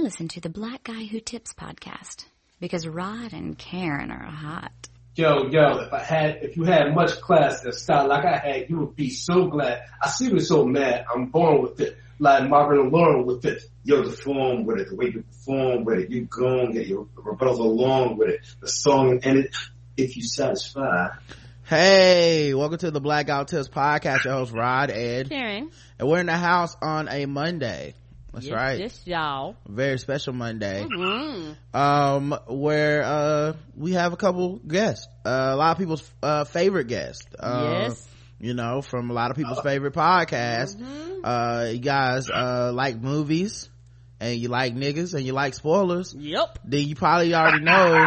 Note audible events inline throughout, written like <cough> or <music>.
I listen to the Black Guy Who Tips podcast because Rod and Karen are hot. Yo, yo, if I had, if you had much class and style like I had, you would be so glad. I see you so mad. I'm born with it, like Marvin and Lauren with it. Yo, the form with it, the way you perform with it, you go and get your rebuttals along with it, the song, and it, if you satisfy. Hey, welcome to the Black Guy Who Tips podcast. Your host Rod, Ed, Karen. and we're in the house on a Monday. That's yes, right, Yes, y'all. very special Monday. Mm. Um, where uh we have a couple guests, uh, a lot of people's uh favorite guests. Uh, yes. you know, from a lot of people's favorite podcasts. Mm-hmm. Uh, you guys uh like movies, and you like niggas, and you like spoilers. Yep. then you probably already know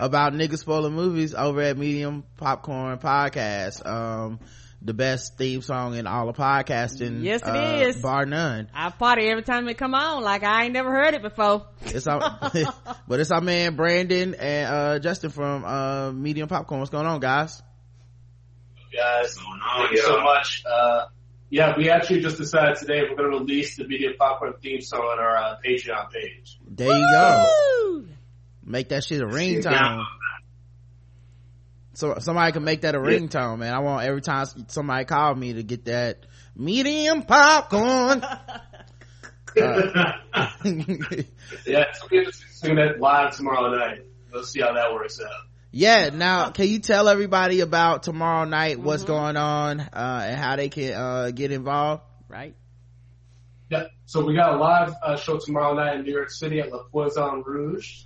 about niggas spoiler movies over at Medium Popcorn Podcast. Um, the best theme song in all of podcasting. Yes, it uh, is. bar none. I party every time it come on. Like I ain't never heard it before. It's our, <laughs> but it's our man Brandon and uh Justin from uh Medium Popcorn. What's going on, guys? Guys, on, thank you so much. Uh, yeah, we actually just decided today we're going to release the Medium Popcorn theme song on our uh, Patreon page. There you go. Make that shit a Yeah. ringtone. So somebody can make that a ringtone, man. I want every time somebody call me to get that medium popcorn. <laughs> Uh, <laughs> Yeah, it's going to to sing that live tomorrow night. Let's see how that works out. yeah now can you tell everybody about tomorrow night what's Mm-hmm. going on uh and how they can uh get involved Right. Yeah, so we got a live uh, show tomorrow night in New York City at La Poisson Rouge.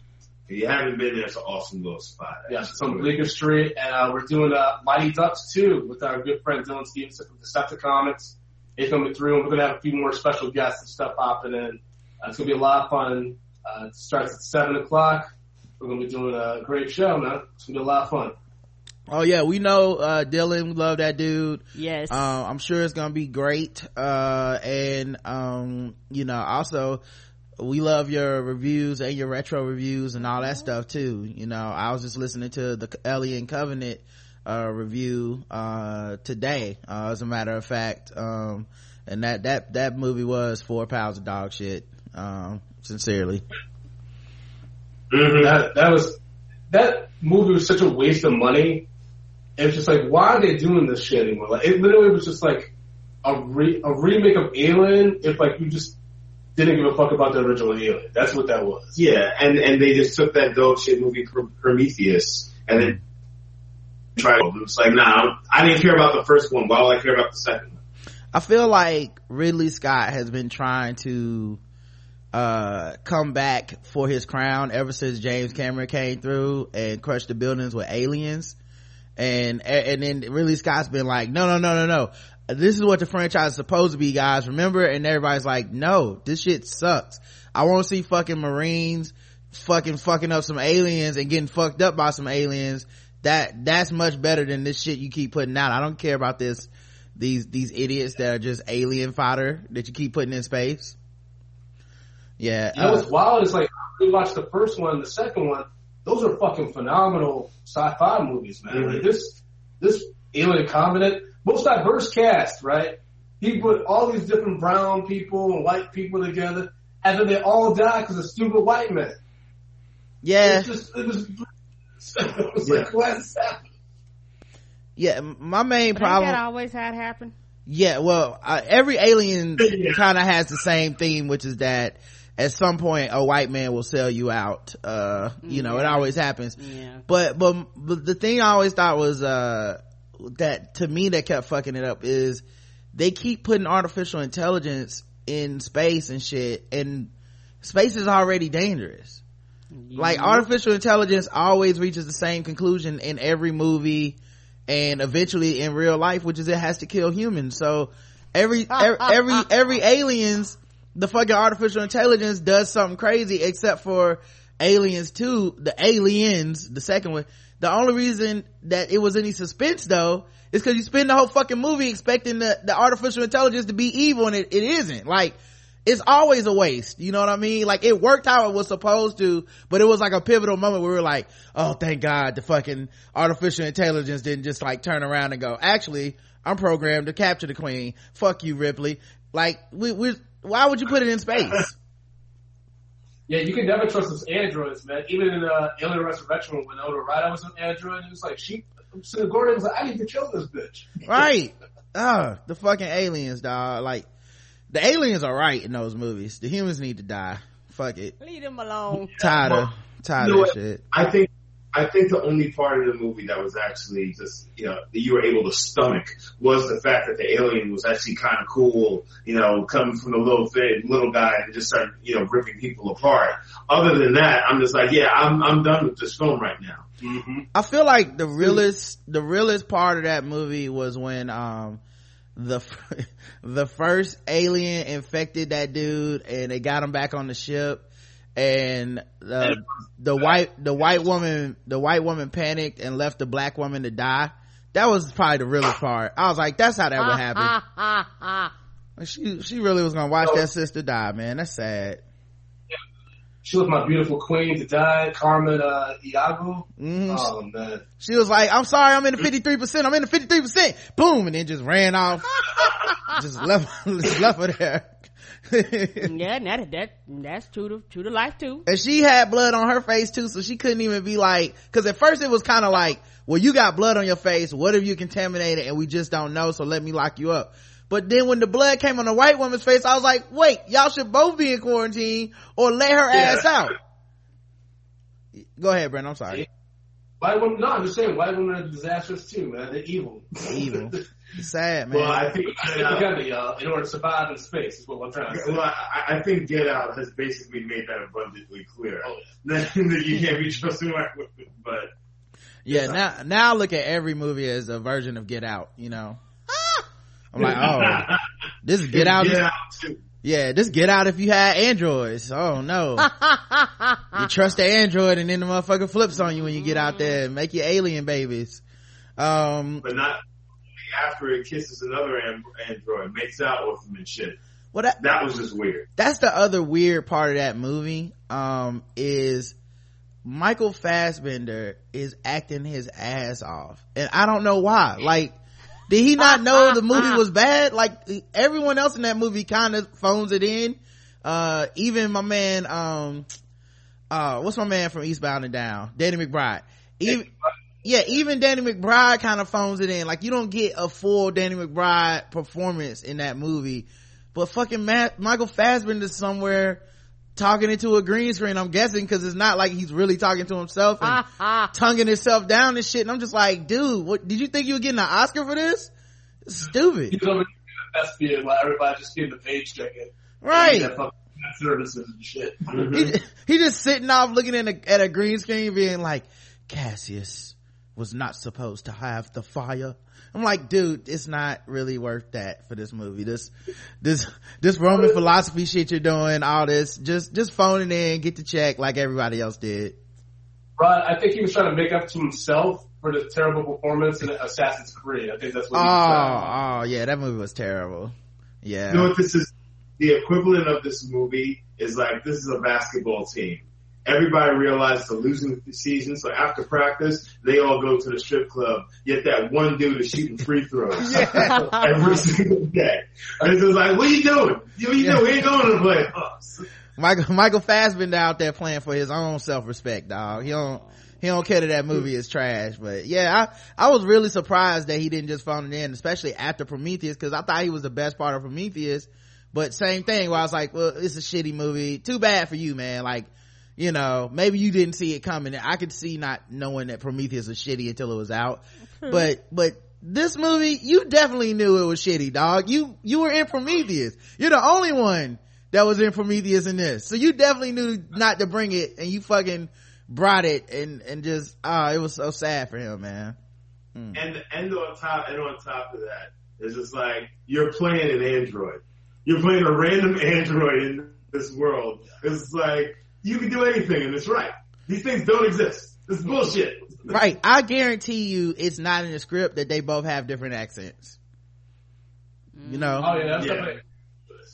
If you haven't been there, it's an awesome little spot. Yeah, it's on Bleecker Street, and uh, we're doing uh, Mighty Ducks too with our good friend Dylan Stevenson from Decepticonics. He's coming through, and we're going to have a few more special guests and stuff popping in. Uh, it's going to be a lot of fun. Uh, it starts at 7 o'clock. We're going to be doing a great show, man. It's going to be a lot of fun. oh yeah we know uh dylan we love that dude Yes. uh, i'm sure it's gonna be great uh and um you know also we love your reviews and your retro reviews and all that stuff too you know i was just listening to the alien covenant uh review uh today uh as a matter of fact um and that that that movie was four pounds of dog shit um sincerely Mhm. That, that was, that movie was such a waste of money. It's just like, why are they doing this shit anymore? Like, it literally was just like a re, a remake of Alien if like you just didn't give a fuck about the original Alien. That's what that was. Yeah, and, and they just took that dog shit movie Pr- Prometheus and then tried it. It's like, nah, I didn't care about the first one. Why would I care about the second one? I feel like Ridley Scott has been trying to uh come back for his crown ever since James Cameron came through and crushed the buildings with aliens. And and then Ridley Scott's been like, no, no, no, no, no. This is what the franchise is supposed to be, guys. Remember? And everybody's like, no, this shit sucks. I want to see fucking Marines fucking fucking up some aliens and getting fucked up by some aliens. That that's much better than this shit you keep putting out. I don't care about this these these idiots that are just alien fodder that you keep putting in space. Yeah, You know uh, what's wild is like we watched the first one, the second one. Those are fucking phenomenal sci-fi movies, man. Mhm. Like this, this Alien Covenant, most diverse cast, right? He put all these different brown people and white people together, and then they all die because of stupid white men. yeah, It's just, it was, <laughs> it was Yeah. like, what's happening? yeah. My main But problem. that always had it happened? Yeah, well, uh, every alien <laughs> Yeah. kind of has the same theme, which is that at some point a white man will sell you out. Uh, you know, it always happens. Yeah. But, but, but the thing I always thought was, uh, that to me that kept fucking it up is they keep putting artificial intelligence in space and shit and space is already dangerous. Like artificial intelligence always reaches the same conclusion in every movie and eventually in real life, which is it has to kill humans. So every, <laughs> every, every, every aliens, the fucking artificial intelligence does something crazy except for aliens 2, the aliens, the second one. The only reason that it was any suspense though is because you spend the whole fucking movie expecting the, the artificial intelligence to be evil and it, it isn't. Like, it's always a waste. You know what I mean? Like it worked how it was supposed to, but it was like a pivotal moment where we were like, oh, thank God the fucking artificial intelligence didn't just like turn around and go, actually, I'm programmed to capture the queen. Fuck you, Ripley. Like, we, we, why would you put it in space? Yeah, you can never trust those androids, man. Even in uh, Alien Resurrection when Winona Ryder was an android, it was like she, so Gordon was like, I need to kill this bitch. <laughs> Right. Ah, the fucking aliens, dog. Like, the aliens are right in those movies. The humans need to die. Fuck it. Leave them alone. Tired of, tired of shit. I think I think the only part of the movie that was actually just you know that you were able to stomach was the fact that the alien was actually kind of cool. You know, coming from the little thing, little guy and just start you know ripping people apart. Other than that, I'm just like, yeah, I'm I'm done with this film right now. Mm-hmm. I feel like the realest, the realest part of that movie was when, um, the, <laughs> the first alien infected that dude and they got him back on the ship and the, the white, the white woman, the white woman panicked and left the black woman to die. That was probably the realest part. I was like, that's how that would <laughs> happen. She, she really was gonna watch that sister die, man. That's sad. She was my beautiful queen to die, Carmen uh, Ejogo. Mhm. Oh man, She was like, I'm sorry, I'm in the 53%, I'm in the 53%. Boom, and then just ran off. <laughs> just left, <laughs> just left her there. <laughs> Yeah, and that that that's true to true to life too. and she had blood on her face too, so she couldn't even be like, cause at first it was kind of like, well, you got blood on your face, what if you contaminated and we just don't know, so let me lock you up. But then when the blood came on the white woman's face, I was like, wait, y'all should both be in quarantine or let her ass out. Go ahead, Brent, I'm sorry. white women. No, I'm just saying, white women are disastrous too, man. They're evil. Evil. <laughs> It's sad, man. Well, I think Stick Get Out, together, y'all, in order to survive in space. Is what I'm trying to say. well, I, I think Get Out has basically made that abundantly clear Oh, <laughs> that you can't be trusting white women, but. Yeah, now now I look at every movie as a version of Get Out. You know, I'm like, oh, <laughs> this is Get Out. Get Out too. yeah, this Get Out if you had androids. Oh no, you <laughs> trust the android and then the motherfucker flips on you when you get out there and make your alien babies. Um, but not after it kisses another android, makes out with him and shit. well that That was just weird. that's the other weird part of that movie. Um, is Michael Fassbender is acting his ass off, and I don't know why. Like, did he not know the movie was bad? Like everyone else in that movie kind of phones it in. Uh, even my man, um, uh, what's my man from Eastbound and Down, Danny McBride. Even, yeah, even Danny McBride kind of phones it in. Like you don't get a full Danny McBride performance in that movie, but fucking Matt, Michael Fassbender's somewhere talking into a green screen. I'm guessing because it's not like he's really talking to himself and <laughs> Ah, tonguing himself down and shit. And I'm just like, dude, what did you think you were getting an Oscar for this? It's stupid, He's over there thespian while everybody just getting the page checking. right? Yeah, services and shit. he, he just sitting off looking at a, at a green screen being like cassius was not supposed to have the fire i'm like dude it's not really worth that for this movie this this this roman philosophy shit you're doing all this just just phone it in get the check like everybody else did Right, I think he was trying to make up to himself for the terrible performance in Assassin's Creed. I think that's what oh he was oh, oh yeah that movie was terrible yeah You know what this is? The equivalent of this movie is like this is a basketball team. Everybody realizes they're losing season, so after practice, they all go to the strip club. Yet that one dude is shooting free throws <laughs> every single day. And it's just like, what are you doing? What are you Yeah. doing? We ain't going to the playoffs. Michael Michael Fassbender out there playing for his own self respect, dog. He don't he don't care that that movie is trash. But yeah, I I was really surprised that he didn't just phone it in, especially after Prometheus, because I thought he was the best part of Prometheus. But same thing, where I was like, well, it's a shitty movie. Too bad for you, man. Like, you know, maybe you didn't see it coming. I could see not knowing that Prometheus was shitty until it was out. But but this movie, you definitely knew it was shitty, dog. You you were in Prometheus. You're the only one that was in Prometheus in this. So you definitely knew not to bring it and you fucking brought it and, and just, ah, it was so sad for him, man. And and on top and on top of that, it's just like you're playing an android. You're playing a random <laughs> android in this world. It's like you can do anything and it's right. These things don't exist. It's bullshit. Right. I guarantee you it's not in the script that they both have different accents. You know? Oh yeah, that's Yeah. definitely.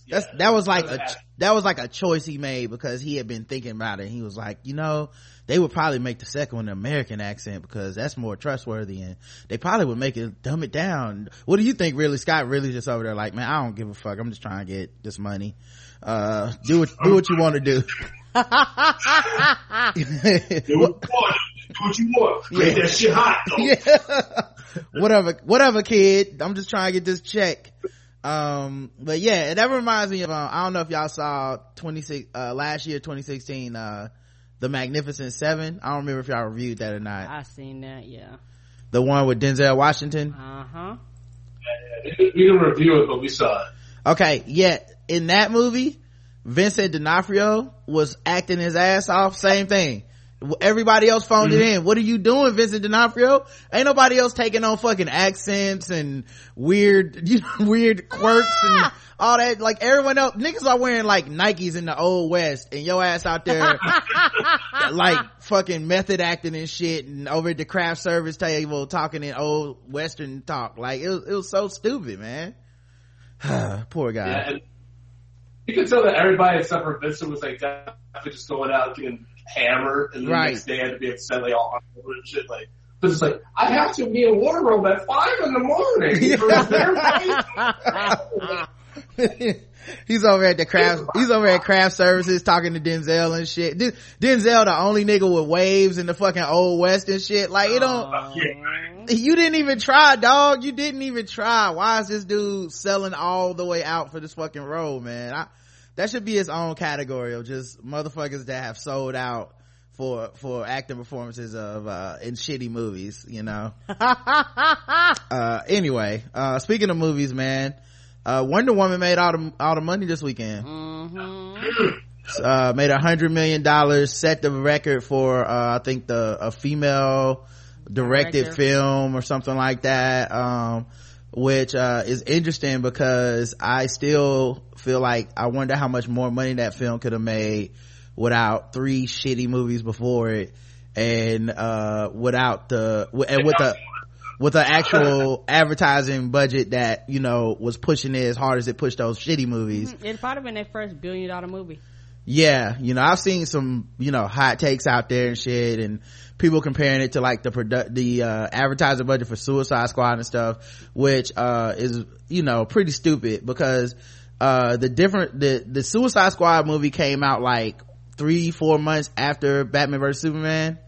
That's, that was like a, that was like a choice he made because he had been thinking about it. He was like, you know, they would probably make the second one an American accent because that's more trustworthy and they probably would make it dumb it down. What do you think really? Scott really just over there like, man, I don't give a fuck. I'm just trying to get this money. Uh, do what, do what you want to do. <laughs> <laughs> Do what you want. Do what you want. Make that shit hot. Though. <laughs> yeah. whatever, whatever, kid. I'm just trying to get this check. Um, but yeah, that reminds me of, uh, I don't know if y'all saw 26, uh, last year, 2016, uh, The Magnificent Seven. I don't remember if y'all reviewed that or not. I seen that, yeah. The one with Denzel Washington. Uh-huh. We didn't review it, but we saw it. Okay, yeah, in that movie, Vincent D'Onofrio was acting his ass off, same thing. Everybody else phoned Mm-hmm. it in. What are you doing, Vincent D'Onofrio? Ain't nobody else taking on fucking accents and weird, <laughs> you know, weird quirks and all that. Like everyone else, niggas are wearing like Nikes in the old west and your ass out there <laughs> like fucking method acting and shit and over at the craft service table talking in old western talk. Like it was, it was so stupid, man. <sighs> Poor guy. Yeah, and you could tell that everybody except for Vincent was like definitely just going out getting hammered, and the Right. next day had to be like all hungover and shit. Like, but it's like I have to be in wardrobe at five in the morning fight. <laughs> <laughs> <laughs> he's over at the craft he's over at craft services talking to denzel and shit. Den- denzel the only nigga with waves in the fucking old west and shit. Like it don't you didn't even try dog. You didn't even try. Why is this dude selling all the way out for this fucking role man? I, that should be his own category of just motherfuckers that have sold out for for acting performances of uh in shitty movies you know? <laughs> Uh anyway uh speaking of movies man uh wonder woman made all the all the money this weekend uh made a hundred million dollars set the record for uh i think the a female directed Director. film or something like that um which uh is interesting because i still feel like i wonder how much more money that film could have made without three shitty movies before it and uh without the and with the with an actual <laughs> advertising budget that you know was pushing it as hard as it pushed those shitty movies. It's probably been their first billion dollar movie. yeah you know i've seen some you know hot takes out there and shit and people comparing it to like the product the uh advertising budget for suicide squad and stuff which uh is you know pretty stupid because uh the different the the suicide squad movie came out like three four months after batman vs superman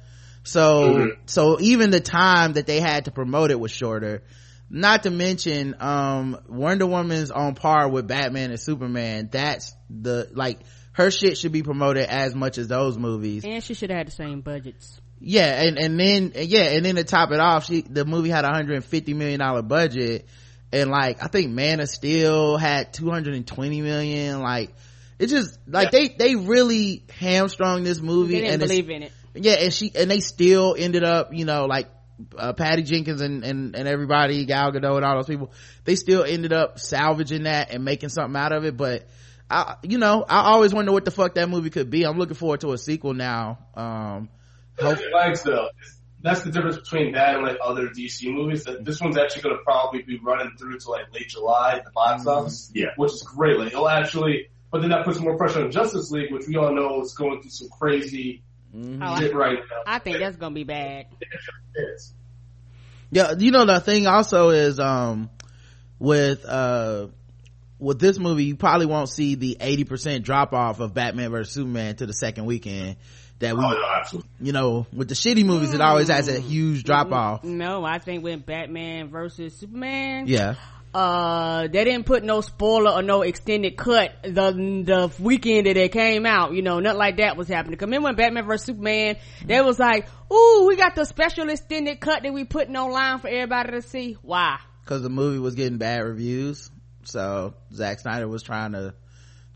so so even the time that they had to promote it was shorter. Not to mention um wonder woman's on par with batman and superman. That's the like her shit should be promoted as much as those movies. And she should have had the same budgets. yeah and and then yeah and then to top it off she the movie had a 150 million dollar budget. And like i think man of steel had 220 million like it just like they they really hamstrung this movie They didn't and believe in it. Yeah and she and they still ended up you know like uh, patty jenkins and, and and everybody gal gadot and all those people they still ended up salvaging that and making something out of it but i you know i always wonder what the fuck that movie could be i'm looking forward to a sequel now um hope, like so. That's the difference between that and like other DC movies. That this one's actually going to probably be running through to like late July at the box office. Yeah. which is great. Like it'll actually, but then that puts more pressure on Justice League, which we all know is going through some crazy Oh, I, right now. I think that's gonna be bad. Yeah you know the thing also is um with uh with this movie you probably won't see the 80% drop off of batman versus superman to the second weekend that we Oh, no, you know with the shitty movies it always has a huge drop off. No, I think with Batman versus Superman, yeah uh, they didn't put no spoiler or no extended cut the the weekend that it came out. You know, nothing like that was happening. Come in when Batman vs Superman, they was like, "Ooh, we got the special extended cut that we putting online for everybody to see." Why? because the movie was getting bad reviews so Zack Snyder was trying to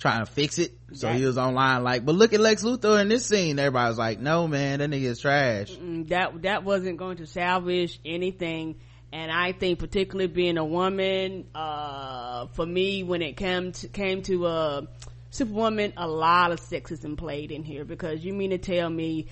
trying to fix it so he was online like but look at Lex Luthor in this scene everybody was like no man that nigga is trash Mm, that that wasn't going to salvage anything and i think particularly being a woman uh for me when it came to came to uh superwoman a lot of sexism played in here because you mean to tell me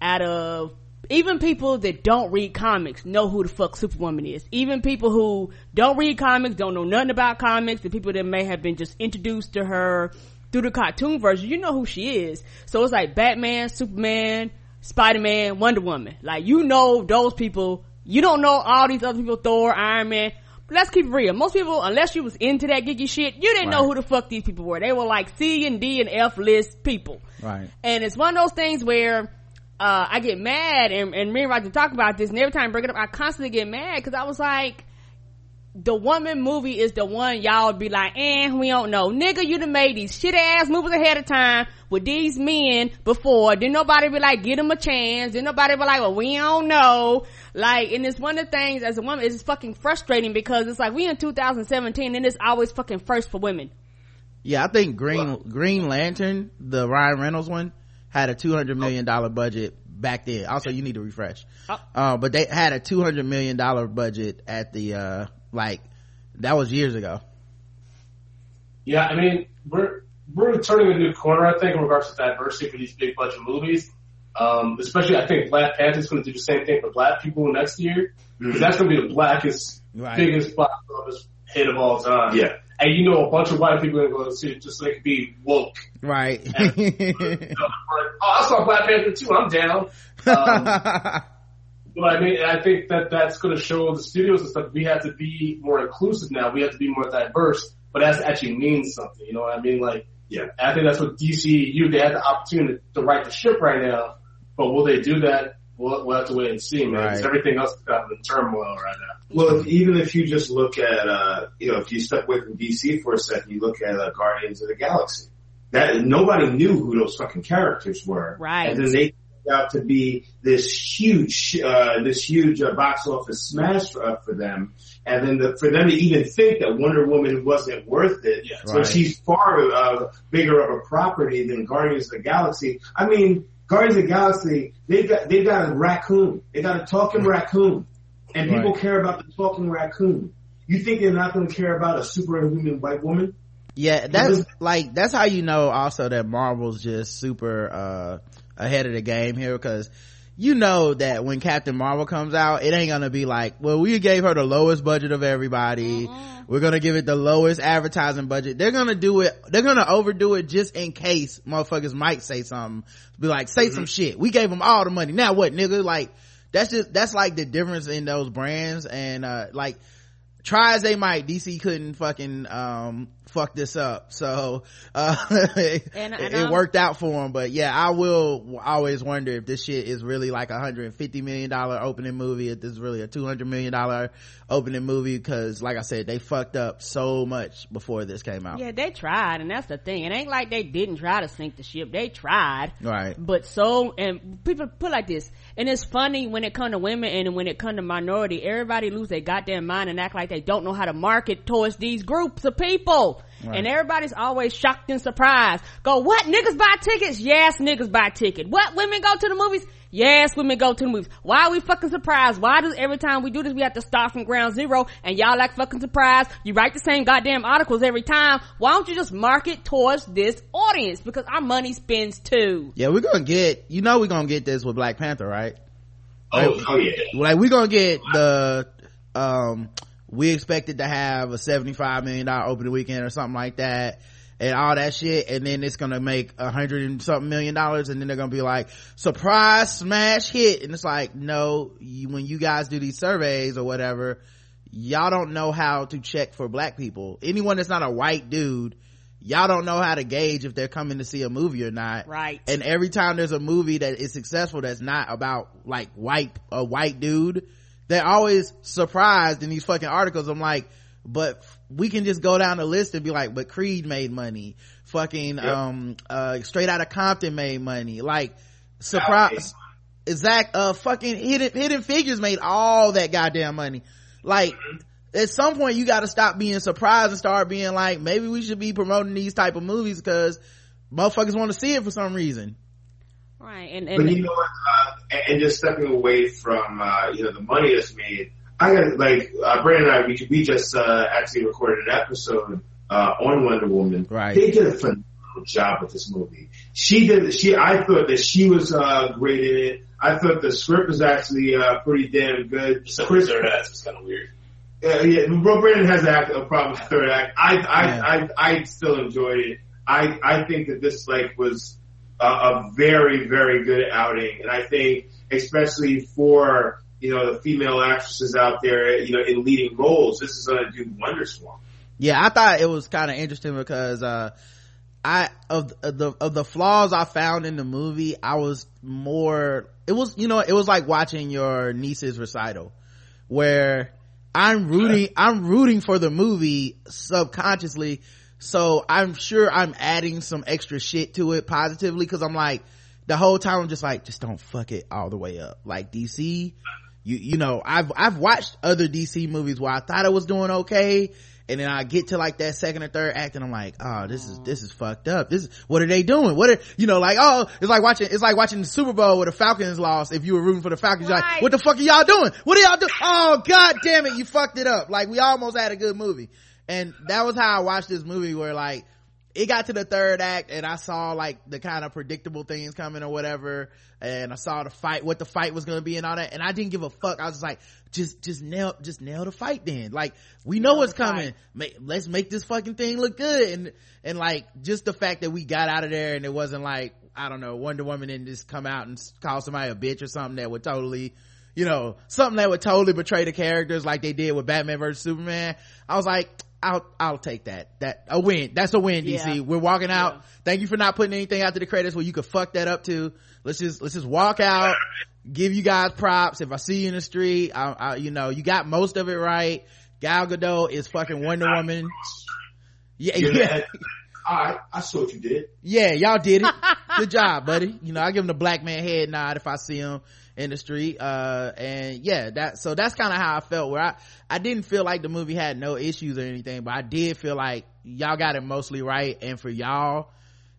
out of even people that don't read comics know who the fuck superwoman is even people who don't read comics don't know nothing about comics the people that may have been just introduced to her through the cartoon version you know who she is so it's like batman superman Spider-Man, Wonder Woman. Like, you know those people. You don't know all these other people, Thor, Iron Man, let's keep it real. Most people, unless you was into that geeky shit, you didn't know who the fuck these people were. They were like C and D and F list people. Right. And it's one of those things where, uh, I get mad and, and me and Roger talk about this and every time I bring it up, I constantly get mad because I was like, the woman movie is the one y'all be like, eh, we don't know. Nigga, you done made these shit ass movies ahead of time with these men before. Didn't nobody be like, get them a chance. Didn't nobody be like, well, we don't know. Like, and it's one of the things as a woman, it's fucking frustrating because it's like, we in 2017 and it's always fucking first for women. Yeah, I think Green Green Lantern, the Ryan Reynolds one, had a two hundred million dollar budget back then. Also, you need to refresh. Oh. Uh, but they had a two hundred million dollar budget at the uh like that was years ago. Yeah, I mean, we're we're turning a new corner, I think, in regards to diversity for these big budget movies. Um, especially, I think Black Panther's going to do the same thing for Black people next year because that's going to be the blackest, Right. biggest box office hit of all time. Yeah. and you know, a bunch of white people are going to go see it just so they can be woke. Right. <laughs> You know, like, oh, I saw Black Panther too. I'm down. <laughs> Um, But I mean, I think that that's going to show the studios and stuff. We have to be more inclusive now. We have to be more diverse. But that actually means something. You know what I mean? Like, Yeah. I think that's what DCU. They have the opportunity to right the ship right now. But will they do that? We'll, we'll have to wait and see, man. 'cause Right. everything else is kind of in turmoil right now. Well, if, even if you just look at, uh, you know, if you step away from DC for a second, you look at uh, Guardians of the Galaxy. That nobody knew who those fucking characters were, Right. And then they turned out to be this huge, uh, this huge uh, box office smash for, uh, for them. And then the, for them to even think that Wonder Woman wasn't worth it, Yeah. so Right. she's far uh, bigger of a property than Guardians of the Galaxy. I mean, Guardians of the Galaxy, they got they got a raccoon, they got a talking raccoon, and people Right. care about the talking raccoon. You think they're not going to care about a superhuman white woman? yeah, that's like that's how you know also that Marvel's just super uh ahead of the game here because you know that when Captain Marvel comes out, it ain't gonna be like, well, we gave her the lowest budget of everybody. We're gonna give it the lowest advertising budget. They're gonna do it, they're gonna overdo it just in case motherfuckers might say something. Be like, say some shit. We gave them all the money. Now what, nigga? Like, that's just, that's like the difference in those brands and, uh, like, try as they might, DC couldn't fucking, um, fuck this up. So, uh, it, <laughs> And- and it worked out for them. But yeah, I will always wonder if this shit is really like a hundred and fifty million dollar opening movie, if this is really a two hundred million dollar opening movie, cause like I said, they fucked up so much before this came out. Yeah, they tried, and that's the thing. It ain't like they didn't try to sink the ship. They tried. Right. But so, and people put like this, and it's funny when it come to women and when it come to minority, everybody lose their goddamn mind and act like they don't know how to market towards these groups of people. Right. And everybody's always shocked and surprised. Go, what? Niggas buy tickets? Yes, niggas buy tickets. What? Women go to the movies? Yes, women go to the movies. Why are we fucking surprised? Why does every time we do this we have to start from ground zero and y'all like fucking surprised? You write the same goddamn articles every time. Why don't you just market towards this audience? Because our money spends too. Yeah, we're gonna get, you know we're gonna get this with Black Panther, right? Oh, oh yeah. like we're gonna get the um we expected to have a 75 million dollar opening weekend or something like that and all that shit and then it's gonna make a hundred and something million dollars and then they're gonna be like surprise smash hit. And it's like no you, when you guys do these surveys or whatever y'all don't know how to check for black people. Anyone that's not a white dude y'all don't know how to gauge if they're coming to see a movie or not. Right. and every time there's a movie that is successful that's not about like white a white dude they're always surprised in these fucking articles. I'm like but we can just go down the list and be like but creed made money. Fucking um uh straight out of compton made money. Like surprise exact uh fucking hidden hidden figures made all that goddamn money. Like at some point you got to stop being surprised and start being like maybe we should be promoting these type of movies because motherfuckers want to see it for some reason Right. And, But and you know what? Uh, and, and just stepping away from uh, you know the money that's made, I got like uh, Brandon and I. We, we just uh, actually recorded an episode uh, on Wonder Woman. Right. They did a phenomenal job with this movie. She did. She. I thought that she was uh, great in it. I thought the script was actually uh, pretty damn good. Except Chris- for third acts, it's kind of weird. uh, yeah, Bro Brandon has a, act, a problem with third act. I, I, Yeah. I, I still enjoyed it. I, I think that this like was a, a very, very good outing, and I think especially for you know, the female actresses out there, you know, in leading roles. This is going to do wonders for them. Yeah, I thought it was kind of interesting because, uh, I, of, of the, of the flaws I found in the movie, I was more, it was, you know, it was like watching your niece's recital where I'm rooting, I'm rooting for the movie subconsciously. So I'm sure I'm adding some extra shit to it positively because I'm like, the whole time I'm just like, just don't fuck it all the way up. Like DC, you, you know, I've, I've watched other DC movies where I thought it was doing okay. And then I get to like that second or third act and I'm like, oh, this is, this is fucked up. This is, what are they doing? What are, you know, like, oh, it's like watching, it's like watching the Super Bowl where the Falcons lost. If you were rooting for the Falcons, you're like, Right. what the fuck are y'all doing? What are y'all doing? Oh, god damn it, you fucked it up. Like, we almost had a good movie. And that was how I watched this movie where like, it got to the third act and I saw like the kind of predictable things coming or whatever. And I saw the fight, what the fight was going to be and all that. And I didn't give a fuck. I was just like, just, just nail, just nail the fight then. Like, we know what's coming. Make, let's make this fucking thing look good. And, and like, just the fact that we got out of there and it wasn't like, I don't know, Wonder Woman didn't just come out and call somebody a bitch or something that would totally, you know, something that would totally betray the characters like they did with Batman versus Superman. I was like, I'll, I'll take that. That, a win. That's a win, DC. Yeah. We're walking out. Yeah. Thank you for not putting anything out to the credits where you could fuck that up too. Let's just, let's just walk out, give you guys props. If I see you in the street, I, I, you know, you got most of it right. Gal Gadot is fucking Wonder Woman. Yeah, You're yeah, head- All right, I saw what you did. yeah, y'all did it. Good job, buddy. You know, I give him the black man head nod if I see him in the street. Uh, and yeah, that, so that's kind of how I felt where I, I didn't feel like the movie had no issues or anything, but I did feel like y'all got it mostly right. And for y'all,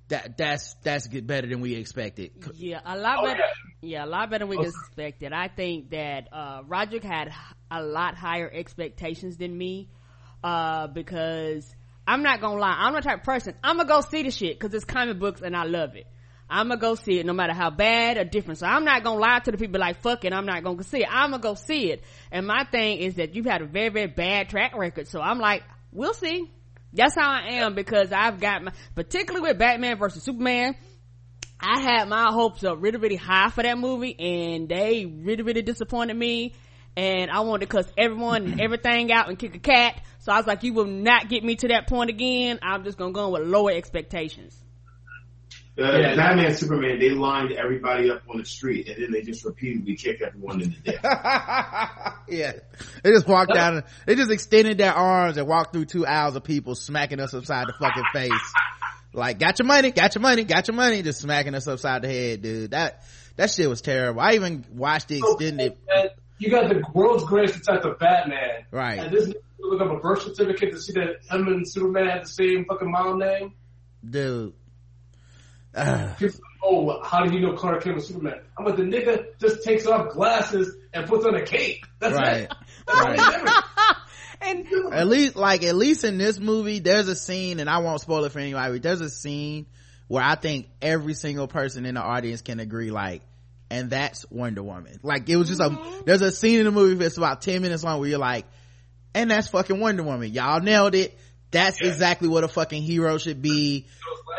that, that's, that's good, better than we expected. Yeah, a lot Oh, better. yeah. Yeah, a lot better than we expected. I think that uh Roderick had a lot higher expectations than me, uh, because I'm not gonna lie, I'm the type of person I'm gonna go see the shit because it's comic books and I love it. I'm gonna go see it no matter how bad or different. So I'm not gonna lie to the people like fuck it, I'm not gonna see it. I'm gonna go see it. And my thing is that you've had a very very bad track record. So I'm like, we'll see. That's how I am because I've got my, particularly with Batman versus Superman. I had my hopes up really, really high for that movie and they really, really disappointed me. And I wanted to cuss everyone and everything out and kick a cat. So I was like, you will not get me to that point again. I'm just gonna go in with lower expectations. Uh, Yeah. Batman, Superman, they lined everybody up on the street, and then they just repeatedly kicked everyone in the dick. <laughs> yeah. They just walked down, And, they just extended their arms and walked through two aisles of people smacking us upside the fucking face. Like, got your money, got your money, got your money, just smacking us upside the head, dude. That, that shit was terrible. I even watched the extended, And you got the world's greatest detective Batman. Right. And this nigga look up a birth certificate to see that him and Superman had the same fucking mom name. dude. Ugh. Oh, how do you know Clark Kent was Superman? I'm like, the nigga just takes off glasses and puts on a cape. That's right. it. <laughs> That's all Right. he did. And at least like at least in this movie there's a scene and i won't spoil it for anybody but there's a scene where i think every single person in the audience can agree like and that's wonder woman like it was just a mm-hmm. there's a scene in the movie that's about 10 minutes long where you're like and that's fucking wonder woman y'all nailed it that's Yeah. exactly what a fucking hero should be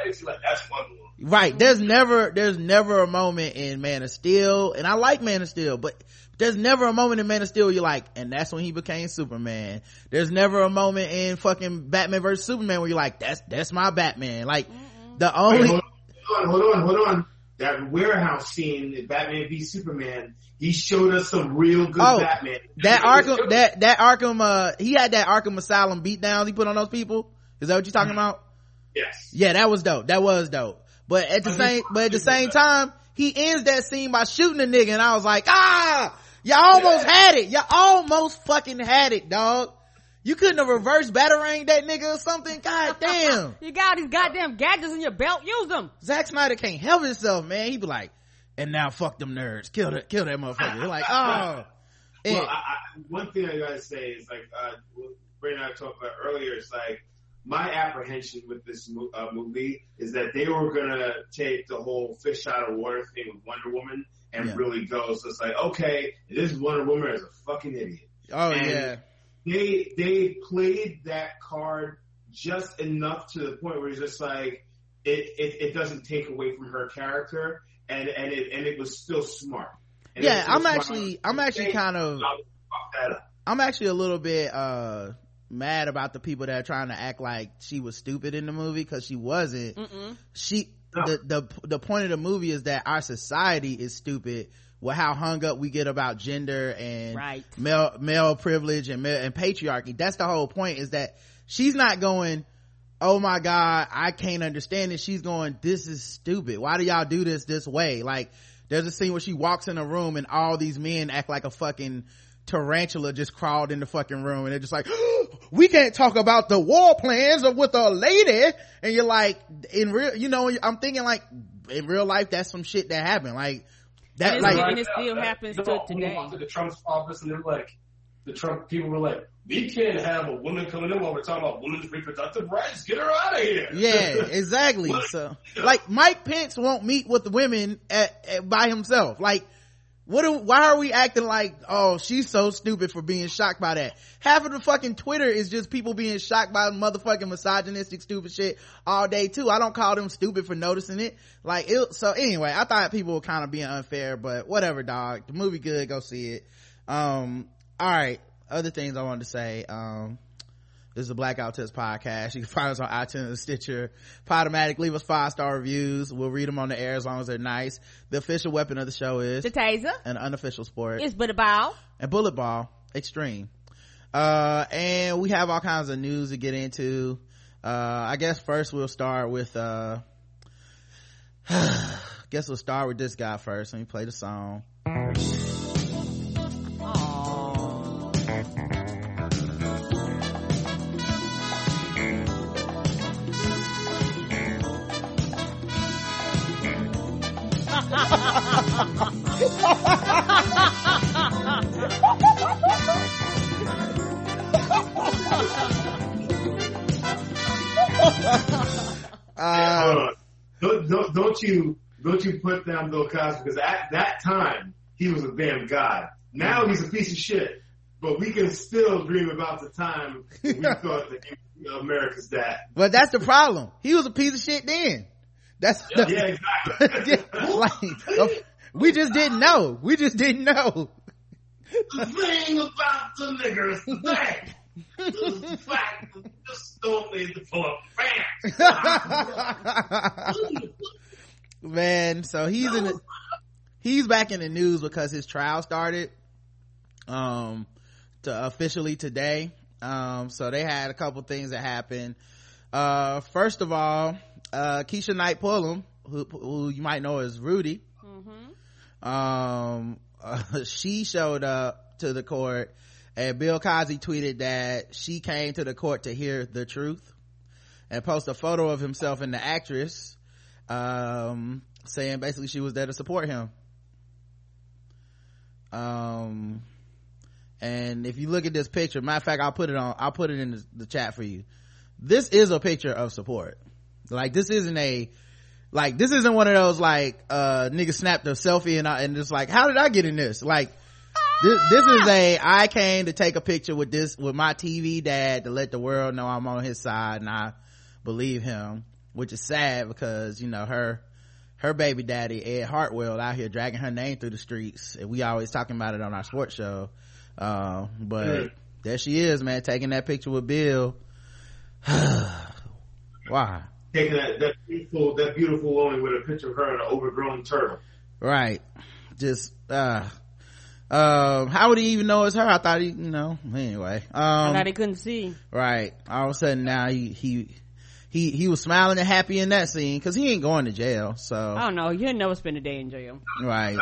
Those like, that's Wonder Woman. right. There's never there's never a moment in man of steel and i like man of steel but there's never a moment in man of steel you're like and that's when he became superman. There's never a moment in fucking batman versus superman where you're like that's that's my batman. Like the Wait, only hold on, hold on, hold on. That warehouse scene, in Batman v Superman, he showed us some real good Oh, Batman. that arkham that that arkham uh he had that arkham asylum beatdowns he put on those people? Is that what you're talking about Yes. Yeah, that was dope. That was dope. But at the I same, think- but at the same time, he ends that scene by shooting a nigga, and I was like, ah, y'all almost had it. Y'all almost fucking had it, dog. You couldn't have reverse batarang that nigga or something. God <laughs> damn. you got these goddamn gadgets in your belt, use them. Zack Snyder can't help himself, man. He be like, and now fuck them nerds. Kill that, kill that motherfucker. You're like, <laughs> oh. And- Well, I, I, one thing I gotta say is like, uh, Brandon and I talked about earlier. It's like my apprehension with this uh, movie is that they were gonna take the whole fish out of water thing with Wonder Woman and Yeah. really go. So it's like, okay, this Wonder Woman is a fucking idiot. oh and- yeah. They they played that card just enough to the point where it's just like it, it, it doesn't take away from her character and and it and it was still smart. And yeah i'm actually i'm actually kind of Fuck that up. i'm actually a little bit uh mad about the people that are trying to act like she was stupid in the movie because she wasn't Mm-mm. she No. the, the the point of the movie is that our society is stupid with how hung up we get about gender and Right. male male privilege and male, and patriarchy that's the whole point is that she's not going oh my god i can't understand it she's going this is stupid why do y'all do this this way like there's a scene where she walks in a room and all these men act like a fucking tarantula just crawled in the fucking room and they're just like <gasps> we can't talk about the war plans of with a lady and you're like in real you know i'm thinking like in real life that's some shit that happened like that And like it's- and it still happens no, to when we today. walked into Trump's office and they're like, the Trump people were like, we can't have a woman coming in while we're talking about women's reproductive rights. Get her out of here. yeah <laughs> exactly What? so like mike pence won't meet with the women at, at, by himself like what do, why are we acting like oh she's so stupid for being shocked by that? Half of the fucking twitter is just people being shocked by motherfucking misogynistic stupid shit all day too. I don't call them stupid for noticing it. Like it, so anyway i thought people were kind of being unfair but whatever dog. The movie good go see it. Um all right. Other things i wanted to say um this is the Black Guy Who Tips podcast. You can find us on iTunes and Stitcher. Podomatic, leave us five star reviews. We'll read them on the air as long as they're nice. The official weapon of the show is The taser an unofficial sport is bullet ball. and bullet ball extreme. Uh, and we have all kinds of news to get into. Uh, I guess first we'll start with, uh, <sighs> guess we'll start with this guy first. Let me play the song. Uh, Don't, don't, don't you don't you put down Bill Cosby because at that time he was a damn god. Now he's a piece of shit. But we can still dream about the time we <laughs> thought that he was America's dad. but that's the problem. He was a piece of shit then. That's, Yeah, exactly. <laughs> Like, we just didn't know. We just didn't know. the thing about the niggers is that the fact that just don't need to pull up. <laughs> Man, so he's in the, he's back in the news because his trial started, um, to officially today. Um, so they had a couple things that happened. Uh, first of all, uh, Keshia Knight Pulliam, who, who you might know as Rudy, um, uh, <laughs> she showed up to the court and Bill Cosby tweeted that she came to the court to hear the truth and post a photo of himself and the actress, um, saying basically she was there to support him. Um, and if you look at this picture, matter of fact, I'll put it on, I'll put it in the, the chat for you. This is a picture of support. Like this isn't a, like this isn't one of those like, uh, niggas snapped a selfie and I, and just like, how did I get in this? Like, this, this is a, I came to take a picture with this, with my TV dad to let the world know I'm on his side and I believe him, which is sad because, you know, her, her baby daddy, Ed Hartwell out here dragging her name through the streets. And we always talking about it on our sports show. Uh, but there she is, man, taking that picture with Bill. <sighs> Why? Taking that, that beautiful that beautiful woman with a picture of her and an overgrown turtle. Right. Just, uh, um, how would he even know it's her? I thought he, you know, anyway. I Um, thought he couldn't see. right. All of a sudden now he, he, he, he was smiling and happy in that scene because he ain't going to jail. So, I don't know. You'll never spend a day in jail. right.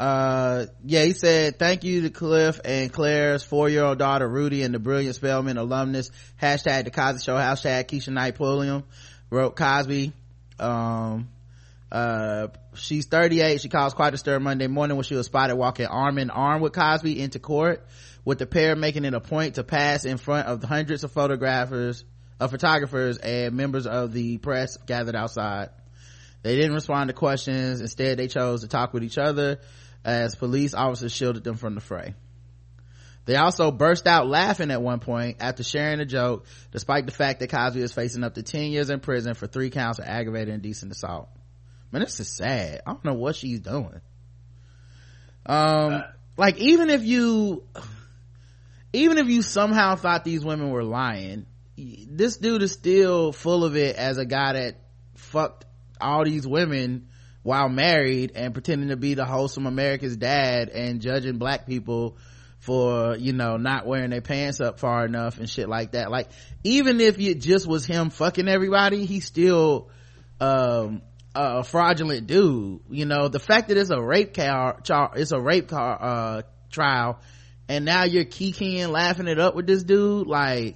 Uh, yeah, he said, thank you to Cliff and Claire's four-year-old daughter, Rudy, and the brilliant Spelman alumnus. Hashtag the Cosby Show, hashtag Keshia Knight Pulliam, wrote Cosby. Um, uh, she's 38. She caused quite a stir Monday morning when she was spotted walking arm in arm with Cosby into court, with the pair making it a point to pass in front of the hundreds of photographers, of photographers and members of the press gathered outside. They didn't respond to questions. Instead, they chose to talk with each other as police officers shielded them from the fray. They also burst out laughing at one point after sharing a joke, despite the fact that Cosby is facing up to 10 years in prison for three counts of aggravated indecent assault. man this is sad i don't know what she's doing um like even if you even if you somehow thought these women were lying this dude is still full of it as a guy that fucked all these women while married and pretending to be the wholesome America's dad and judging black people for, you know, not wearing their pants up far enough and shit like that. Like, even if it just was him fucking everybody, he's still, um, a fraudulent dude. You know, the fact that it's a rape car, char, it's a rape car, uh, trial and now you're kikiing laughing it up with this dude, like,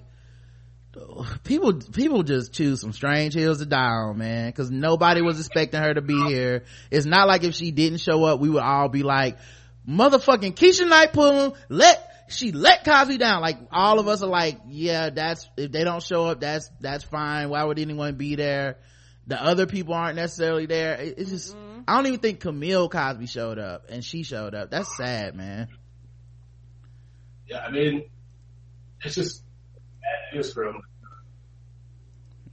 people people just choose some strange hills to die on man. Because nobody was expecting her to be here. It's not like if she didn't show up we would all be like motherfucking Keshia Knight pull let she let Cosby down. Like all of us are like yeah that's if they don't show up that's that's fine. Why would anyone be there? The other people aren't necessarily there. It's just mm-hmm. I don't even think Camille Cosby showed up and she showed up. That's sad man. Yeah I mean it's just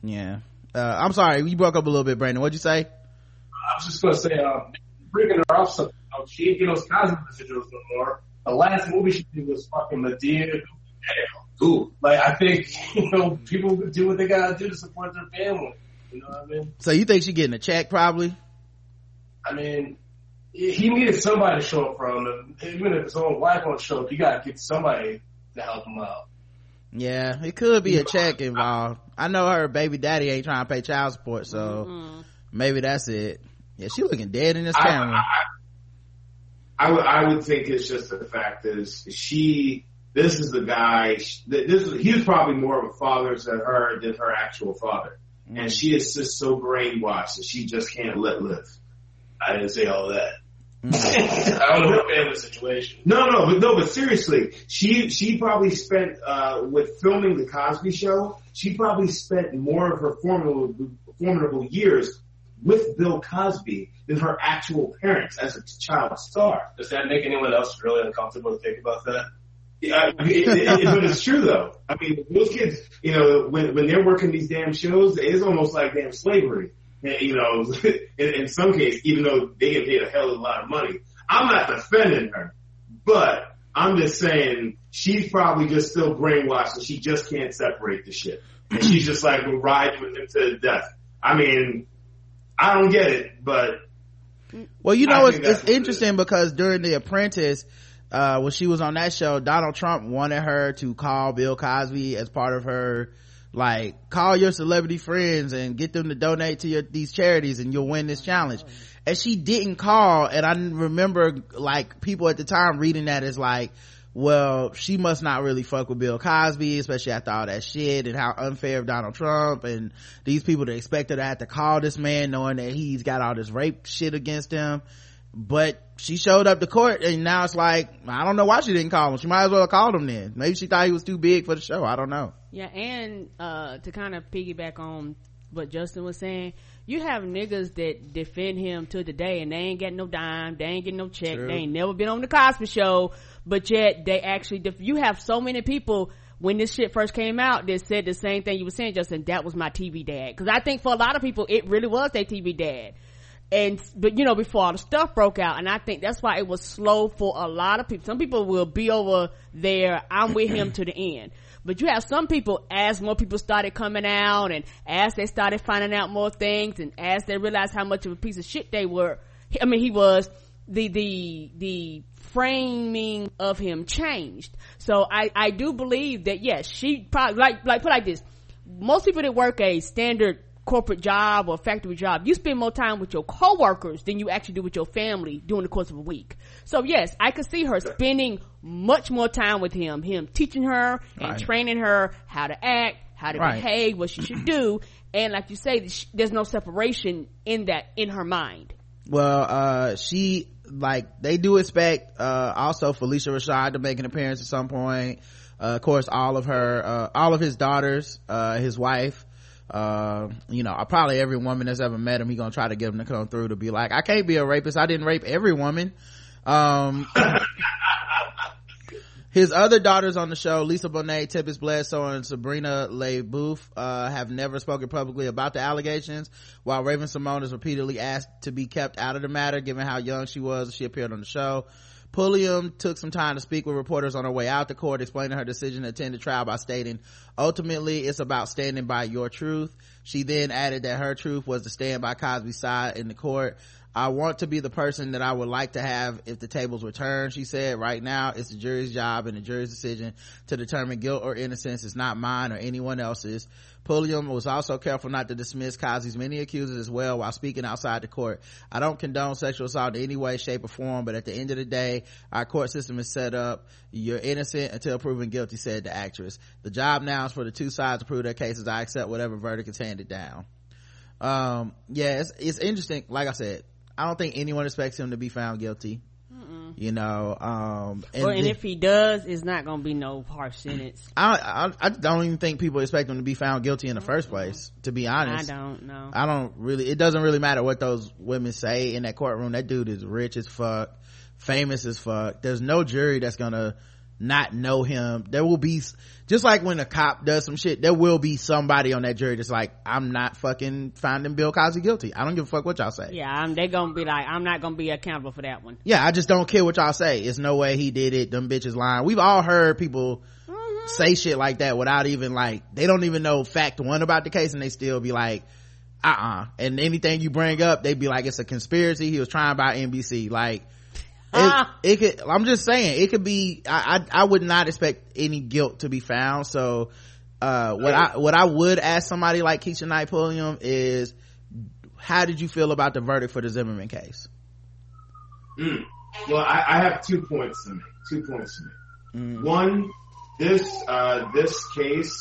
Yeah. Uh, I'm sorry, you broke up a little bit, Brandon. What'd you say? I was just gonna say, uh, bringing her off something. She ain't getting those Cosby residuals no more. The last movie she did was fucking Madea. Ooh. Like, I think, <laughs> you know, people do what they gotta do to support their family. You know what I mean? So you think she getting a check probably? I mean, he needed somebody to show up for him. Even if his own wife won't show up, you gotta get somebody to help him out. Yeah, it could be a check involved. I know her baby daddy ain't trying to pay child support, so mm-hmm. maybe that's it. Yeah, she looking dead in this I, camera. I, I, would, I would think it's just the fact is she, this is the guy, this is, he was probably more of a father to her than her actual father. Mm-hmm. And she is just so brainwashed that she just can't let live. I didn't say all that. <laughs> I don't know family situation. No, no, but no, but seriously, she she probably spent uh, with filming the Cosby Show. She probably spent more of her formidable formidable years with Bill Cosby than her actual parents as a child star. Does that make anyone else really uncomfortable to think about that? Yeah, it, it, it, but it's true though. I mean, those kids, you know, when when they're working these damn shows, it's almost like damn slavery you know, <laughs> in, in some cases, even though they get paid a hell of a lot of money. I'm not defending her, but I'm just saying she's probably just still brainwashed and she just can't separate the shit. And she's just like, we'll ride with him to death. I mean, I don't get it, but. Well, you know, it's, it's interesting it because during The Apprentice, uh, when she was on that show, Donald Trump wanted her to call Bill Cosby as part of her like call your celebrity friends and get them to donate to your these charities and you'll win this challenge. And she didn't call and i remember like people at the time reading that as like well she must not really fuck with bill cosby especially after all that shit and how unfair of donald trump and these people to expect expected to have to call this man knowing that he's got all this rape shit against him but she showed up to court and now it's like i don't know why she didn't call him. She might as well have called him then. Maybe she thought he was too big for the show. I don't know. Yeah and uh to kind of piggyback on what justin was saying you have niggas that defend him to the day and they ain't getting no dime they ain't getting no check True. they ain't never been on the cosby show but yet they actually def- you have so many people when this shit first came out that said the same thing you were saying justin that was my tv dad. Because i think for a lot of people it really was their tv dad and but you know before all the stuff broke out and i think that's why it was slow for a lot of people. Some people will be over there i'm with him to the end. But you have some people as more people started coming out and as they started finding out more things and as they realized how much of a piece of shit they were i mean he was the the the framing of him changed. So i i do believe that yes she probably like like put like this. Most people that work a standard corporate job or factory job, you spend more time with your coworkers than you actually do with your family during the course of a week. So yes, I could see her spending much more time with him, him teaching her and right. training her how to act, how to right. behave, what she should do. And like you say, there's no separation in that, in her mind. Well, uh, she, like, they do expect, uh, also Phylicia Rashad to make an appearance at some point. Uh, of course, all of her, uh, all of his daughters, uh, his wife, uh, you know, probably every woman that's ever met him, he gonna try to get him to come through to be like, I can't be a rapist. I didn't rape every woman. Um, <coughs> His other daughters on the show, Lisa Bonet, Tempest Bledsoe, and Sabrina Le Beauf, uh, have never spoken publicly about the allegations, while Raven-Symoné is repeatedly asked to be kept out of the matter, given how young she was she appeared on the show. Pulliam took some time to speak with reporters on her way out the court, explaining her decision to attend the trial by stating, ultimately it's about standing by your truth. She then added that her truth was to stand by Cosby's side in the court. I want to be the person that I would like to have if the tables were turned, she said. Right now, it's the jury's job and the jury's decision to determine guilt or innocence. It's not mine or anyone else's. Pulliam was also careful not to dismiss Cosby's many accusers as well while speaking outside the court. I don't condone sexual assault in any way, shape, or form, but at the end of the day, our court system is set up. You're innocent until proven guilty, said the actress. The job now is for the two sides to prove their cases. I accept whatever verdict is handed down. Um, yeah, it's, it's interesting. Like I said, I don't think anyone expects him to be found guilty. Mm-mm. You know, um, and, well, and if he does, it's not going to be no harsh sentence. I, I, I don't even think people expect him to be found guilty in the first place. To be honest, I don't know. I don't really. It doesn't really matter what those women say in that courtroom. That dude is rich as fuck, famous as fuck. There's no jury that's gonna not know him. There will be, just like when a cop does some shit, there will be somebody on that jury that's like, I'm not fucking finding Bill Cosby guilty. I don't give a fuck what y'all say. Yeah, I'm, they gonna be like, I'm not gonna be accountable for that one. Yeah, I just don't care what y'all say. It's no way he did it. Them bitches lying. We've all heard people mm-hmm. say shit like that without even like, they don't even know fact one about the case and they still be like, uh-uh. And anything you bring up, they'd be like, it's a conspiracy. He was trying by NBC. Like, it, ah. it, could i'm just saying it could be I, I, I would not expect any guilt to be found so uh what i what i would ask somebody like Keshia knight pulliam is how did you feel about the verdict for the zimmerman case mm. well I, I, have two points to make two points to make mm. one this uh this case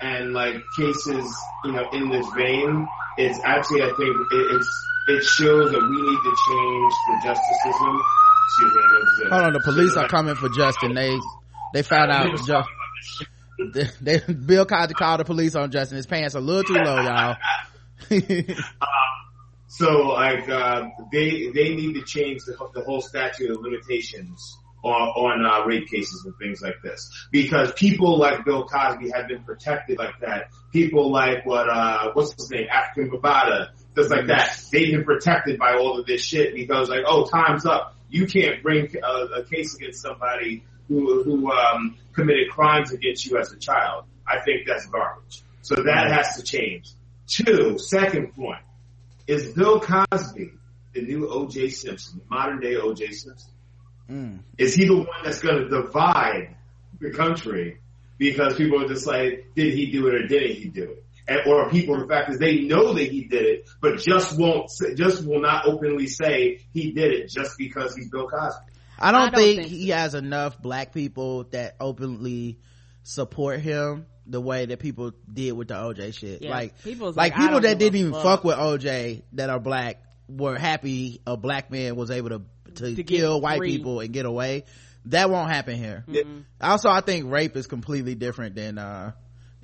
and like cases you know in this vein it's actually i think it, it's it shows that we need to change the justice system Hold on, the police are coming for Justin. They they found out. Ju- they, they, Bill Cosby called the police on Justin. His pants are a little too low, y'all. <laughs> uh, so like uh, they they need to change the, the whole statute of limitations on, on uh, rape cases and things like this because people like Bill Cosby have been protected like that. People like what uh what's his name Afrika Bambaataa, just like that. They've been protected by all of this shit because like oh time's up you can't bring a, a case against somebody who, who um, committed crimes against you as a child. I think that's garbage. So that has to change. Two, second point, is Bill Cosby the new O.J. Simpson, modern day O.J. Simpson? Mm. Is he the one that's going to divide the country because people are just like, did he do it or didn't he do it? And, or people, the fact is they know that he did it, but just won't, just will not openly say he did it just because he's Bill Cosby. I don't, I don't think, think, he has enough black people that openly support him the way that people did with the OJ shit. Yeah, like, like, like people that didn't even fuck. fuck with OJ that are black were happy a black man was able to to, to kill white free. people and get away. That won't happen here. Mm-hmm. Also, I think rape is completely different than uh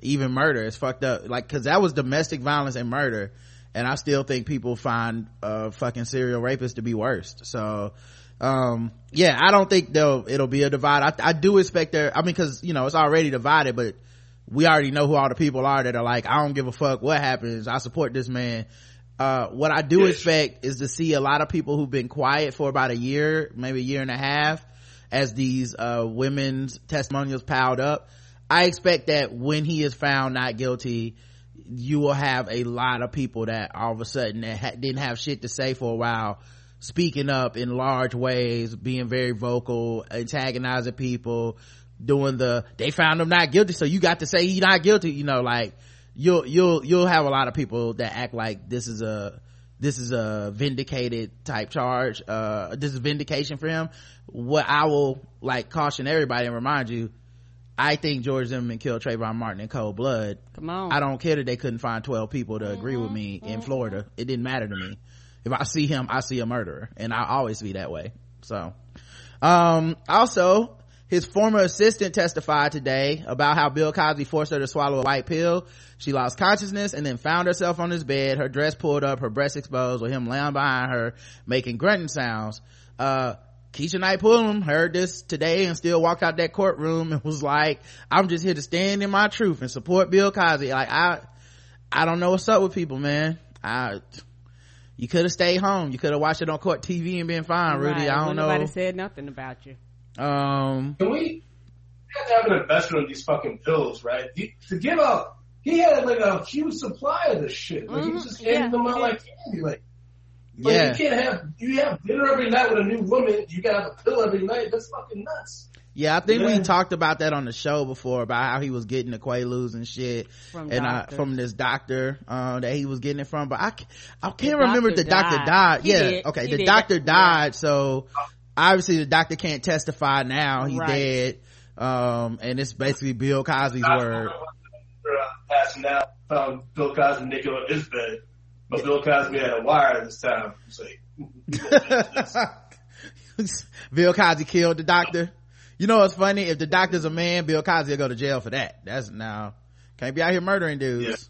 even murder is fucked up. Like because that was domestic violence and murder. And i still think people find uh fucking serial rapists to be worst so um yeah i don't think they'll it'll be a divide. I, I do expect there i mean because you know it's already divided but we already know who all the people are that are like i don't give a fuck what happens. I support this man. Uh, what i do yes. expect is to see a lot of people who've been quiet for about a year maybe a year and a half as these uh, women's testimonials piled up I expect that when he is found not guilty, you will have a lot of people that all of a sudden that ha- didn't have shit to say for a while speaking up in large ways, being very vocal, antagonizing people, doing the they found him not guilty, so you got to say he's not guilty. You know, like you'll you'll you'll have a lot of people that act like this is a this is a vindicated type charge. Uh, this is vindication for him. What I will like caution everybody and remind you I think George Zimmerman killed Trayvon Martin in cold blood. Come on. I don't care that they couldn't find 12 people to mm-hmm. agree with me in mm-hmm. Florida. It didn't matter to me. If I see him, I see a murderer. And I always be that way. So, um, also, his former assistant testified today about how Bill Cosby forced her to swallow a white pill. She lost consciousness and then found herself on his bed, her dress pulled up, her breasts exposed with him laying behind her, making grunting sounds. Uh, Keshia Knight Pulliam heard this today and still walked out that courtroom and was like, I'm just here to stand in my truth and support Bill Cosby. Like, I, I don't know what's up with people, man. I, you could have stayed home. You could have watched it on court TV and been fine, Rudy. Right. I don't Nobody know. Nobody said nothing about you. Um, Can we we have to have an investment in these fucking pills, right? You- To give up, he had like a huge supply of this shit. Like he was Mhm. just handing Yeah, them out he like candy. Like, like yeah. you can't have you have dinner every night with a new woman. You gotta have a pill every night. That's fucking nuts. Yeah, I think we talked about that on the show before about how he was getting the Quaaludes and shit, From and I, from this doctor uh, that he was getting it from. But I, I can't The remember if the doctor doctor died. died. He yeah, did. okay, He the did. doctor Yeah. died, so obviously the doctor can't testify now. He's Right. dead, um, and it's basically Bill Cosby's word. Uh, passing out, found Bill Cosby naked on his bed, but Bill Cosby had a wire this time. Like, Bill Cosby killed the doctor. You know what's funny? If the doctor's a man, Bill Cosby will go to jail for that. That's now can't be out here murdering dudes.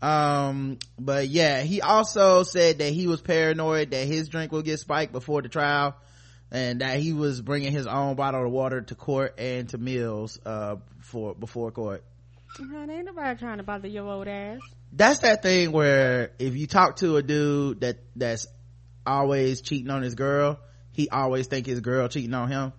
Um, but yeah, he also said that he was paranoid that his drink would get spiked before the trial, and that he was bringing his own bottle of water to court and to meals uh for before court. Honey, ain't nobody trying to bother your old ass. That's that thing where if you talk to a dude that that's always cheating on his girl, he always think his girl cheating on him.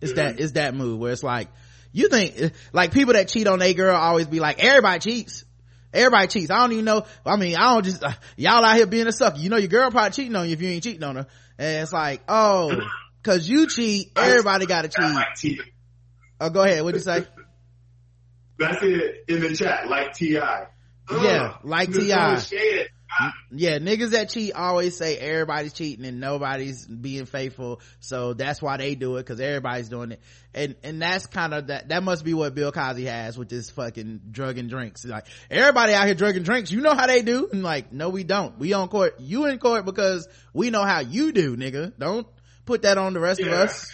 It's that it's that move where it's like you think like people that cheat on a girl always be like everybody cheats. Everybody cheats. I don't even know. I mean, I don't just uh, y'all out here being a sucker. You know your girl probably cheating on you if you ain't cheating on her. And it's like, oh, cause you cheat, everybody got to cheat. Oh, go ahead. What'd you say? That's it in the chat, like Ti. Yeah, uh, like T.I. yeah niggas that cheat always say everybody's cheating and nobody's being faithful. So that's why they do it because everybody's doing it. And and that's kind of that that must be what bill cosby has with this fucking drug and drinks. Like everybody out here drugging drinks you know how they do? And like no we don't. We on court. You in court because we know how you do nigga. Don't put that on the rest of us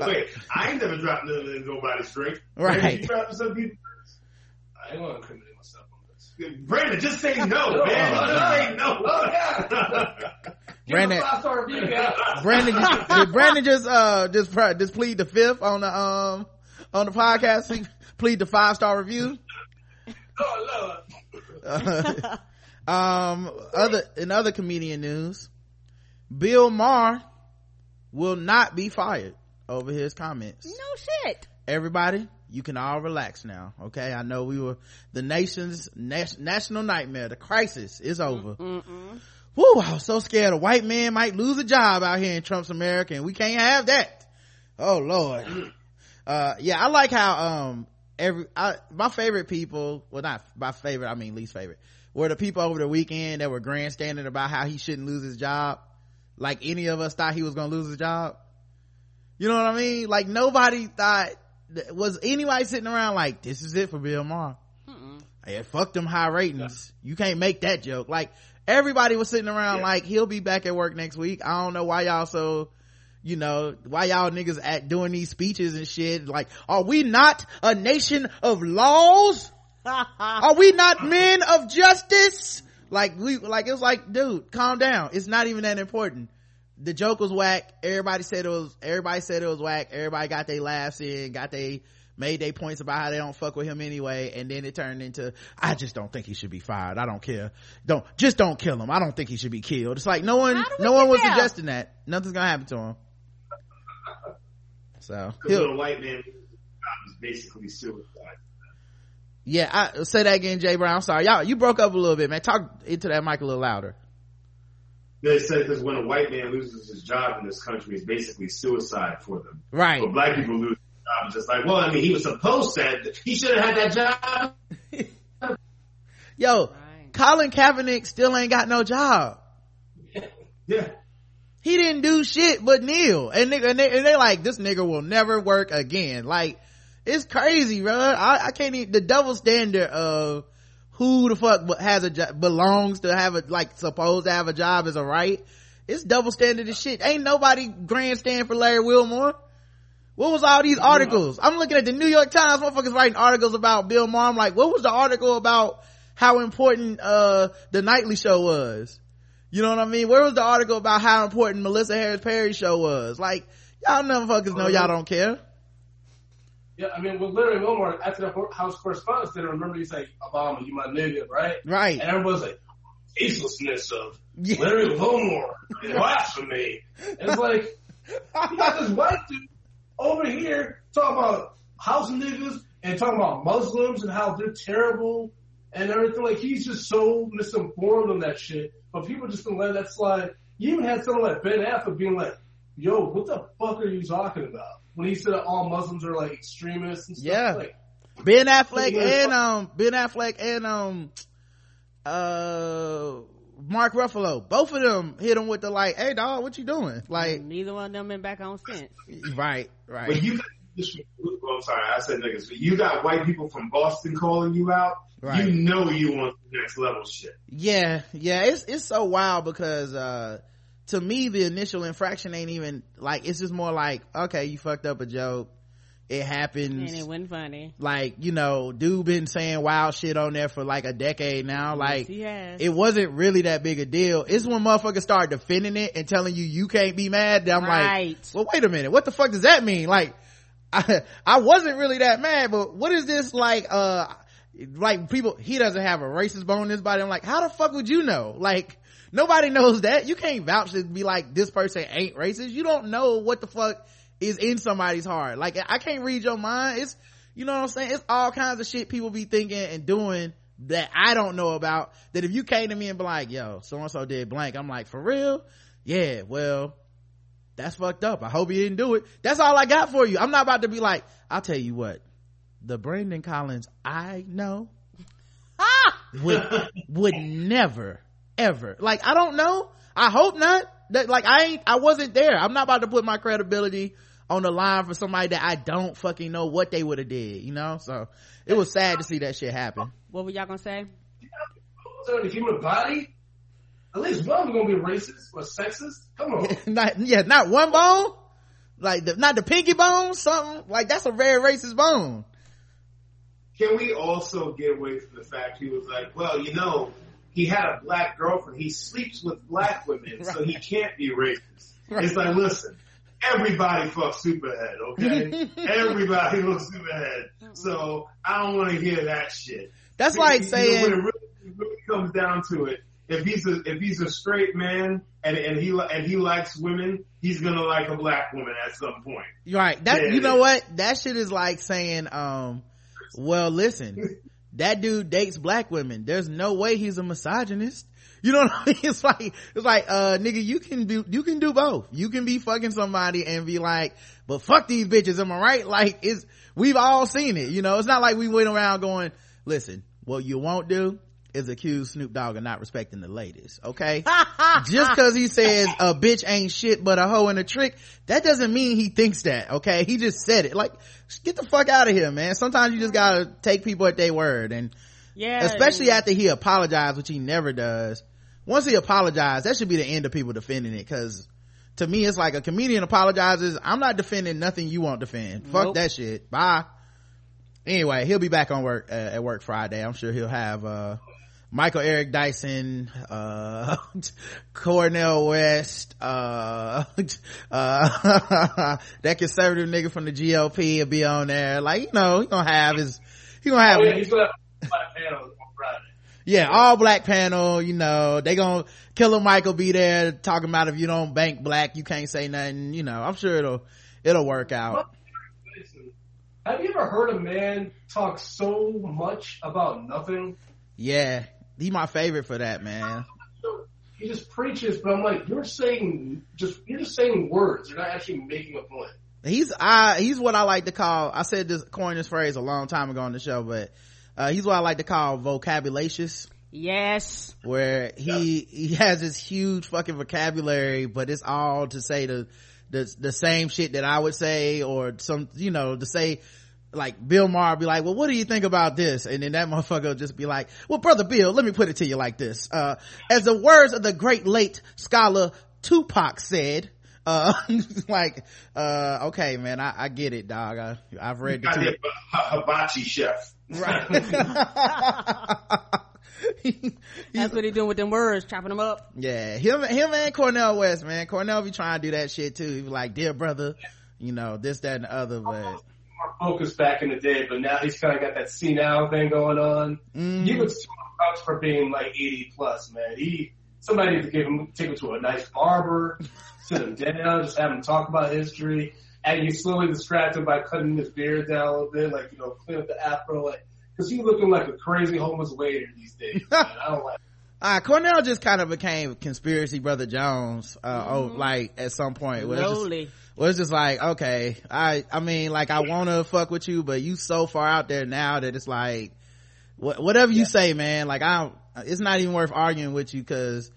Wait, I ain't never dropped nothing in nobody's drink. Right. You dropped some people. I ain't want to incriminate myself on this. Brandon, just say no, <laughs> man. Oh, just say no. Oh, yeah. <laughs> Give Brandon- him a five-star review, guys. brandon just, did brandon just uh just just plead the fifth on the um on the podcast He plead the five star review Oh, Lord. <laughs> um other in other comedian news bill maher will not be fired over his comments No shit. everybody you can all relax now okay i know we were the nation's national nightmare the crisis is over Mm-mm. Woo, I was so scared a white man might lose a job out here in Trump's America and we can't have that. Oh lord. <clears throat> Uh, yeah, I like how, um, every, I, my favorite people, well not my favorite, I mean least favorite, were the people over the weekend that were grandstanding about how he shouldn't lose his job. Like any of us thought he was gonna lose his job. You know what I mean? Like nobody thought, was anybody sitting around like, this is it for Bill Maher? Yeah, fuck them high ratings. You can't make that joke. Like everybody was sitting around Yeah. like he'll be back at work next week. I don't know why y'all so you know, why y'all niggas at doing these speeches and shit. Like, are we not a nation of laws? <laughs> Are we not men of justice? Like we like it was like, dude, calm down. It's not even that important. The joke was whack. Everybody said it was everybody said it was whack. Everybody got their laughs in, got they made their points about how they don't fuck with him anyway, and then it turned into I just don't think he should be fired. I don't care. Don't just don't kill him. I don't think he should be killed. It's like no one How do we no one was there? suggesting that. Nothing's gonna happen to him. So Because he'll- a white man loses his job, it's basically suicide. yeah, I say that again, Jay Brown. I'm sorry. Y'all you broke up a little bit, man. Talk into that mic a little louder. They said because when a white man loses his job in this country, it's basically suicide for them. Right. But black people lose their job, it's just like, well, I mean, he was supposed to. He should have had that job. <laughs> Yo, Right. Colin Kaepernick still ain't got no job. Yeah. He didn't do shit but kneel. And they, and they, and they like, this nigga will never work again. Like, it's crazy, bro. I, I can't even, the double standard of who the fuck has a job, belongs to have a, like, supposed to have a job is a right. It's double standard as shit. Ain't nobody grandstand for Larry Wilmore. What was all these articles? I'm looking at the New York Times, motherfuckers writing articles about Bill Maher. I'm like, what was the article about how important, uh, the nightly show was? You know what I mean? Where was the article about how important Melissa Harris Perry show was? Like, y'all motherfuckers know y'all don't care. Yeah, I mean, with Larry Wilmore, after the House Correspondents Dinner, remember he's like, Obama, you my nigga, right? Right. And everyone's like, facelessness of Yeah. Larry Wilmore, <laughs> blasphemy. It's like, you got this white dude over here talking about house niggas and talking about Muslims and how they're terrible and everything. Like, he's just so misinformed on that shit. But people just don't let that slide. You even had someone like Ben Affleck being like, yo, what the fuck are you talking about? When he said all Muslims are like extremists and stuff. Yeah. Like, Ben Affleck and um Ben Affleck and um uh Mark Ruffalo, both of them hit him with the like, "Hey dog, what you doing?" Like, Neither one of them been back on since. right, But right, you got, well, I'm sorry, I said niggas, but you got white people from Boston calling you out. Right. You know you want the next level shit. yeah, yeah. It's it's so wild because uh to me the initial infraction ain't even like it's just more like, okay, you fucked up a joke, it happens. And it wasn't funny. like you know, dude been saying wild shit on there for like a decade now. Like has. it wasn't really that big a deal. It's when motherfuckers start defending it and telling you you can't be mad. That I'm Right. like, well, wait a minute. What the fuck does that mean? Like, <laughs> I, I wasn't really that mad, but what is this like, uh, like people, he doesn't have a racist bone in his body. I'm like, how the fuck would you know? Like, nobody knows that. You can't vouch to be like, this person ain't racist. You don't know what the fuck is in somebody's heart. Like, I can't read your mind. It's, you know what I'm saying? It's all kinds of shit people be thinking and doing that I don't know about. That if you came to me and be like, yo, so and so did blank, I'm like, for real? Yeah, well, that's fucked up. I hope he didn't do it. That's all I got for you. I'm not about to be like, I'll tell you what, the Brandon Collins I know <laughs> would, would never, ever, like, I don't know. I hope not. That, like, I ain't, I wasn't there. I'm not about to put my credibility on the line for somebody that I don't fucking know what they would have did, you know? So, it was sad to see that shit happen. what were y'all gonna say? so in the human body, at least one of them gonna be racist or sexist. Come on. <laughs> not, yeah, not one bone. Like, the, not the pinky bone, something. Like, that's a very racist bone. Can we also get away from the fact he was like, well, you know, he had a black girlfriend. He sleeps with black women, so he can't be racist. Right. It's like, listen, everybody fucks Superhead, okay? <laughs> everybody looks Superhead. So I don't want to hear that shit. That's like You know, saying, when it really, really comes down to it, if he's a if he's a straight man and and he and he likes women, he's gonna like a black woman at some point. right. That, Yeah. you know what? That shit is like saying, um, well, listen, that dude dates black women. There's no way he's a misogynist. You know what I mean? <laughs> It's like, it's like, uh, nigga, you can do, you can do both. You can be fucking somebody and be like, but fuck these bitches, am I right? Like, it's, we've all seen it, you know? It's not like we went around going, listen, what you won't do is accused Snoop Dogg of not respecting the ladies, okay? <laughs> Just cause he says a bitch ain't shit but a hoe and a trick, that doesn't mean he thinks that, okay? He just said it. Like, get the fuck out of here, man. Sometimes you just gotta take people at their word and, Yeah. especially after he apologized, which he never does. Once he apologized, that should be the end of people defending it. Cause to me, it's like a comedian apologizes. I'm not defending nothing you won't defend. Fuck that shit. Bye. Anyway, he'll be back on work uh, at work Friday. I'm sure he'll have uh, Michael Eric Dyson, uh, <laughs> Cornel West, uh, <laughs> uh, <laughs> that conservative nigga from the GOP will be on there. Like, you know, he gonna have his, he gonna have Oh, yeah, he's gonna have black panel on Friday. yeah, all black panel, you know, they gonna, Killer Mike will be there talking about if you don't bank black, you can't say nothing, you know, I'm sure it'll, it'll work out. Have you ever heard a man talk so much about nothing? Yeah, he my favorite for that, man. He just preaches, but I'm like, you're saying just you're just saying words. You're not actually making a point. He's, I, he's what I like to call, I said this, coined this phrase a long time ago on the show, but, uh, he's what I like to call vocabulatious. yes. where he he has this huge fucking vocabulary but it's all to say the the the same shit that I would say or some you know to say like Bill Maher be like well what do you think about this and then that <laughs> motherfucker will just be like well brother Bill let me put it to you like this uh as the words of the great late scholar Tupac said uh <laughs> like uh okay man I, I get it dog I, I've read the Got the hibachi chef. right <laughs> That's what he doing with them words, chopping them up. Yeah, him, him and Cornel West, man. Cornel be trying to do that shit too. He be like, dear brother, you know, this, that, and the other, but. More focused back in the day, but now he's kind of got that senile thing going on. Mm. He was too much for being like 80 plus, man. He, somebody needs to give him, take him to a nice barber, <laughs> sit him down, just have him talk about history. And you slowly distract him by cutting his beard down a little bit, like, you know, clean up the afro, like, cause he's looking like a crazy homeless waiter these days, <laughs> man. I don't like Uh, Cornel just kind of became conspiracy brother Jones, uh, oh, like at some point. Where it's just- Slowly. Well, it's just like, okay, I, I mean, like, I wanna fuck with you, but you so far out there now that it's like, wh- whatever you say, man, like, I don't, it's not even worth arguing with you, cause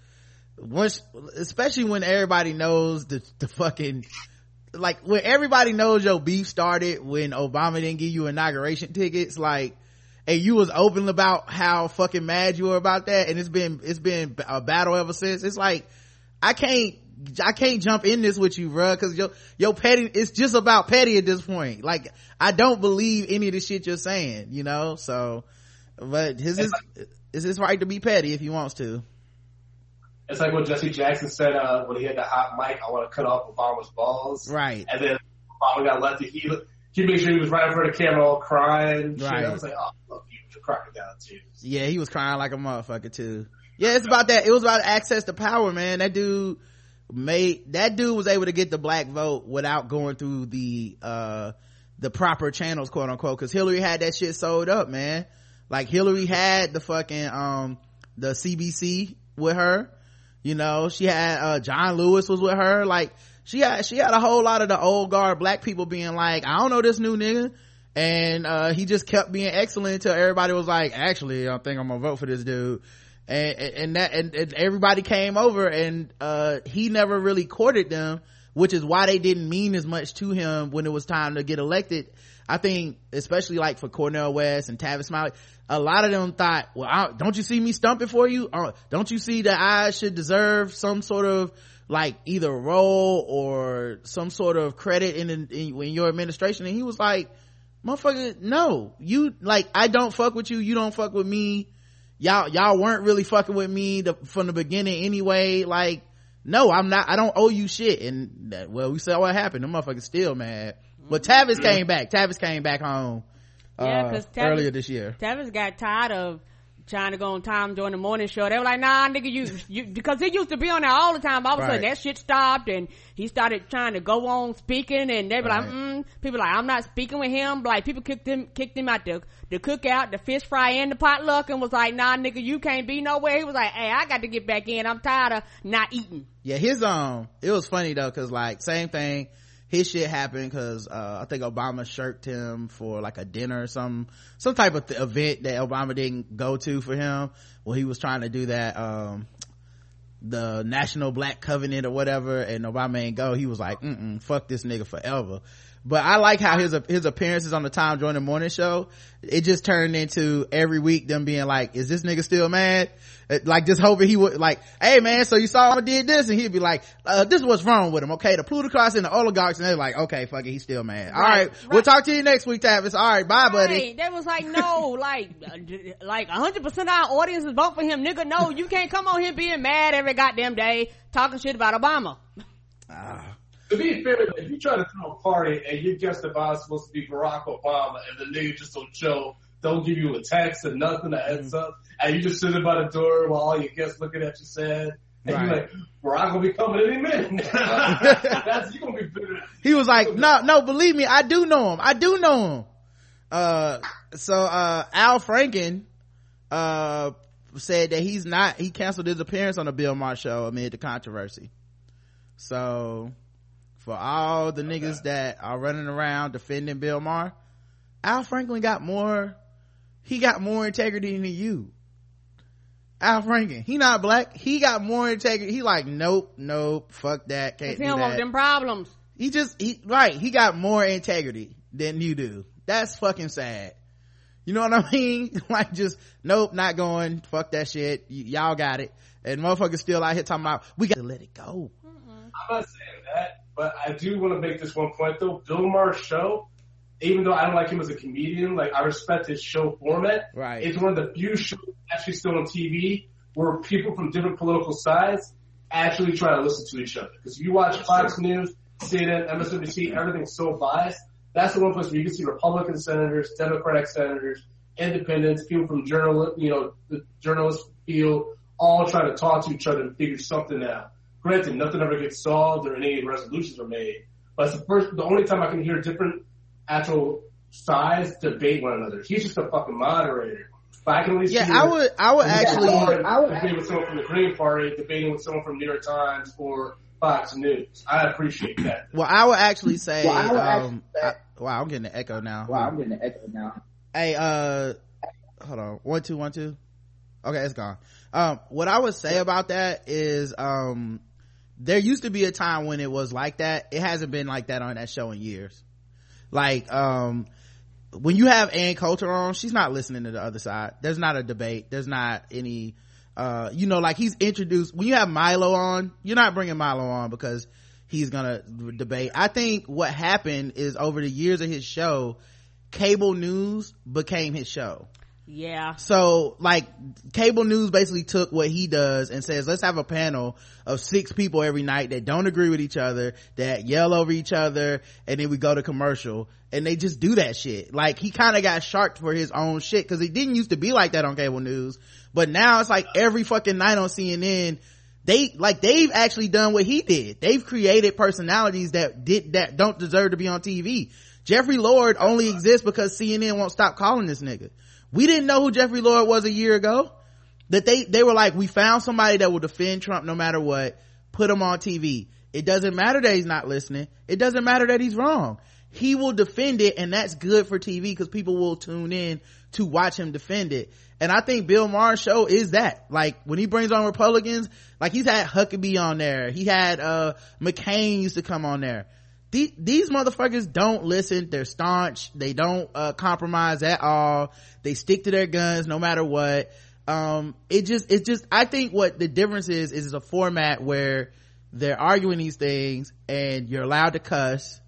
once, especially when everybody knows the, the fucking, like, when everybody knows your beef started when Obama didn't give you inauguration tickets, like, and you was open about how fucking mad you were about that, and it's been, it's been a battle ever since, it's like, I can't, I can't jump in this with you, bruh, cause your, your petty, it's just about petty at this point. Like, I don't believe any of the shit you're saying, you know, so, but his is, it's his right to be petty if he wants to. It's like what Jesse Jackson said uh, when he had the hot mic. I want to cut off Obama's balls. Right. And then Obama got left. He he made sure he was right in front of the camera, all crying. And shit. Right. I was like, oh, look, you crocodile tears. Yeah, he was crying like a motherfucker too. Yeah, it's about that. It was about access to power, man. That dude made, that dude was able to get the black vote without going through the, uh, the proper channels, quote unquote, cause Hillary had that shit sold up, man. Like Hillary had the fucking, um, the CBC with her. You know, she had, uh, John Lewis was with her. Like, she had, she had a whole lot of the old guard black people being like, I don't know this new nigga. And, uh, he just kept being excellent until everybody was like, actually, I think I'm gonna vote for this dude. And, that, and, and everybody came over and, uh, he never really courted them, which is why they didn't mean as much to him when it was time to get elected. I think, especially like for Cornel West and Tavis Smiley, a lot of them thought, well, I, don't you see me stumping for you? Uh, don't you see that I should deserve some sort of like either role or some sort of credit in, in, in your administration? And he was like, motherfucker, no, you, like, I don't fuck with you. You don't fuck with me. Y'all, y'all weren't really fucking with me the, from the beginning anyway. Like, no, I'm not, I don't owe you shit. And that, well, we saw what happened. The motherfucker's still mad. But Tavis came back. Tavis came back home. Yeah, uh, 'cause Tavis- earlier this year. Tavis got tired of trying to go on time during the morning show. They were like, nah, nigga, you, you, <laughs> because he used to be on there all the time. All of a sudden that shit stopped and he started trying to go on speaking and they were like, mm, people like, I'm not speaking with him. Like people kicked him, kicked him out the, the cookout, the fish fry and the potluck and was like, nah, nigga, you can't be nowhere. He was like, hey, I got to get back in. I'm tired of not eating. Yeah, his, um, it was funny though, cause like, same thing. His shit happened cause, uh, I think Obama shirked him for like a dinner or some, some type of th- event that Obama didn't go to for him. Well, he was trying to do that, um, the National Black Covenant or whatever, and Obama ain't go. He was like, mm fuck this nigga forever. But I like how his his appearances on the Tom Joyner Morning Show. It just turned into every week them being like, "Is this nigga still mad?" Uh, Like just hoping he would like, "Hey man, so you saw him did this," and he'd be like, uh, "This is what's wrong with him." Okay, the plutocrats and the oligarchs, and they're like, "Okay, fuck it, he's still mad." All Right, right, we'll talk to you next week, Tavis. All right, bye, buddy. Right. They was like, no, <laughs> like, uh, d- like 100% of our audience is vote for him. Nigga, no, you can't come on here being mad every goddamn day talking shit about Obama. To be fair, if you try to throw a party and your guest of honor is supposed to be Barack Obama and the nigga just don't show, don't give you a text or nothing, a heads Mm-hmm. up, and you just sitting by the door while all your guests looking at you sad, and you're Right. like, Barack will be coming any minute. <laughs> <laughs> That's, you're gonna be bitter. he was like no no believe me i do know him i do know him uh so uh al franken uh said that he's not he canceled his appearance on the bill maher show amid the controversy so for all the niggas that are running around defending bill maher al franken got more he got more integrity than you. Al franken he not black. He got more integrity. He like nope nope fuck that can't Cause do he don't want them problems. he just he right he got more integrity than you do. That's fucking sad. You know what i <laughs> mean? Like just nope not going. Fuck that shit. Y- y'all got it. And motherfuckers still out here talking about we gotta let it go. I'm not saying that, but I do want to make this one point though. Bill Maher's show even though I don't like him as a comedian, like I respect his show format. Right. It's one of the few shows actually still on TV where people from different political sides actually try to listen to each other. Because if you watch Fox News, CNN, MSNBC, everything's so biased. That's the one place where you can see Republican senators, Democratic senators, independents, people from journal, you know, the journalist field, all trying to talk to each other and figure something out. Granted, nothing ever gets solved or any resolutions are made, but it's the first, the only time I can hear different actual sides debate one another. He's just a fucking moderator. But I can at least Yeah, I would, I would actually, I would debating with someone from the Green Party, debating with someone from New York Times or Fox News. I appreciate that. well, I would actually say, Well, I would um, actually I, wow, I'm getting an echo now. Wow, I'm getting an echo now. Hey, uh, hold on. One, two, one, two. Okay, it's gone. Um, what I would say about that is, um, there used to be a time when it was like that. It hasn't been like that on that show in years. Like, um, when you have Ann Coulter on, she's not listening to the other side. There's not a debate. There's not any, uh, you know, like he's introduced, when you have Milo on, you're not bringing Milo on because he's gonna debate. I think what happened is over the years of his show, cable news became his show. Yeah. So like cable news basically took what he does and says, let's have a panel of six people every night that don't agree with each other, that yell over each other, and then we go to commercial and they just do that shit. Like he kind of got sharked for his own shit cause it didn't used to be like that on cable news, but now it's like every fucking night on CNN, they, like they've actually done what he did. They've created personalities that did, that don't deserve to be on TV. Jeffrey Lord only exists because CNN won't stop calling this nigga. We didn't know who Jeffrey Lord was a year ago. That they, they were like, we found somebody that will defend Trump no matter what, put him on TV. It doesn't matter that he's not listening. It doesn't matter that he's wrong. He will defend it and that's good for TV because people will tune in to watch him defend it. And I think Bill Maher's show is that. Like when he brings on Republicans, like he's had Huckabee on there. He had, uh, McCain used to come on there these, these motherfuckers don't listen. They're staunch. They don't, uh, compromise at all. They stick to their guns no matter what. Um, it just, it just, I think what the difference is, is it's a format where they're arguing these things and you're allowed to cuss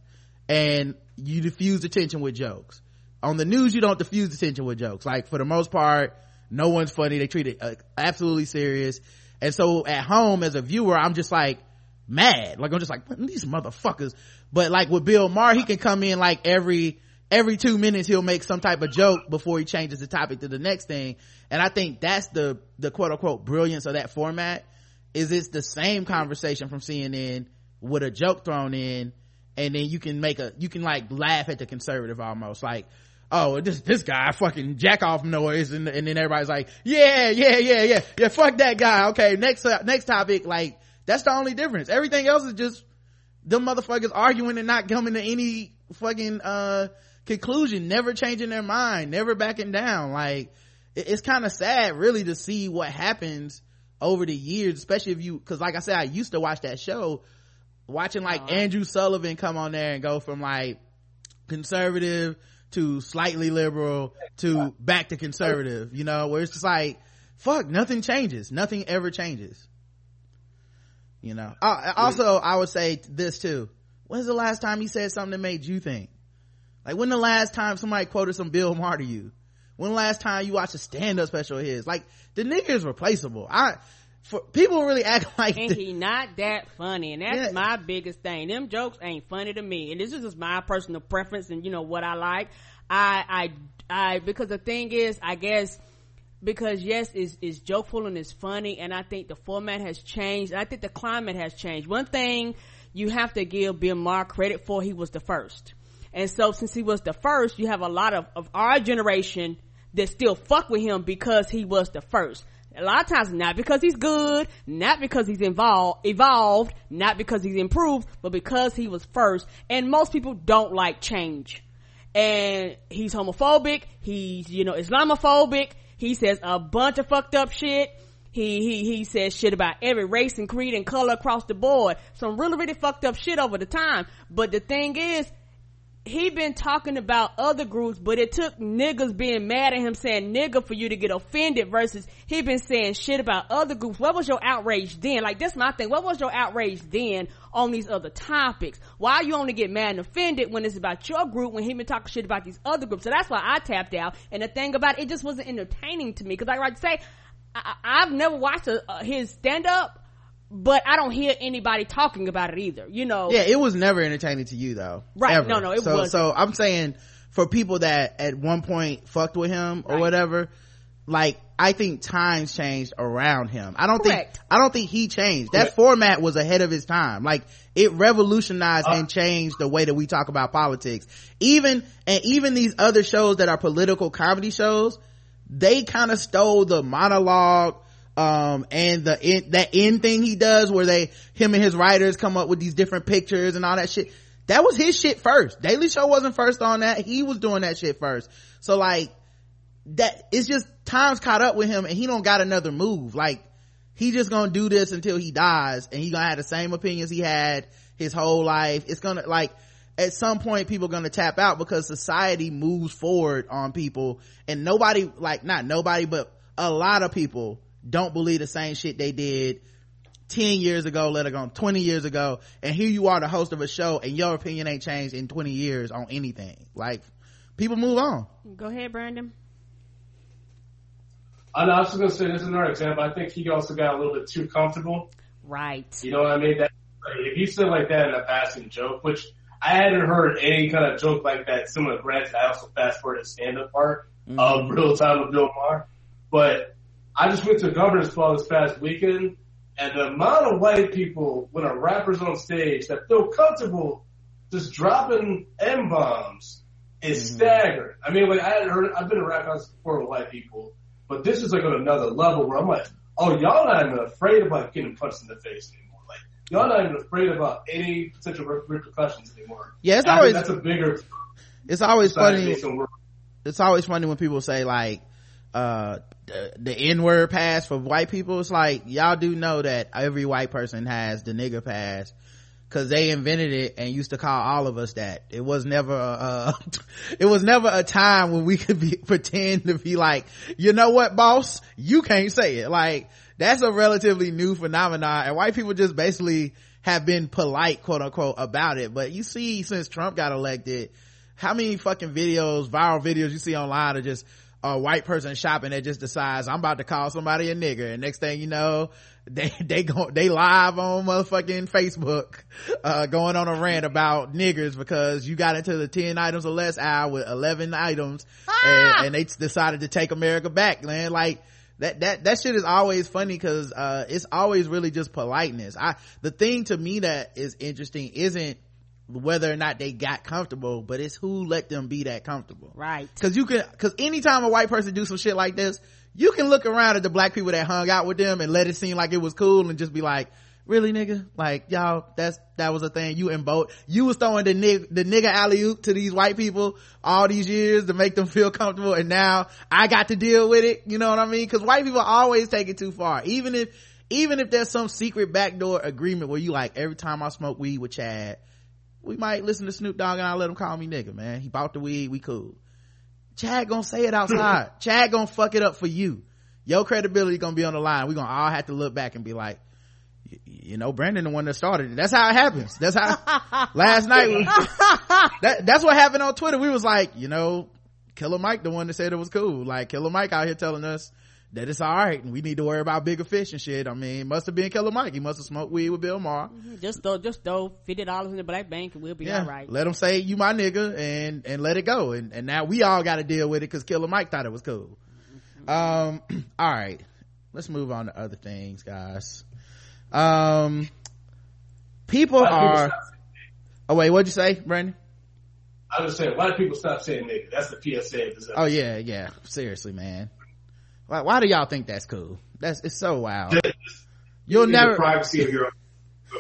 and you diffuse the tension with jokes. On the news, you don't diffuse the tension with jokes. Like for the most part, no one's funny. They treat it uh, absolutely serious. And so at home as a viewer, I'm just like, mad. Like I'm just like, these motherfuckers. But like with Bill Maher, he can come in like every, every two minutes he'll make some type of joke before he changes the topic to the next thing. And I think that's the, the quote unquote brilliance of that format is it's the same conversation from CNN with a joke thrown in and then you can make a, you can like laugh at the conservative almost like, oh, this, this guy fucking jack off noise. And, and then everybody's like, yeah, yeah, yeah, yeah, yeah, fuck that guy. Okay. Next, uh, next topic. Like, that's the only difference. Everything else is just them motherfuckers arguing and not coming to any fucking, uh, conclusion, never changing their mind, never backing down. Like, it's kind of sad really to see what happens over the years, especially if you, cause like I said, I used to watch that show, watching like Uh-huh. Andrew Sullivan come on there and go from like conservative to slightly liberal to back to conservative, you know, where it's just like, fuck, nothing changes. Nothing ever changes you know? Uh, also i would say this too. When's the last time he said something that made you think? Like when the last time somebody quoted some bill maher to you? When the last time you watched a stand-up special of his? Like the nigga is replaceable. I for people really act <laughs> like And the- he not that funny, and that's Yeah. my biggest thing. Them jokes ain't funny to me, and this is just my personal preference and you know what I like. I, I, I, because the thing is, I guess, because yes, is is jokeful and it's funny, and I think the format has changed. I think the climate has changed. One thing you have to give Bill Maher credit for, he was the first, and so since he was the first, you have a lot of of our generation that still fuck with him because he was the first. A lot of times not because he's good, not because he's involved, evolved, not because he's improved, but because he was first. And most people don't like change. And he's homophobic, he's, you know, Islamophobic, he says a bunch of fucked up shit. He, he, he says shit about every race and creed and color across the board. Some really, really fucked up shit over the time. But the thing is, he been talking about other groups, but it took niggas being mad at him saying nigga for you to get offended versus he been saying shit about other groups. What was your outrage then? Like that's my thing. What was your outrage then on these other topics? Why you only get mad and offended when it's about your group when he been talking shit about these other groups? So that's why I tapped out. And the thing about it, it just wasn't entertaining to me. Cause like I say, I, I've never watched a, his stand up but I don't hear anybody talking about it either, you know. Yeah, it was never entertaining to you though. Right. Ever. No, no, it so, wasn't. So I'm saying for people that at one point fucked with him or Right. whatever, like I think times changed around him. I don't Correct. think I don't think he changed. That format was ahead of his time. Like it revolutionized uh. and changed the way that we talk about politics. Even and even these other shows that are political comedy shows, they kind of stole the monologue um and the end, that end thing he does where they him and his writers come up with these different pictures and all that shit. That was his shit first. Daily show wasn't first on that. He was doing that shit first. So like that it's just times caught up with him and he don't got another move. Like he just gonna do this until he dies and he gonna have the same opinions he had his whole life. It's gonna like at some point people gonna tap out because society moves forward on people and nobody like not nobody but a lot of people don't believe the same shit they did 10 years ago let alone 20 years ago and here you are the host of a show and your opinion ain't changed in 20 years on anything like people move on Go ahead, Brandon. I know, I was just gonna say this is another example. I think he also got a little bit too comfortable. Right. You know what I mean? That like, if you said like that in a passing joke, which I hadn't heard any kind of joke like that similar. to Granted, I also fast forward the stand up part of mm-hmm. Real Time with Bill Maher, but I just went to Governor's Ball this past weekend, and the amount of white people when a rapper's on stage that feel comfortable just dropping m bombs is mm-hmm. staggering. I mean, like I hadn't heard. I've been in rap houses before with white people, but this is like on another level where I'm like, oh, y'all not even afraid about getting punched in the face anymore. Like y'all not even afraid about any potential repercussions anymore. Yeah, it's And I think always- that's a bigger it's always funny based on where- it's always funny when people say like uh the, the n-word pass for white people it's like y'all do know that every white person has the nigger pass because they invented it and used to call all of us that. It was never uh <laughs> it was never a time when we could be <laughs> pretend to be like you know what boss? You can't say it. Like that's a relatively new phenomenon and white people just basically have been polite quote unquote about it. But you see since trump got elected how many fucking videos, viral videos you see online are just a white person shopping that just decides I'm about to call somebody a nigger. And next thing you know, <laughs> they, they go, they live on motherfucking Facebook, uh, going on a rant about niggers because you got into the 10 items or less aisle with 11 items and, and they decided to take America back, man. Like, that that that shit is always funny because uh it's always really just politeness. I the thing to me that is interesting isn't whether or not they got comfortable but it's who let them be that comfortable. Right. because you can because anytime a white person do some shit like this you can look around at the black people that hung out with them and let it seem like it was cool and just be like really nigga? Like y'all that's that was a thing. You and both. You was throwing the nig the nigga alley oop to these white people all these years to make them feel comfortable and now i got to deal with it. You know what i mean? Because white people always take it too far. Even if even if there's some secret backdoor agreement where you like every time i smoke weed with chad we might listen to Snoop Dogg and I'll let him call me nigga, man. He bought the weed, we cool. Chad gonna say it outside. <laughs> Chad gonna fuck it up for you. Your credibility gonna be on the line. We gonna all have to look back and be like, you know, Brandon the one that started it. That's how it happens. That's how, <laughs> last night, we, <laughs> that, that's what happened on Twitter. We was like, you know, Killer Mike the one that said it was cool. Like, Killer Mike out here telling us that it's alright and we need to worry about bigger fish and shit. I mean, must have been Killer Mike. He must have smoked weed with Bill Maher. Just throw, just throw fifty dollars in the black bank and we'll be yeah. all right. let him say you my nigga and and let it go. And and now we all got to deal with it because killer mike thought it was cool. Um <clears throat> all right. Let's move on to other things guys. Um people are oh wait what'd you say brandon? I was saying, white people stop saying nigga. That's the PSA of this oh yeah yeah. Seriously man why, why do y'all think that's cool? That's it's so wild. You'll In never the privacy of your own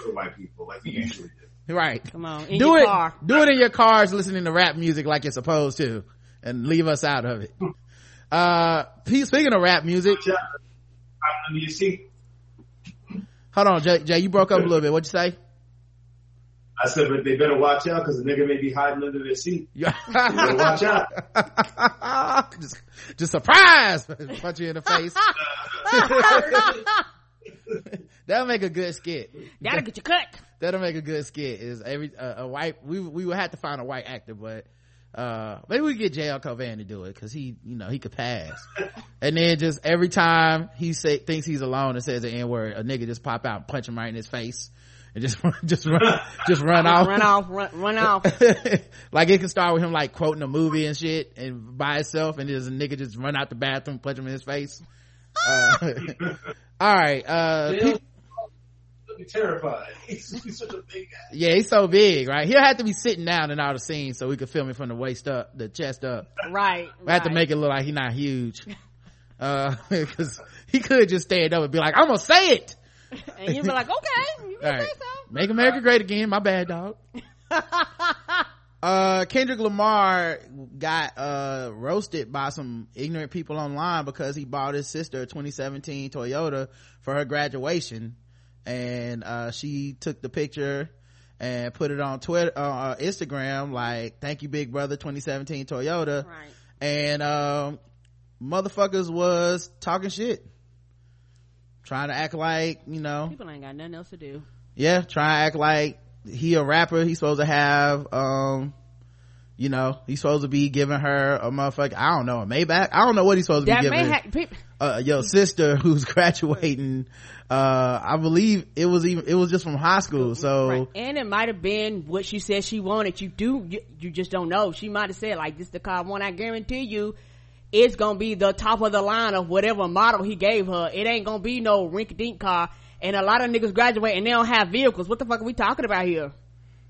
for white people, like you usually do. right. Come on, in do your it car. do it in your cars listening to rap music like you're supposed to and leave us out of it. Uh P- speaking of rap music I mean, you see, hold on jay, jay you broke up a little bit. What'd you say I said, but they better watch out because the nigga may be hiding under their seat. <laughs> Yeah. You better watch out. <laughs> just, just surprise! <laughs> Punch you in the face. That'll make a good skit. That'll get you cut. That'll make a good skit. Is every uh, a white? We we would have to find a white actor, but uh maybe we get JL Covan to do it because he you know he could pass. and then just every time he say thinks he's alone and says the n word, a nigga just pop out and punch him right in his face. And just <laughs> just run just run off Run off, run, run off. <laughs> like it can start with him like quoting a movie and shit and by itself and there's a nigga just run out the bathroom punch him in his face uh, <laughs> all right uh He'll, he'll be terrified. He's, he's such a big guy. yeah he's so big right he'll have to be sitting down in all the scenes so we can film it from the waist up the chest up Right. we have to make it look like he's not huge uh because he could just stand up and be like i'm gonna say it <laughs> And you'd be like, okay, you all can right so. make america great again my bad dog <laughs> uh kendrick lamar got uh roasted by some ignorant people online because he bought his sister a 2017 toyota for her graduation and uh she took the picture and put it on twitter uh instagram like thank you big brother 2017 toyota Right. and um motherfuckers was talking shit trying to act like you know People ain't got nothing else to do. yeah try to act like he a rapper he's supposed to have um you know he's supposed to be giving her a motherfucker i don't know a maybach i don't know what he's supposed to That be giving have, people, uh, your sister <laughs> who's graduating uh i believe it was even it was just from high school so Right. And it might have been what she said she wanted. You do, you, you just don't know. She might have said like, this the car one. I guarantee you, it's gonna be the top of the line of whatever model he gave her. It ain't gonna be no rink dink car. And a lot of niggas graduate and they don't have vehicles. What the fuck are we talking about here?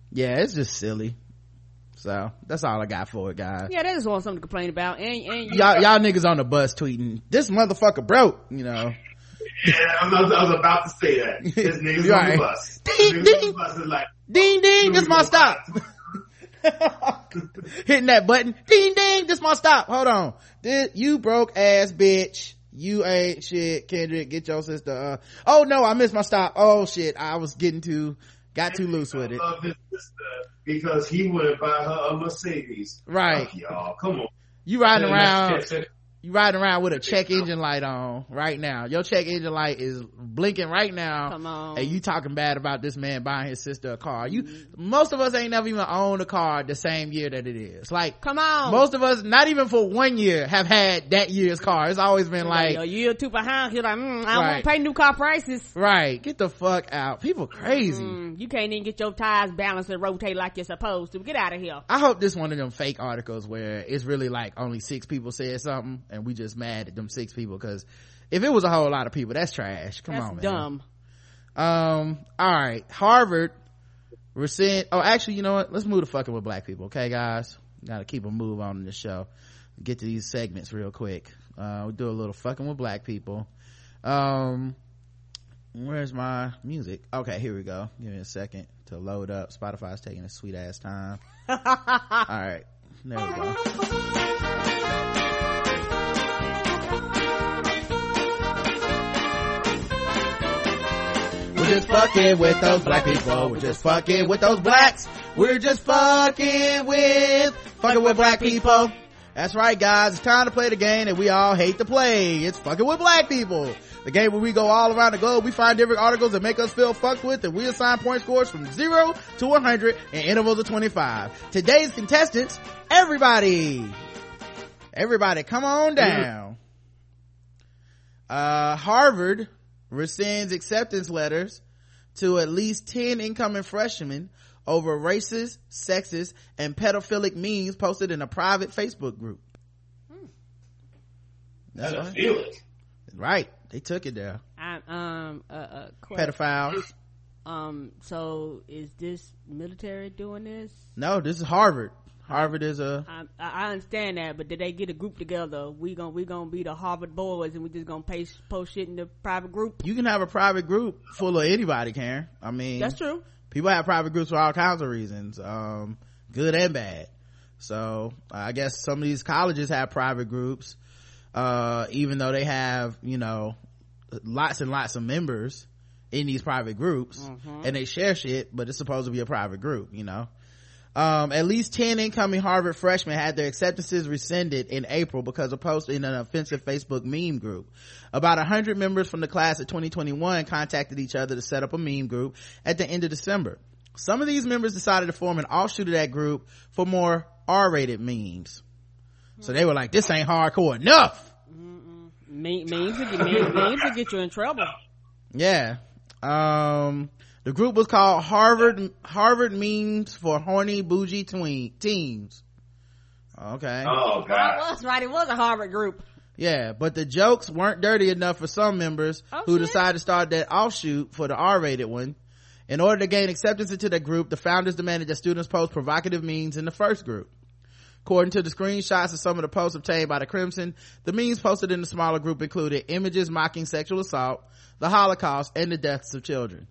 yeah it's just silly so that's all i got for it guys Yeah, they just want something to complain about. And, and you, y'all y'all niggas on the bus tweeting this motherfucker broke you know Yeah, I was, I was about to say that. <laughs> This niggas on the bus. Ding, ding. the bus is like, ding ding this my stop <laughs> hitting that button. Ding ding. This my stop. Hold on. This, you broke ass bitch. You ain't shit. Kendrick get your sister uh oh no i missed my stop. Oh shit. I was getting too got too loose with it. I love his sister because he wouldn't buy her a Mercedes. Right. Fuck y'all, come on. you riding around you riding around with a check engine light on right now your check engine light is blinking right now Come on. and you talking bad about this man buying his sister a car you most of us ain't never even owned a car the same year that it is like come on. most of us not even for one year have had that year's car it's always been like a year or two behind, you're like, mm, I don't Right. want to pay new car prices. right get the fuck out people crazy Mm, you can't even get your tires balanced and rotate like you're supposed to. Get out of here. i hope this one of them fake articles where it's really like only six people said something and we just mad at them six people because if it was a whole lot of people that's trash. Come That's on man. dumb. um all right. Harvard rescind oh actually you know what? Let's move to fucking with black people okay guys? Gotta keep a move on in the show. Get to these segments real quick. Uh we'll do a little fucking with black people. Um where's my music? Okay here we go. Give me a second to load up. Spotify's taking a sweet ass time. <laughs> All right. There we go just fucking with those black people. We're just fucking with those blacks. We're just fucking with, fucking with black people. That's right guys, it's time to play the game that we all hate to play. It's fucking with black people. The game where we go all around the globe, we find different articles that make us feel fucked with and we assign point scores from 0 to 100 in intervals of 25. Today's contestants, everybody. Everybody come on down. Uh, Harvard rescinds acceptance letters to at least 10 incoming freshmen over racist, sexist, and pedophilic memes posted in a private Facebook group. That's I right. feel it. Right. They took it there. I, um, uh, uh, question. Pedophiles. Um, so is this military doing this? No, this is Harvard. Harvard is a, I, I understand that, but did they get a group together? We gon' we gonna be the Harvard boys, and we just gonna post post shit in the private group. you can have a private group full of anybody, Karen. I mean, That's true. people have private groups for all kinds of reasons um good and bad so i guess some of these colleges have private groups uh even though they have you know lots and lots of members in these private groups Mm-hmm. and they share shit but it's supposed to be a private group you know um, at least 10 incoming Harvard freshmen had their acceptances rescinded in April because of posting in an offensive Facebook meme group. About 100 members from the class of 2021 contacted each other to set up a meme group at the end of December. Some of these members decided to form an offshoot of that group for more R-rated memes. So they were like, this ain't hardcore enough. Me- memes, will get, memes, memes will get you in trouble. Yeah. Um, the group was called Harvard, Harvard memes for horny bougie tween, teens. Okay. Oh That god. was right. It was a Harvard group. Yeah, but the jokes weren't dirty enough for some members Oh, who shit. decided to start that offshoot for the R-rated one. In order to gain acceptance into the group, the founders demanded that students post provocative memes in the first group. According to the screenshots of some of the posts obtained by the Crimson, the memes posted in the smaller group included images mocking sexual assault, the Holocaust, and the deaths of children.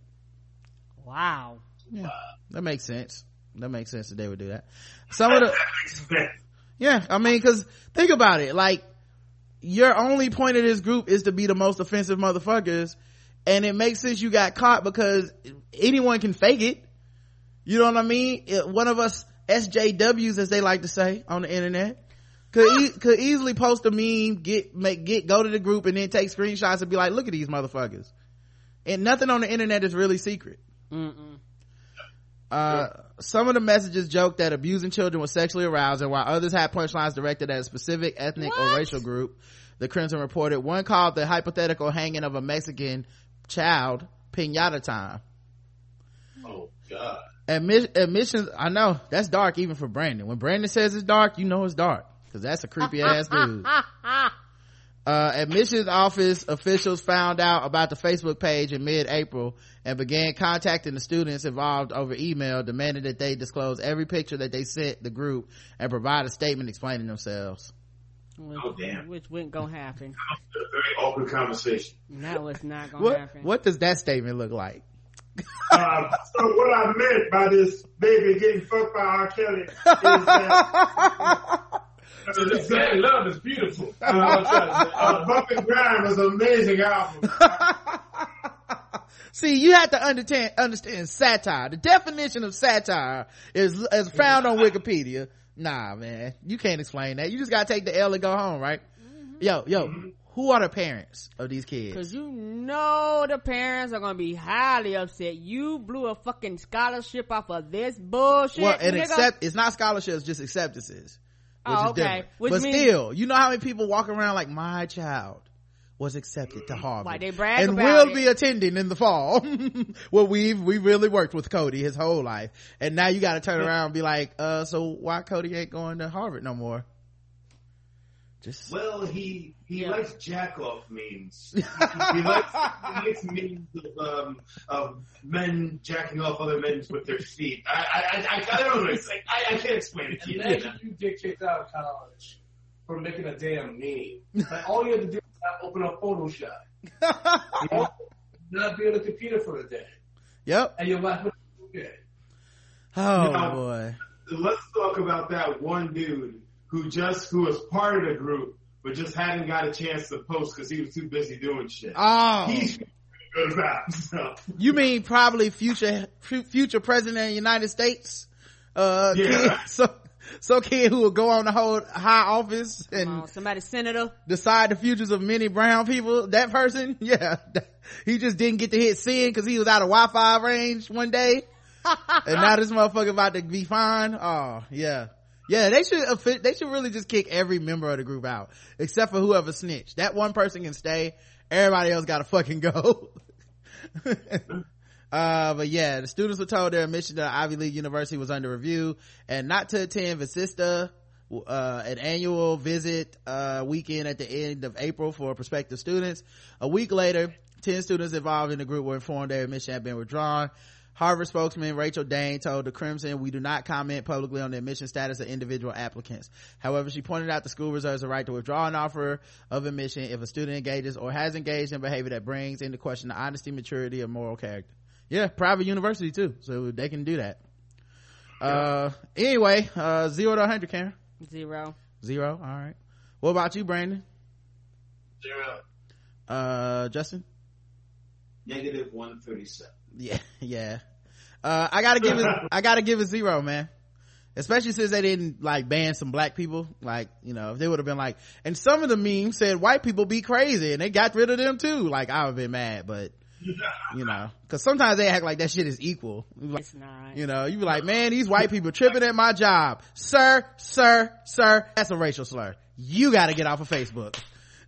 Wow. Yeah, that makes sense. That makes sense that they would do that. Some of the, <laughs> yeah, I mean, cause think about it, like, your only point of this group is to be the most offensive motherfuckers, and it makes sense you got caught because anyone can fake it. You know what I mean? It- one of us SJWs, as they like to say on the internet, could e- could easily post a meme, get make get go to the group, and then take screenshots and be like, "Look at these motherfuckers." And nothing on the internet is really secret. Mm-mm. Uh, some of the messages joked that abusing children was sexually arousing, while others had punchlines directed at a specific ethnic or racial group. The Crimson reported one called the hypothetical hanging of a Mexican child pinata time. Oh god. Admi- admissions, I know that's dark even for Brandon. When Brandon says it's dark, you know it's dark because that's a creepy ass dude. <laughs> Uh, admissions office officials found out about the Facebook page in mid-April and began contacting the students involved over email, demanding that they disclose every picture that they sent the group and provide a statement explaining themselves. Which, Oh, damn. Which wasn't gonna happen. A very awkward conversation. That was not gonna What, happen. what does that statement look like? Uh, so what I meant by this baby getting fucked by R. Kelly is that <laughs> So this man love is beautiful. <laughs> uh, Bump and Grind was an amazing album. <laughs> See, you have to understand, understand satire. The definition of satire is, is found on Wikipedia. Nah, man, you can't explain that. You just gotta take the L and go home, right? Yo, yo, who are the parents of these kids? Cause you know the parents are gonna be highly upset. You blew a fucking scholarship off of this bullshit. Well, and nigga. accept, it's not scholarships, just acceptances. Oh, okay. Which but means- still, you know how many people walk around like my child was accepted to Harvard. Why, they brag and will it. be attending in the fall. <laughs> well, we've, we really worked with Cody his whole life. And now you gotta turn around and be like, uh, so why Cody ain't going to Harvard no more? Just, Well, he he Yeah. likes jack off memes. he, <laughs> he likes he likes memes of um of men jacking off other men with their feet. I I I, I, I don't know. It's like I, I can't explain it to you. Imagine you get kicked out of college for making a damn meme. Like all you had to do was open up Photoshop. <laughs> You know? Not be on the computer for a day. yep. And your life would be okay. Oh No. boy. Let's talk about that one dude who just who was part of the group but just hadn't got a chance to post because he was too busy doing shit. Oh, He's good about himself. <laughs> you mean probably future, future president of the United States? Uh, Yeah. kid, <laughs> so, so kid who will go on to hold high office and on, somebody senator. decide the futures of many brown people. That person, <laughs> yeah, he just didn't get to hit sin because he was out of Wi-Fi range one day, and now this motherfucker about to be fine. Oh yeah, yeah. They should they should really just kick every member of the group out except for whoever snitched. That one person can stay. Everybody else got to fucking go. <laughs> Uh, but yeah, the students were told their admission to Ivy League University was under review and not to attend Visitas, uh, an annual visit, uh, weekend at the end of April for prospective students. A week later, 10 students involved in the group were informed their admission had been withdrawn. Harvard spokesman Rachael Dane told the Crimson, we do not comment publicly on the admission status of individual applicants. However, she pointed out the school reserves the right to withdraw an offer of admission if a student engages or has engaged in behavior that brings into question the honesty, maturity, or moral character. Yeah, private university too, so they can do that. Uh, anyway, uh, zero to 100, Karen. Zero. Zero, alright. What about you, Brandon? Zero. Uh, Justin? negative 137. Yeah, <laughs> yeah. Uh, I gotta give it, I gotta give it zero, man. Especially since they didn't like ban some black people. Like, you know, if they would have been like, and some of the memes said white people be crazy and they got rid of them too. Like, I would have been mad, but you know, cause sometimes they act like that shit is equal. Like, It's not. you know, you be like, man, these white people tripping at my job. Sir, sir, sir, that's a racial slur. You gotta get off of Facebook.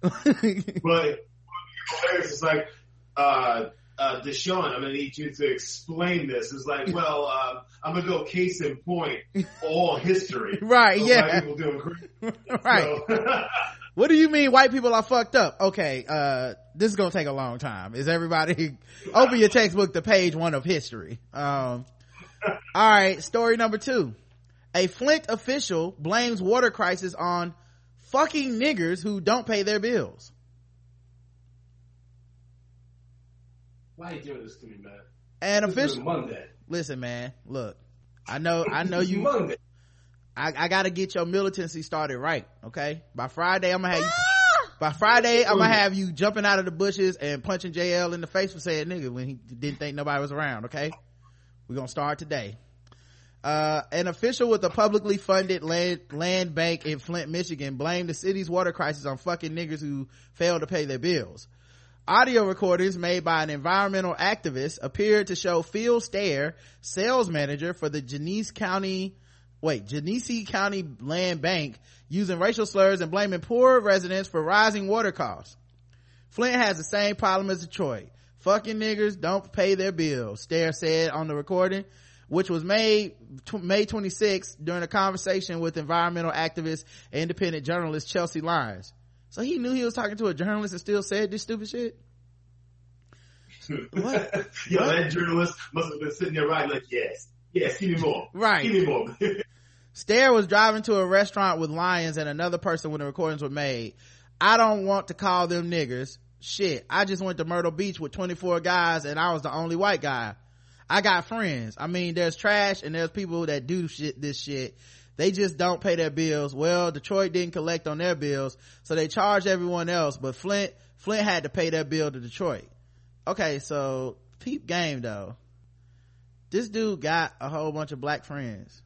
<laughs> But <laughs> it's like, uh, uh, Deshaun, I'm gonna need you to explain this. It's like, well, uh, I'm gonna go case in point, all history. <laughs> Right, of yeah. People doing <laughs> great. right. So, <laughs> What do you mean white people are fucked up? Okay, uh, this is gonna take a long time. Is everybody, open your textbook to page one of history. Um, alright, story number two. A Flint official blames water crisis on fucking niggers who don't pay their bills. Why are you doing this to me, man? An This official, Monday. listen man, look, I know, I know you, Monday. I, I gotta get your militancy started right, okay? By Friday, I'm gonna have you, by Friday, I'm gonna have you jumping out of the bushes and punching JL in the face for saying nigga when he didn't think nobody was around, okay? We're gonna start today. Uh, an official with a publicly funded land, land bank in Flint, Michigan blamed the city's water crisis on fucking niggers who failed to pay their bills. Audio recordings made by an environmental activist appeared to show Phil Stair, sales manager for the Genesee County, wait, Genesee County Land Bank, using racial slurs and blaming poor residents for rising water costs. Flint has the same problem as Detroit. Fucking niggers don't pay their bills, Stair said on the recording, which was made May 26 during a conversation with environmental activist and independent journalist Chelsea Lyons. So he knew he was talking to a journalist and still said this stupid shit? <laughs> What? Yo, What? that journalist must have been sitting there right like, yes, yes, give me more. Right. Give me more. <laughs> Stair was driving to a restaurant with Lyons and another person when the recordings were made. I don't want to call them niggers. Shit, I just went to Myrtle Beach with 24 guys and I was the only white guy. I got friends. I mean, there's trash and there's people that do shit, this shit. They just don't pay their bills. Well, Detroit didn't collect on their bills, so they charged everyone else, but Flint, Flint had to pay their bill to Detroit. Okay, so peep game though. This dude got a whole bunch of black friends.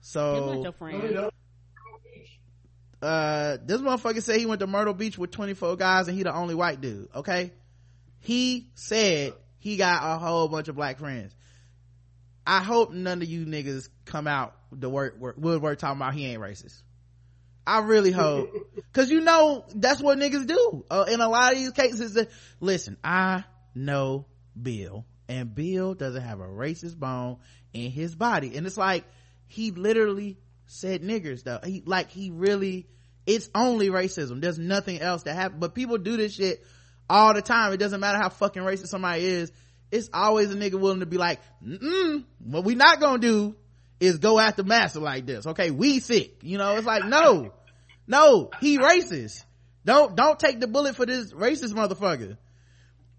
So not your No, friend. uh this motherfucker said he went to myrtle beach with 24 guys and he the only white dude okay he said he got a whole bunch of black friends i hope none of you niggas come out the word, work woodwork talking about he ain't racist. I really hope <laughs> because you know that's what niggas do. Uh, in a lot of these cases that listen i know bill and bill doesn't have a racist bone in his body. And it's like he literally said niggers though. He like he really it's only racism. There's nothing else that happen but people do this shit all the time. It doesn't matter how fucking racist somebody is. It's always a nigga willing to be like mm what we not gonna do is go after master like this. Okay we sick. You know it's like no no he racist. Don't don't take the bullet for this racist motherfucker.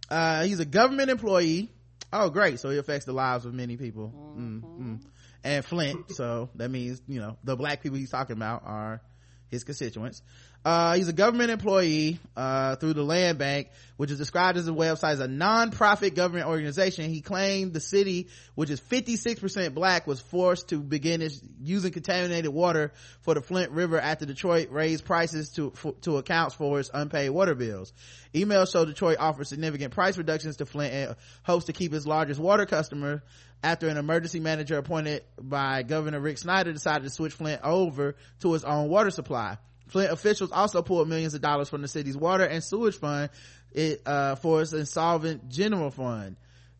Uh he's a government employee. Oh great. So he affects the lives of many people. Mm mm. and flint so that means you know the black people he's talking about are his constituents uh he's a government employee uh through the land bank which is described as a website as a non-profit government organization. He claimed the city which is 56% black was forced to begin using contaminated water for the flint river after detroit raised prices to for, to account for its unpaid water bills. Emails show detroit offered significant price reductions to flint and hopes to keep its largest water customer after an emergency manager appointed by governor rick snyder decided to switch flint over to its own water supply Flint officials also pulled millions of dollars from the city's water and sewage fund it, uh, for its insolvent general fund.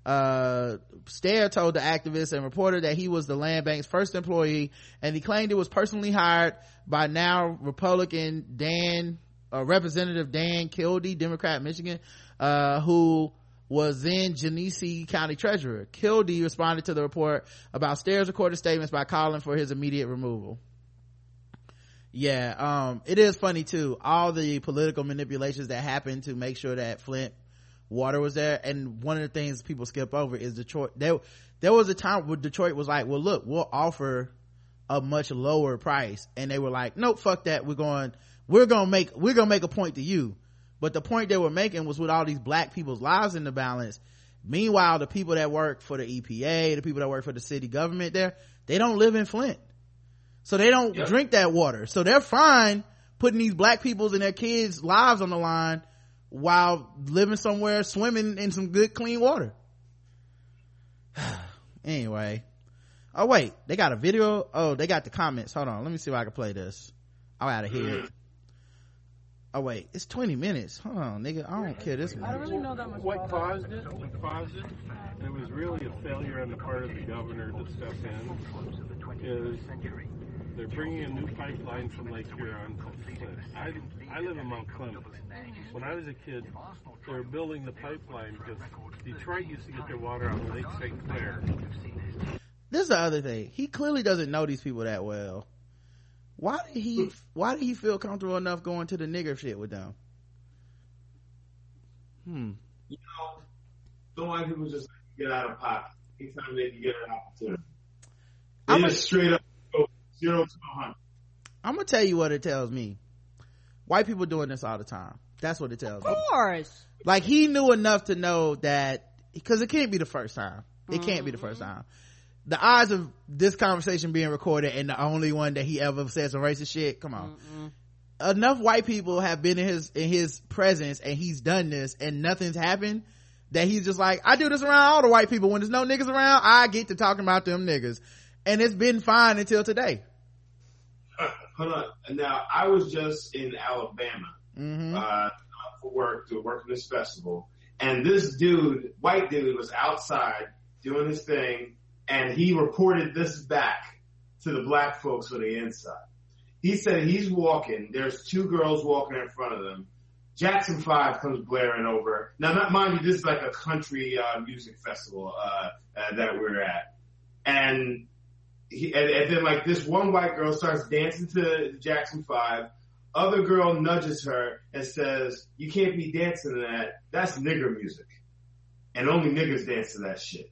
Uh, Stair told the activist and reporter that he was the land bank's first employee and he claimed it was personally hired by now Republican Dan, uh, Representative Dan Kildee, Democrat Michigan, uh, who was then Genesee County Treasurer. Kildee responded to the report about Stair's recorded statements by calling for his immediate removal yeah um it is funny too. All the political manipulations that happened to make sure that flint water was there. And one of the things people skip over is detroit. There there was a time where detroit was like well look we'll offer a much lower price. And they were like nope fuck that. We're going we're gonna make we're gonna make a point to you. But the point they were making was with all these black people's lives in the balance. Meanwhile the people that work for the epa the people that work for the city government there they don't live in flint so they don't Yep. drink that water so they're fine putting these black people's and their kids lives on the line while living somewhere swimming in some good clean water <sighs> anyway oh wait they got a video oh they got the comments hold on let me see if i can play this I'm out of here. Mm. oh wait it's 20 minutes hold on nigga i don't care this much. I don't really know that much What caused it? What caused it? It was really a failure on the part of the governor to step in. Is they're bringing a new pipeline from Lake Huron to Flint. I, I live in Mount Clemens. When I was a kid, they were building the pipeline because Detroit used to get their water out of Lake St. Clair. this is the other thing he clearly doesn't know these people that well why did he why did he feel comfortable enough going to the nigger shit with them hmm You know, don't white people just get out of pocket anytime they can get an opportunity. They I'm a- straight up go zero to a hundred. i'm gonna tell you what it tells me. White people doing this all the time. That's what it tells me. Of course. like he knew enough to know that because it can't be the first time. It can't be the first mm-hmm. time. The odds of this conversation being recorded and the only one that he ever said some racist shit come on. Enough white people have been in his in his presence and he's done this and nothing's happened that he's just like i do this around all the white people. When there's no niggas around i get to talking about them niggas. And it's been fine until today Hold on. Now, I was just in Alabama hmm uh, for work, to work in this festival, and this dude, white dude, was outside doing his thing, and he reported this back to the black folks on the inside. He said he's walking. There's two girls walking in front of them. Jackson Five comes blaring over. Now, not mind you, this is like a country uh, music festival uh, uh, that we're at, and he, and, and then like this one white girl starts dancing to Jackson Five. Other girl nudges her and says, "You can't be dancing to that. That's nigger music, and only niggers dance to that shit."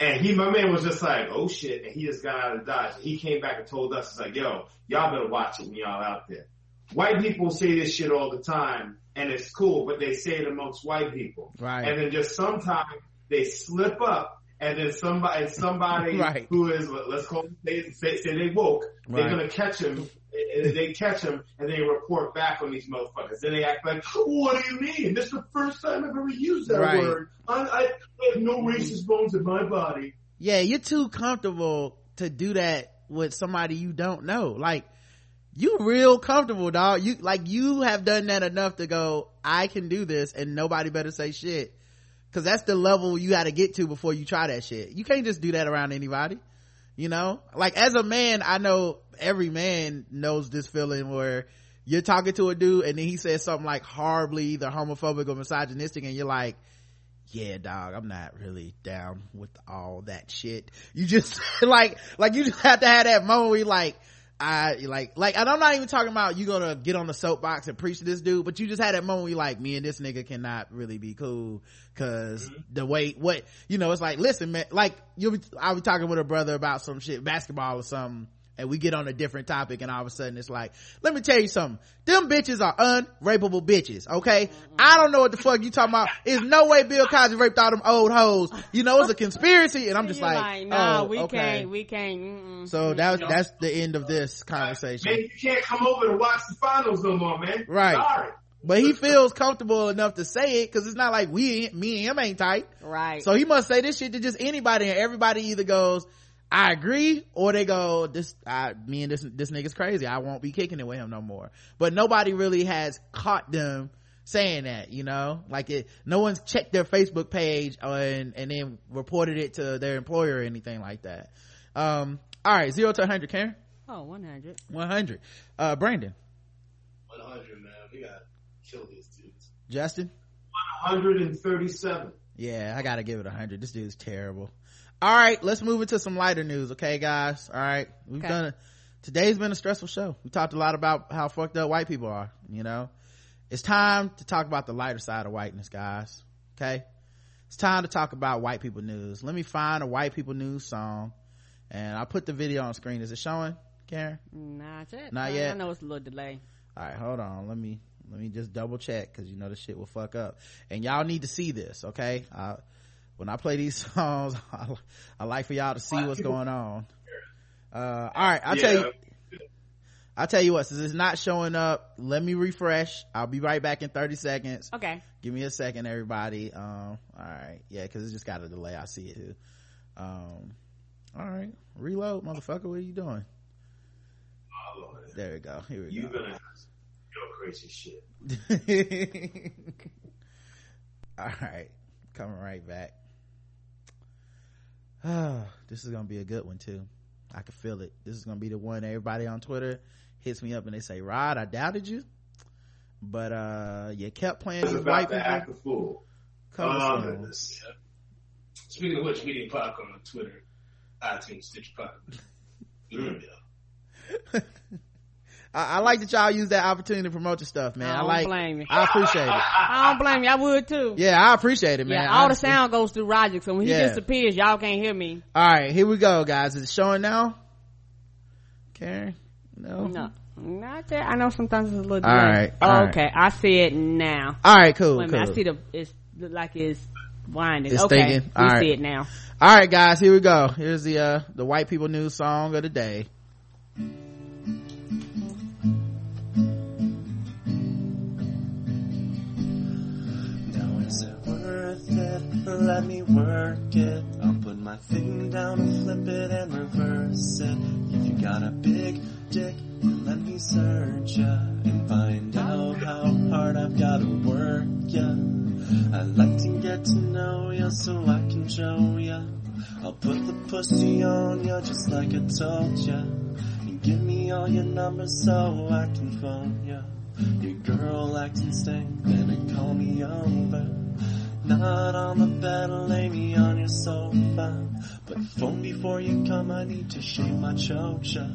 And he, my man, was just like, "Oh shit!" And he just got out of dodge. He came back and told us, "It's like, yo, y'all better watch it when y'all out there." White people say this shit all the time, and it's cool, but they say it amongst white people. Right. And then just sometimes they slip up, and then somebody, somebody <laughs> Right. who is, let's call them, say, say, say they woke, they're gonna catch him, and they catch him, and they report back on these motherfuckers. Then they act like, what do you mean? This is the first time I've ever used that Right. word. I, I, I have no mm-hmm. racist bones in my body. yeah you're too comfortable to do that with somebody you don't know like you real comfortable dog you like you have done that enough to go i can do this and nobody better say shit because that's the level you got to get to before you try that shit. You can't just do that around anybody you know? Like as a man i know every man knows this feeling where you're talking to a dude and then he says something like horribly either homophobic or misogynistic and you're like yeah dog i'm not really down with all that shit. You just <laughs> like like you just have to have that moment where you're like I like like and I'm not even talking about you gonna get on the soapbox and preach to this dude, but you just had that moment where you like me and this nigga cannot really be cool because mm-hmm. the way what you know it's like listen man like you'll be I'll be talking with a brother about some shit basketball or something and we get on a different topic and all of a sudden it's like let me tell you something them bitches are unrapeable bitches okay I don't know what the fuck you talking about there's no way Bill Cosby raped all them old hoes you know it's a conspiracy and I'm just You're like, no, oh we okay can't, we can't. Mm-mm. so mm-hmm. that was that's the end of this conversation Man, you can't come over to watch the finals no more, man. Right. Sorry. but he feels comfortable enough to say it because it's not like we me and him ain't tight right. so he must say this shit to just anybody and everybody either goes i agree or they go this I, me and this this nigga's crazy i won't be kicking it with him no more but nobody really has caught them saying that you know like it no one's checked their facebook page and and then reported it to their employer or anything like that um all right zero to 100 karen oh, 100. 100 uh brandon 100, man. We gotta kill these dudes. justin 137. Yeah, I gotta give it a hundred. This dude's terrible. All right, let's move into some lighter news, okay, guys? All right, we've Okay. done it. Today's been a stressful show. We talked a lot about how fucked up white people are. You know, it's time to talk about the lighter side of whiteness, guys. Okay, it's time to talk about white people news. Let me find a white people news song, and I'll put the video on screen. Is it showing, Karen? Not yet. Not yet. I know it's a little delay. All right, hold on. Let me let me just double check because you know the shit will fuck up and y'all need to see this okay I, when i play these <laughs> songs <laughs> I, I like for y'all to see what's going on uh all right i'll tell you I'll tell you what, since it's not showing up, let me refresh. I'll be right back in 30 seconds. Okay. Give me a second, everybody. Um, all right. Yeah, cause it's just got a delay. I see it too. Um, all right. Reload, motherfucker. What are you doing? Oh, There we go. Here we go. You're gonna have your crazy shit. <laughs> all right. Coming right back. Ah, <sighs> this is gonna be a good one too. I can feel it. This is gonna be the one everybody on Twitter hits me up and they say, Rod, I doubted you. But uh you kept playing these white to act people a fool. songs. goodness. Speaking of which, Medium Popcorn on Twitter, iTunes, Stitch Pop. <laughs> Mm. <laughs> I, I like that y'all use that opportunity to promote your stuff, man. I I, don't like blame you. I appreciate it. <laughs> I don't blame you. I would too. Yeah, I appreciate it, man. Yeah, all honestly. the sound goes through Roger, so when he Yeah. disappears, y'all can't hear me. All right, here we go, guys. Is it showing now? Karen? No. No, not that. I know sometimes it's a little. All right, all right. okay, I see it now. All right, cool, Wait cool. minute, I see the. It's like it's winding. It's okay, thinking. we All see it now. All right, guys, here we go. Here's the uh the white people news song of the day. Let me work it. I'll put my thing down flip it and reverse it. If you got a big dick, then let me search ya and find out how hard I've gotta work ya. I'd like to get to know ya so I can show ya. I'll put the pussy on ya just like I told ya. And give me all your numbers so I can phone ya. Your girl acting stank, better call me over. Not on the bed, lay me on your sofa. But phone before you come, I need to shave my chocha.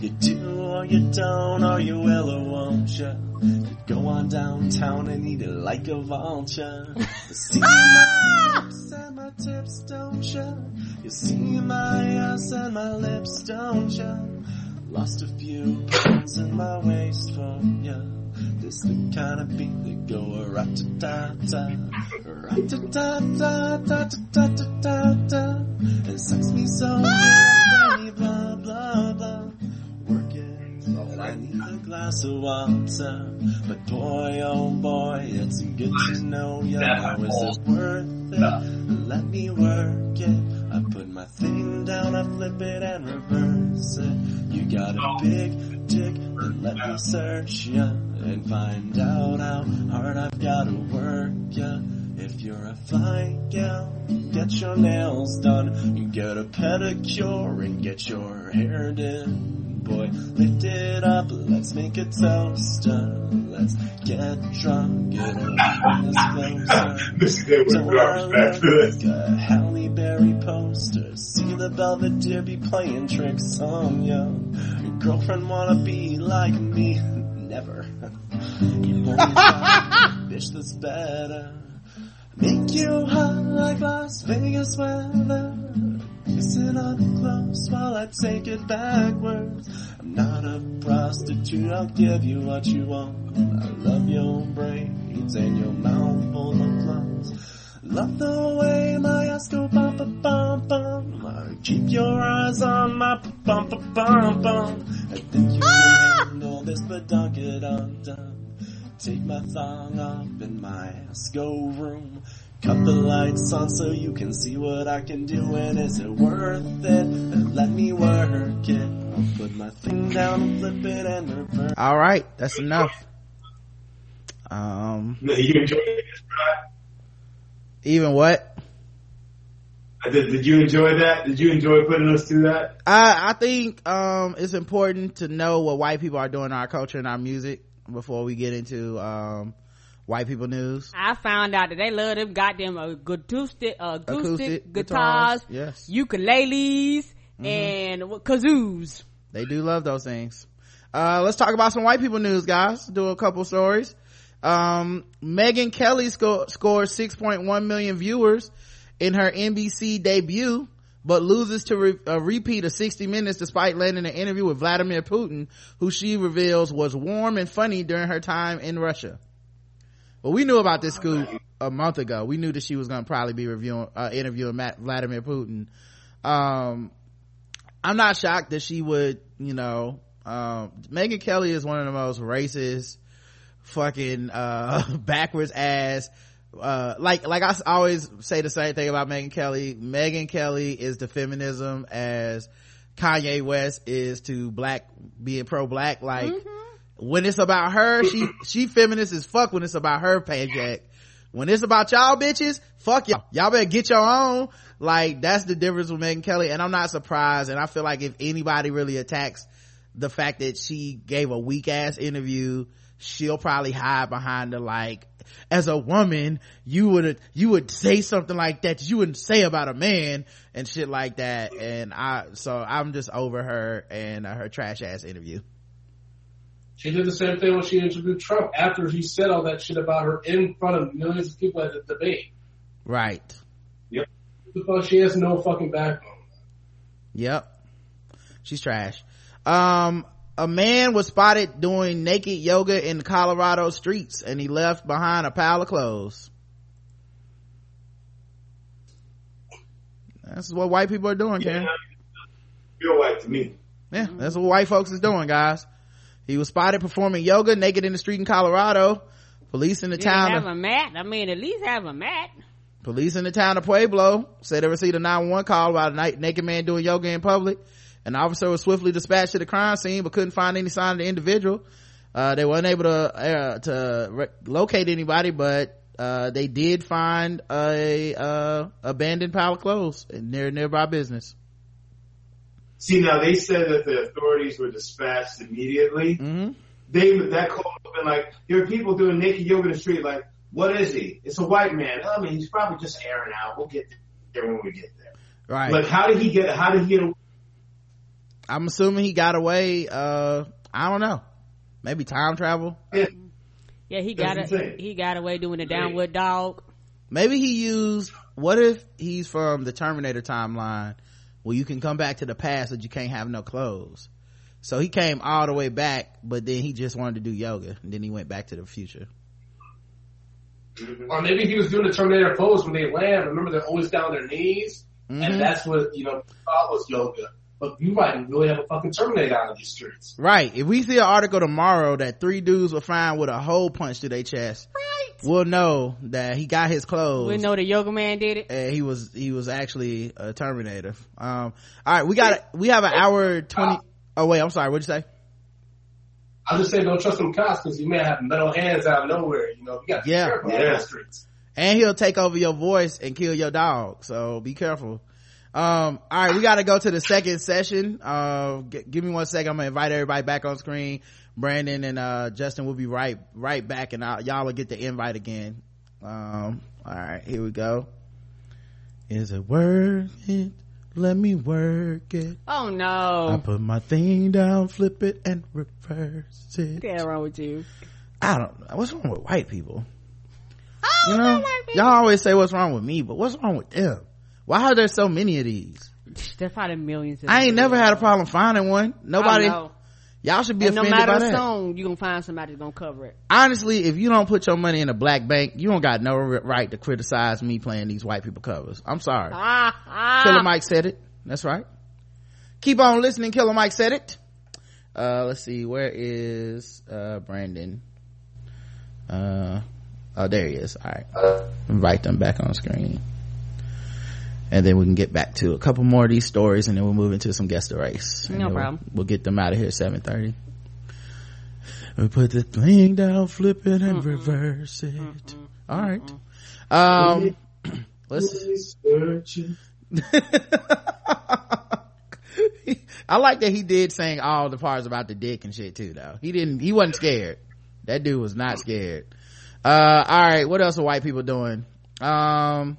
You do or you don't, or you will or won't ya. You go on downtown and eat it like a vulture. You see my ah! lips and my tips, don't ya? You see my ass and my lips, don't ya? Lost a few pounds in my waist from ya. This the kind of beat that go a rat ta ta rat ta ta ta ta ta ta ta ta It sucks me so good, blah blah blah. Work it, and I need a glass of water. But boy, oh boy, it's good to know ya. Now is it worth it? Let me work it. I put my thing down, I flip it and reverse it. You got a big dick, then let me search ya and find out how hard I've gotta work ya. If you're a fly gal, get your nails done, you get a pedicure and get your hair done. Boy, lift it up, let's make a toast. uh, Let's get drunk, get up this Day was garbage back this. a Halle Berry poster? See the Belvedere be playing tricks on ya. Your girlfriend wanna be like me? Never. <laughs> You a bitch that's better. Make you hot like Las Vegas weather. Listen up close while I take it backwards. I'm not a prostitute, I'll give you what you want. I love your braids and your mouth full of plums. Love the way my ass go bum bum bum bum. Keep your eyes on my bum bum bum bum. I think you can handle this, but don't get undone. Take my thong off in my ass go room. Cut the lights on so you can see what I can do and is it worth it? Let me work it. I'll put my thing down and flip it and reverse. All right, that's enough. Um, You enjoyed this, Brad? Even what? Did, did you enjoy that? Did you enjoy putting us through that? I I think um it's important to know what white people are doing in our culture and our music before we get into um white people news. I found out that they love them goddamn uh, acoustic, uh, acoustic, Acoustic guitars, guitars, yes. ukuleles, Mm-hmm. and what, kazoos. They do love those things. Uh, let's talk about some white people news, guys. Do a couple stories. Um, Megyn Kelly sco- scored 6.1 million viewers in her NBC debut but loses to re- a repeat of 60 minutes despite landing an interview with Vladimir Putin, who she reveals was warm and funny during her time in Russia. Well, we knew about this scoop a month ago. We knew that she was going to probably be reviewing, uh, interviewing Matt, Vladimir Putin. Um, I'm not shocked that she would, you know, um, Megyn Kelly is one of the most racist, fucking, uh, <laughs> backwards ass, uh, like, like I always say the same thing about Megyn Kelly. Megyn Kelly is to feminism as Kanye West is to black, being pro-black. Like, mm-hmm when it's about her, she, <coughs> she feminist as fuck when it's about her paycheck. When it's about y'all bitches, fuck y'all. Y'all better get your own. Like, that's the difference with Megyn Kelly. And I'm not surprised. And I feel like if anybody really attacks the fact that she gave a weak ass interview, she'll probably hide behind the like, as a woman, you would, you would say something like that, you wouldn't say about a man and shit like that. And I, so I'm just over her and uh, her trash ass interview. She did the same thing when she interviewed Trump after he said all that shit about her in front of millions of people at the debate. Right. Yep. Because she has no fucking backbone. Yep. She's trash. Um, a man was spotted doing naked yoga in Colorado streets and he left behind a pile of clothes. That's what white people are doing, Ken. Feel white to me. Yeah, that's what white folks is doing, guys. He was spotted performing yoga naked in the street in Colorado. Police in the Did town have of, a mat. I mean, at least have a mat. Police in the town of Pueblo said they received a 911 call about a naked man doing yoga in public. An officer was swiftly dispatched to the crime scene, but couldn't find any sign of the individual. Uh, they weren't able to uh, to re- locate anybody, but uh, they did find a uh, abandoned pile of clothes near nearby business. See, now they said that the authorities were dispatched immediately. Mm-hmm. They that call have been like, there are people doing naked yoga in the street. Like, what is he? It's a white man. I mean, he's probably just airing out. We'll get there when we get there. Right. Like, how did he get? How did he get away? I'm assuming he got away. Uh, I don't know. Maybe time travel. Yeah. Yeah, he got it. He got away doing the downward dog. Maybe he used. What if he's from the Terminator timeline? well you can come back to the past but you can't have no clothes so he came all the way back but then he just wanted to do yoga and then he went back to the future or maybe he was doing the terminator pose when they land remember they're always down on their knees mm-hmm. and that's what you know thought was yoga but you might really have a fucking Terminator out of these streets. Right. If we see an article tomorrow that three dudes were found with a hole punched through their chest, right. we'll know that he got his clothes. We know the yoga man did it. And he was, he was actually a Terminator. Um, all right. We got, we have an hour 20. Oh wait, I'm sorry. What'd you say? I just say don't trust them cops because you may have metal hands out of nowhere. You know, you got to yeah. be careful yeah. the streets. And he'll take over your voice and kill your dog. So be careful um all right we got to go to the second session. Uh g- give me one second. I'm gonna invite everybody back on screen. Brandon and uh justin will be right right back and I'll, y'all will get the invite again. Um all right here we go. Is it worth it? Let me work it. Oh no. I put my thing down flip it and reverse it. What's wrong with you. I don't know. What's wrong with white people? Oh, you know? y'all always say what's wrong with me but what's wrong with them why are there so many of these? <laughs> There's probably millions. I ain't never had a problem finding one. Nobody. Y'all should be and offended no matter by that. song, you gonna find somebody gonna cover it. Honestly, if you don't put your money in a black bank, you don't got no right to criticize me playing these white people covers. I'm sorry. Ah, ah. Killer Mike said it. That's right. Keep on listening. Killer Mike said it. Uh, let's see. Where is, uh, Brandon? Uh, oh, there he is. All right. Invite them back on screen and then we can get back to a couple more of these stories and then we'll move into some guest race no problem we'll, we'll, get them out of here 7.30 we put the thing down flip it and mm-hmm. reverse it. Mm-hmm. all right. Um <clears throat> let's <laughs> I like that he did sing all the parts about the dick and shit too though. He didn't he wasn't scared. That dude was not scared. Uh all right what else are white people doing? Um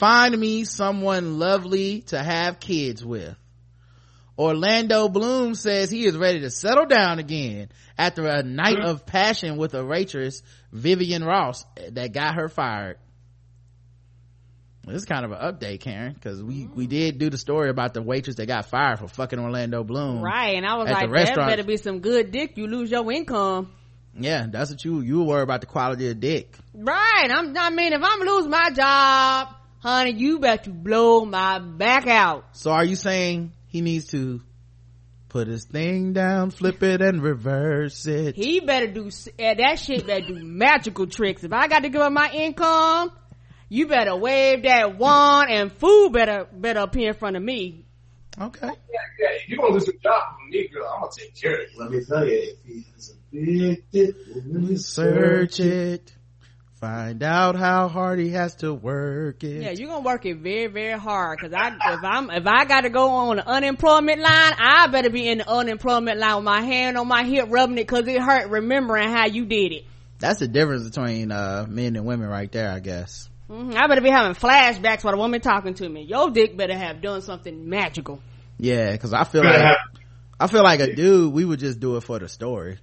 Find me someone lovely to have kids with. Orlando Bloom says he is ready to settle down again after a night of passion with a waitress, Vivian Ross, that got her fired. This is kind of an update, Karen, because we we did do the story about the waitress that got fired for fucking Orlando Bloom. Right, and I was like, that better be some good dick. You lose your income. Yeah, that's what you you worry about the quality of dick. Right. I'm. I mean, if I'm lose my job, honey, you better blow my back out. So are you saying he needs to put his thing down, flip it, and reverse it? He better do eh, that shit. Better do magical tricks. If I got to give up my income, you better wave that wand, and food better better appear in front of me. Okay. Yeah, yeah. If you're gonna lose your job from me, girl, I'm gonna take care of you. Let me tell you, if he has a big dick, we'll Search it. Find out how hard he has to work it. Yeah, you're gonna work it very, very hard. Cause I, if I'm, if I got to go on the unemployment line, I better be in the unemployment line with my hand on my hip, rubbing it, cause it hurt remembering how you did it. That's the difference between uh men and women right there, I guess. hmm I better be having flashbacks while the woman talking to me. Your dick better have done something magical. Yeah, cause I feel like have- I feel like a dude, we would just do it for the story.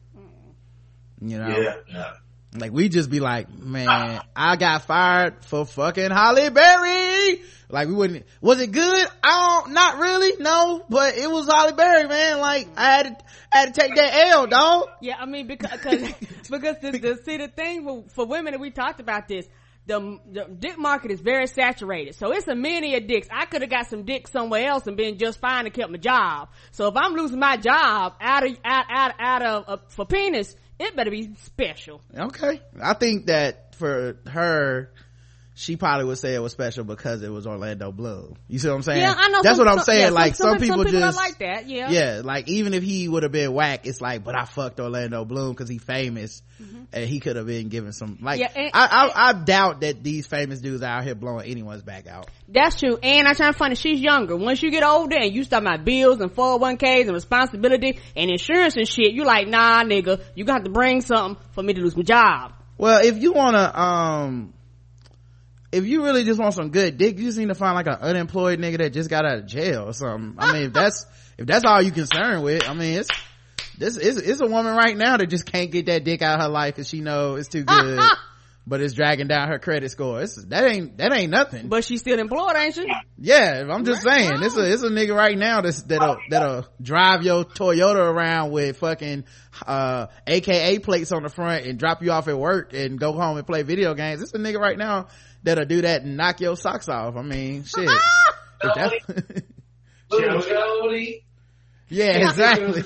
You know? Yeah, yeah. Like we just be like, man, I got fired for fucking Halle Berry. Like we wouldn't, was it good? I don't, not really, no, but it was Halle Berry, man. Like I had to, I had to take that L, dog. Yeah, I mean because cause, <laughs> because the, the see the thing for, for women and we talked about this. The, the dick market is very saturated, so it's a many of dicks. I could have got some dick somewhere else and been just fine and kept my job. So if I'm losing my job out of out out out of uh, for penis, it better be special. Okay. I think that for her, she probably would say it was special because it was Orlando Bloom. You see what I'm saying? Yeah, I know. That's some- what I'm saying. yeah, like some, people, some people just, like that. Yeah. yeah, like even if he would have been whack, it's like, but I fucked Orlando Bloom because he famous, and he could have been given some. Like, Mm-hmm. Yeah, and- I, I I doubt that these famous dudes out here blowing anyone's back out. That's true. And I trying to find it. She's younger. Once you get older and you start my bills and 401ks and responsibility and insurance and shit, you like, nah, nigga, you got to bring something for me to lose my job. Well, if you wanna, um, if you really just want some good dick, you just need to find like an unemployed nigga that just got out of jail or something. I mean, if that's if that's all you concerned with, I mean, it's this is it's a woman right now that just can't get that dick out of her life because she know it's too good, <laughs> but it's dragging down her credit score. It's that ain't that ain't nothing. But she's still employed, ain't she? Yeah, I'm just saying, it's a it's a nigga right now that's that'll that'll drive your Toyota around with fucking uh AKA plates on the front and drop you off at work and go home and play video games. It's a nigga right now that'll do that and knock your socks off. I mean, <laughs> shit. If that- Little Jody. yeah, exactly.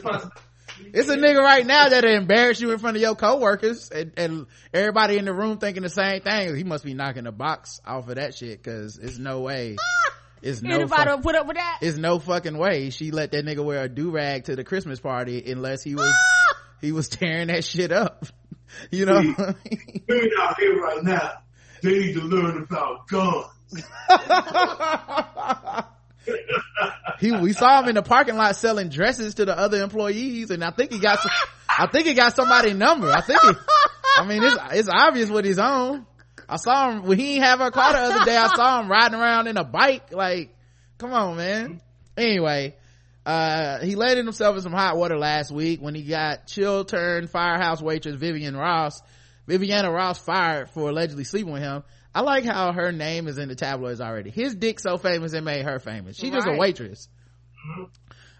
It's a nigga right now that'll embarrass you in front of your coworkers and, and everybody in the room thinking the same thing. He must be knocking the box off of that shit because it's no way. Ah! It's no Anybody fuck- put up with that? it's no fucking way she let that nigga wear a do-rag to the christmas party unless he was ah! he was tearing that shit up <laughs> you know Women out here right now, they need to learn about guns. he we saw him in the parking lot selling dresses to the other employees and i think he got some, i think he got somebody's number. I think he, i mean it's it's obvious what he's on. I saw him when he didn't have car the other day. I saw him riding around in a bike like come on man. Anyway uh he landed himself in some hot water last week when he got Chiltern Firehouse waitress vivian ross viviana ross fired for allegedly sleeping with him i like how her name is in the tabloids already his dick so famous it made her famous she just a waitress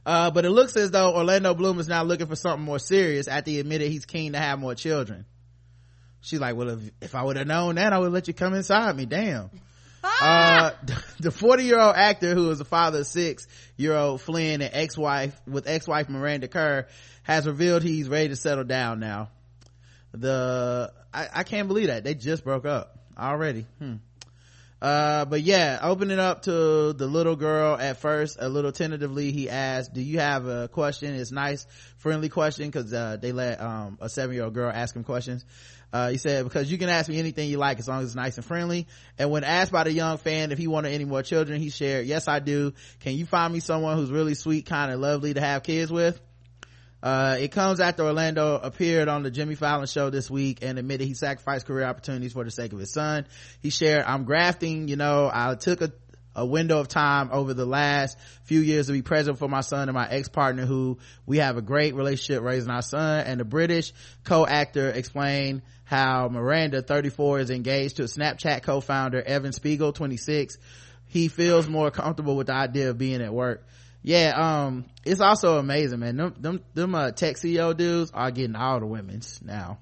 uh, but it looks as though Orlando Bloom is now looking for something more serious after he admitted he's keen to have more children. She's like, well, if, if I would have known that, I would let you come inside me. Damn. Uh, <laughs> the 40 year old actor who is the father of six year old Flynn and ex-wife with ex-wife Miranda Kerr has revealed he's ready to settle down now. The, I, I can't believe that. They just broke up already. Hmm. Uh, but yeah, opening up to the little girl at first, a little tentatively, he asked, do you have a question? It's nice, friendly question, cause, uh, they let, um, a seven year old girl ask him questions. Uh, he said, because you can ask me anything you like as long as it's nice and friendly. And when asked by the young fan if he wanted any more children, he shared, yes, I do. Can you find me someone who's really sweet, kind, and lovely to have kids with? Uh, it comes after Orlando appeared on the Jimmy Fallon show this week and admitted he sacrificed career opportunities for the sake of his son. He shared, I'm grafting, you know, I took a, a window of time over the last few years to be present for my son and my ex-partner who we have a great relationship raising our son. And the british co-actor explained how miranda 34 is engaged to a snapchat co-founder evan spiegel 26 he feels more comfortable with the idea of being at work yeah um it's also amazing man them them, them uh, tech ceo dudes are getting all the women's now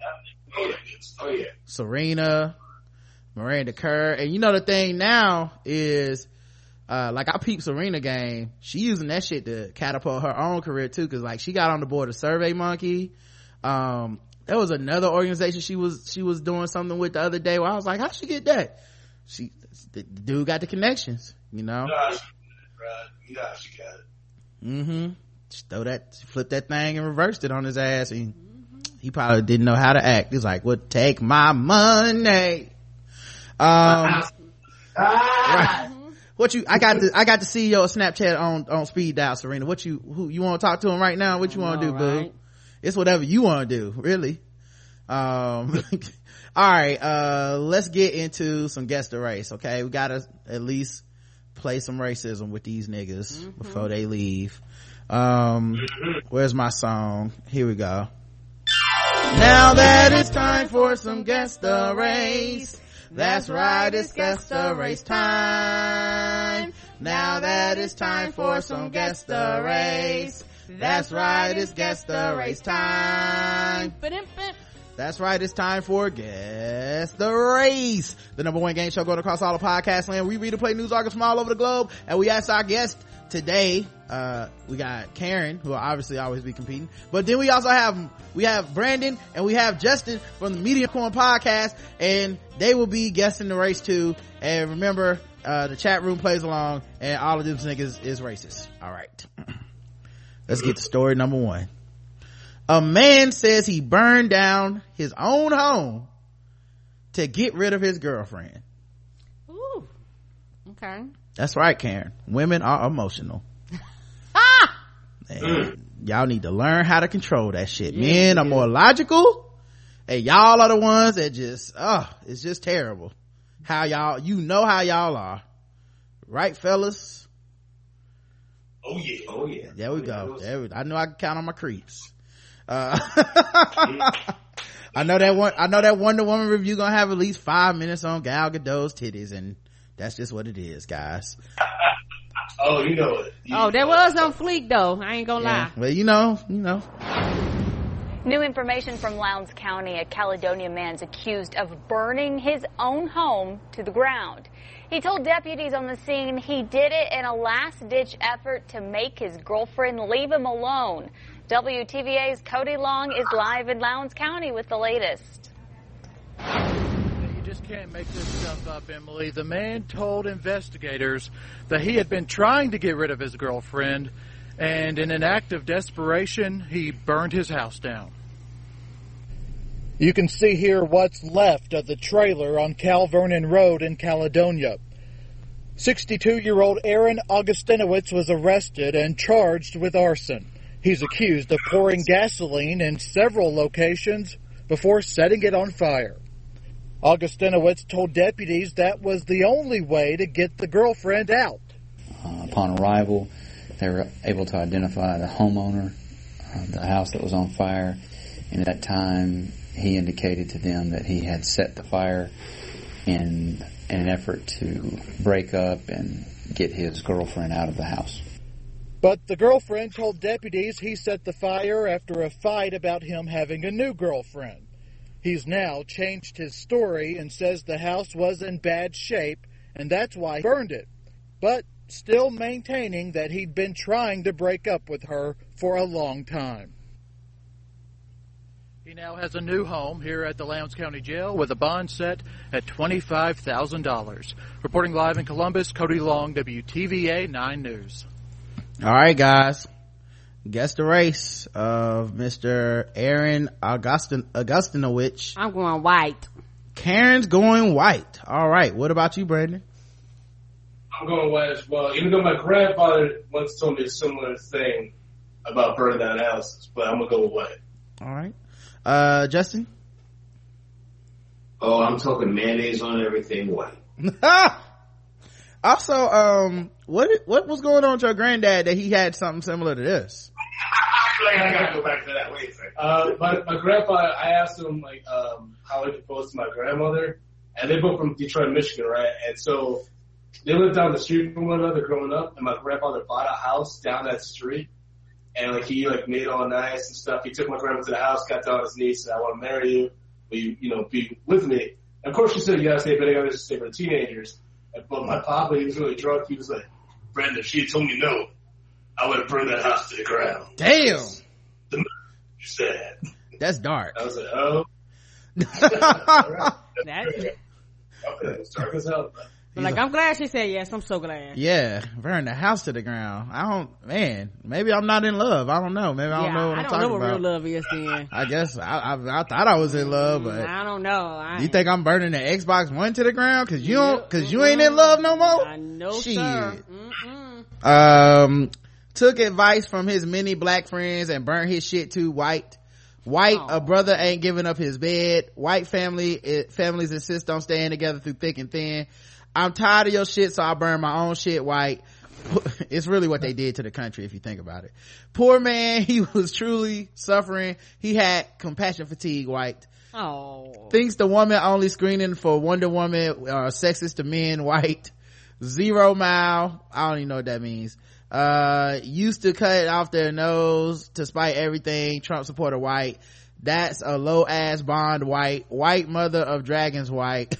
Oh yeah, oh yeah. serena miranda kerr and you know the thing now is uh, like I peeped Serena game. She using that shit to catapult her own career too. Cause like she got on the board of Survey Monkey. Um, there was another organization she was, she was doing something with the other day where I was like, how'd she get that? She, the dude got the connections, you know? She, right. yeah, she got it. Mm-hmm. Just throw that, flip that thing and reversed it on his ass. And he probably didn't know how to act. He's like, well, take my money. Um, right. What you? I got the I got the CEO of Snapchat on on speed dial, Serena. What you? Who you want to talk to him right now? What you want to do, boo? It's whatever you want to do, really. Um, <laughs> all right. Uh, let's get into some Guess the Race. Okay, we gotta at least play some racism with these niggas before they leave. Um, where's my song? Here we go. Now that it's time for some Guess the Race. That's right, it's Guess the Race time. Now that it's time for some Guess the Race. That's right, it's Guess the Race time. That's right, it's time for Guess the Race, the number one game show going across all of podcast land. We read and play news articles from all over the globe, and we asked our guest today, uh, we got Karen, who will obviously always be competing, but then we also have, we have Brandon and we have Justin from the Medium Popcorn podcast, and they will be guessing the race too. And remember, uh, the chat room plays along, and all of them niggas is racist. All right. <clears throat> Let's get to story number one. A man says he burned down his own home to get rid of his girlfriend. Ooh. Okay. That's right, Karen. Women are emotional. <laughs> Ah! And y'all need to learn how to control that shit. Men are more logical, and y'all are the ones that just, oh, it's just terrible. How y'all, you know how y'all are. Right, fellas? Oh yeah, oh yeah. There we Oh, yeah, go. those- There we, I know I can count on my creeps. Uh, <laughs> I know that one, I know that Wonder Woman review gonna have at least five minutes on Gal Gadot's titties and that's just what it is, guys. <laughs> Oh, you know it. You Oh, that know was it. on fleek though. I ain't gonna Yeah. lie. Well, you know, you know. New information from Lowndes County. A Caledonia man's accused of burning his own home to the ground. He told deputies on the scene he did it in a last ditch effort to make his girlfriend leave him alone. WTVA's Cody Long is live in Lowndes County with the latest. You just can't make this stuff up, Emily. The man told investigators that he had been trying to get rid of his girlfriend, and in an act of desperation, he burned his house down. You can see here what's left of the trailer on Cal Vernon Road in Caledonia. 62 year old Aaron Augustinowitz was arrested and charged with arson. He's accused of pouring gasoline in several locations before setting it on fire. Augustinowitz told deputies that was the only way to get the girlfriend out. Uh, upon arrival, they were able to identify the homeowner, uh, the house that was on fire, and at that time he indicated to them that he had set the fire in, in an effort to break up and get his girlfriend out of the house. But the girlfriend told deputies he set the fire after a fight about him having a new girlfriend. He's now changed his story and says the house was in bad shape and that's why he burned it. But still maintaining that he'd been trying to break up with her for a long time. He now has a new home here at the Lowndes County Jail with a bond set at $25,000. Reporting live in Columbus, Cody Long, WTVA 9 News. All right, guys. Guess the race of Mr. Aaron Augustin, Augustinowicz. I'm going white. Karen's going white. All right. What about you, Brandon? I'm going white as well. Even though my grandfather once told me a similar thing about burning down houses, but I'm gonna go white. All right. Uh, Justin? Oh, I'm talking mayonnaise on everything white. <laughs> Also, um, what what was going on with your granddad that he had something similar to this? I gotta go back to that. Wait a second. Uh, my, grandpa, I asked him like, um, how he proposed to my grandmother, and they both from Detroit, Michigan, right? And so they lived down the street from one another growing up, and my grandfather bought a house down that street, and like he like made all nice and stuff. He took my grandma to the house, got down on his knees, said, "I want to marry you. Will you, you know, be with me?" And of course, she said, "Yes." They but I was stay for teenagers. And- But my papa, he was really drunk. He was like, "Brenda, if she had told me no, I would have burned that house to the ground." Damn, You said. that's dark. I was like, "Oh." <laughs> That's Okay, it's dark as hell. But- like I'm glad she said yes. I'm so glad. yeah, burn the house to the ground. I don't, man. Maybe I'm not in love. I don't know. Maybe I don't yeah, know what I don't talking know what about. real love is then. I guess I, I I thought I was in love, but I don't know. I, you think I'm burning the Xbox One to the ground because you don't because you ain't in love no more? I know, Shit. sir. Mm-mm. um took advice from his many black friends and burnt his shit too white white a brother ain't giving up his bed white family it, families insist on staying together through thick and thin i'm tired of your shit so i burn my own shit white <laughs> it's really what they did to the country if you think about it poor man <laughs> he was truly suffering he had compassion fatigue white Oh, thinks the woman only screening for Wonder Woman uh, sexist to men, white. Zero mile. I don't even know what that means. Uh, used to cut off their nose to spite everything. Trump supporter, white. That's a low ass bond, white. White mother of dragons, white.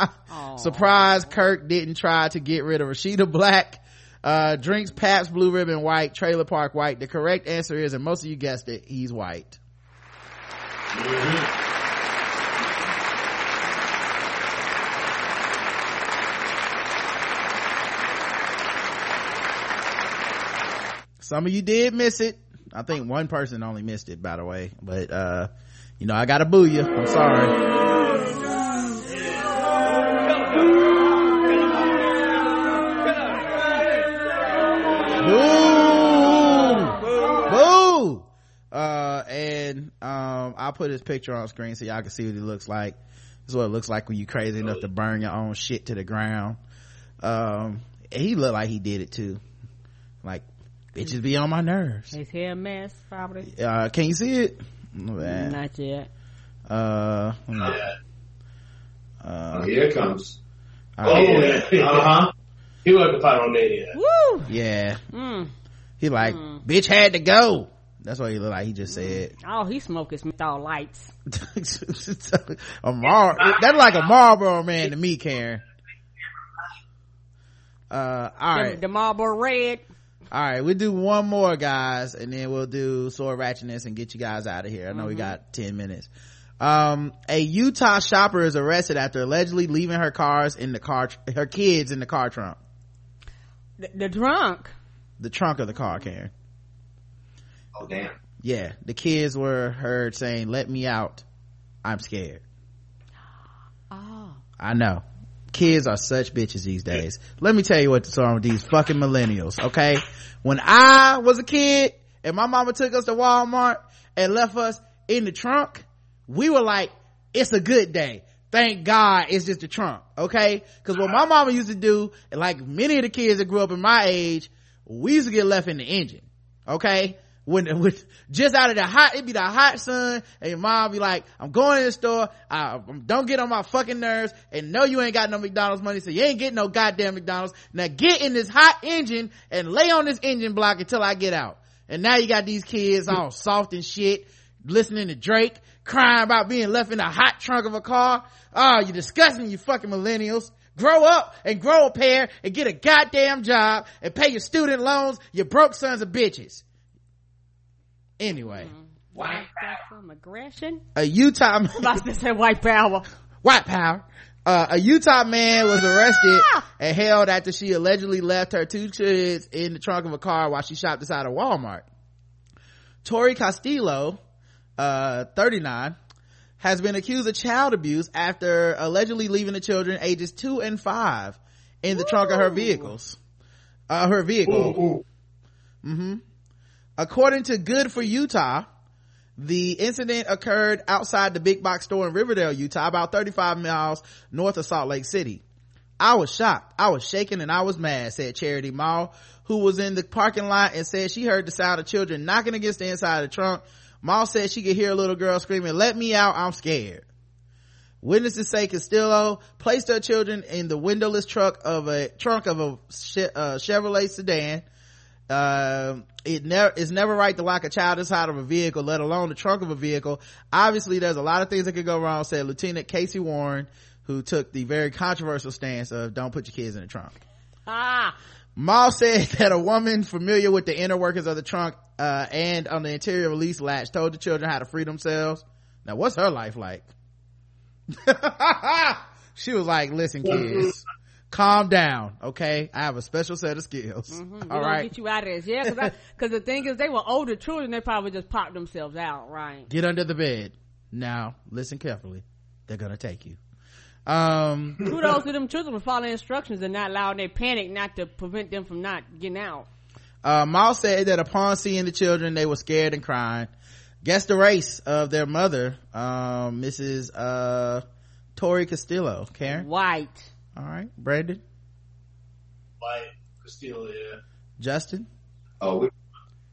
<laughs> Surprise, Kirk didn't try to get rid of Rashida Black. Uh, drinks Pabst Blue Ribbon, white. Trailer Park, white. The correct answer is, and most of you guessed it, he's white. Some of you did miss it. I think one person only missed it, by the way. But, uh, you know, I gotta boo you. I'm sorry. Boo! Boo! Uh, and, um, I'll put his picture on screen so y'all can see what he looks like. This is what it looks like when you crazy enough to burn your own shit to the ground. Um, he looked like he did it too. Like, bitches be on my nerves. his hair mess probably. Uh, can you see it? Oh, man. Not yet. Uh, hold on. Yeah. uh, Oh, here it comes. uh, yeah. <laughs> Uh huh. He looked like a pyromaniac. Woo. yeah. Mm. He like, Mm. bitch had to go. That's what he looked like. He just said. Oh, he smoking menthol lights. <laughs> a Mar, that's like a Marlboro man to me, Karen. Uh, all The- The, Marlboro Red. All right, we'll do one more, guys, and then we'll do sword ratchetness and get you guys out of here. I know we got 10 minutes. Um, a Utah shopper is arrested after allegedly leaving her cars in the car, her kids in the car trunk. The, the drunk. The trunk of the car, Karen. Oh damn. Yeah, the kids were heard saying, let me out. I'm scared. <gasps> Oh. I know. Kids are such bitches these days. Let me tell you what's wrong with these fucking millennials, okay? When I was a kid and my mama took us to Walmart and left us in the trunk, we were like, it's a good day. Thank God it's just a trunk, okay? Cause what my mama used to do, and like many of the kids that grew up in my age, we used to get left in the engine, okay? When, <laughs> with just out of the hot, it'd be the hot sun, and your mom be like, I'm going to the store, I, don't get on my fucking nerves, and no, you ain't got no McDonald's money, so you ain't getting no goddamn McDonald's. Now get in this hot engine and lay on this engine block until I get out. And now you got these kids all <laughs> soft and shit, listening to Drake, crying about being left in the hot trunk of a car. Oh, you disgusting, you fucking millennials. Grow up and grow a pair and get a goddamn job and pay your student loans, you broke sons of bitches. Anyway, White some aggression. a Utah I'm about to say white power. white power. Uh, a Utah man was arrested and held after she allegedly left her two kids in the trunk of a car while she shopped inside a Walmart. Tori Castillo, uh, 39, has been accused of child abuse after allegedly leaving the children ages two and five in the trunk of her vehicles. Uh, her vehicle. hmm According to Good for Utah, the incident occurred outside the big box store in Riverdale, Utah, about 35 miles north of Salt Lake City. I was shocked. I was shaken and I was mad, said Charity Mall, who was in the parking lot and said she heard the sound of children knocking against the inside of the trunk. Mall said she could hear a little girl screaming, let me out, I'm scared. Witnesses say Castillo placed her children in the windowless truck of a trunk of a uh, Chevrolet sedan. Uh, it never it's never right to lock a child inside of a vehicle, let alone the trunk of a vehicle. Obviously, there's a lot of things that could go wrong. Said Lieutenant Casey Warren, who took the very controversial stance of "Don't put your kids in the trunk." Ah, Mall said <laughs> that a woman familiar with the inner workings of the trunk uh, and on the interior release latch told the children how to free themselves. Now, what's her life like? <laughs> she was like, listen, kids, calm down, okay? I have a special set of skills. mm-hmm. <laughs> All right. Get you out of this. Yeah, because <laughs> the thing is, they were older children. They probably just popped themselves out, right? Get under the bed. Now, listen carefully. They're gonna take you. Um, <laughs> kudos to them children for following instructions and not allowing their panic not to prevent them from not getting out. Uh, Mal said that upon seeing the children, they were scared and crying. Guess the race of their mother, um, Mrs. Uh, Tori Castillo. Karen? White. All right. Brandon? White. Castillo, yeah. Justin? Oh, we,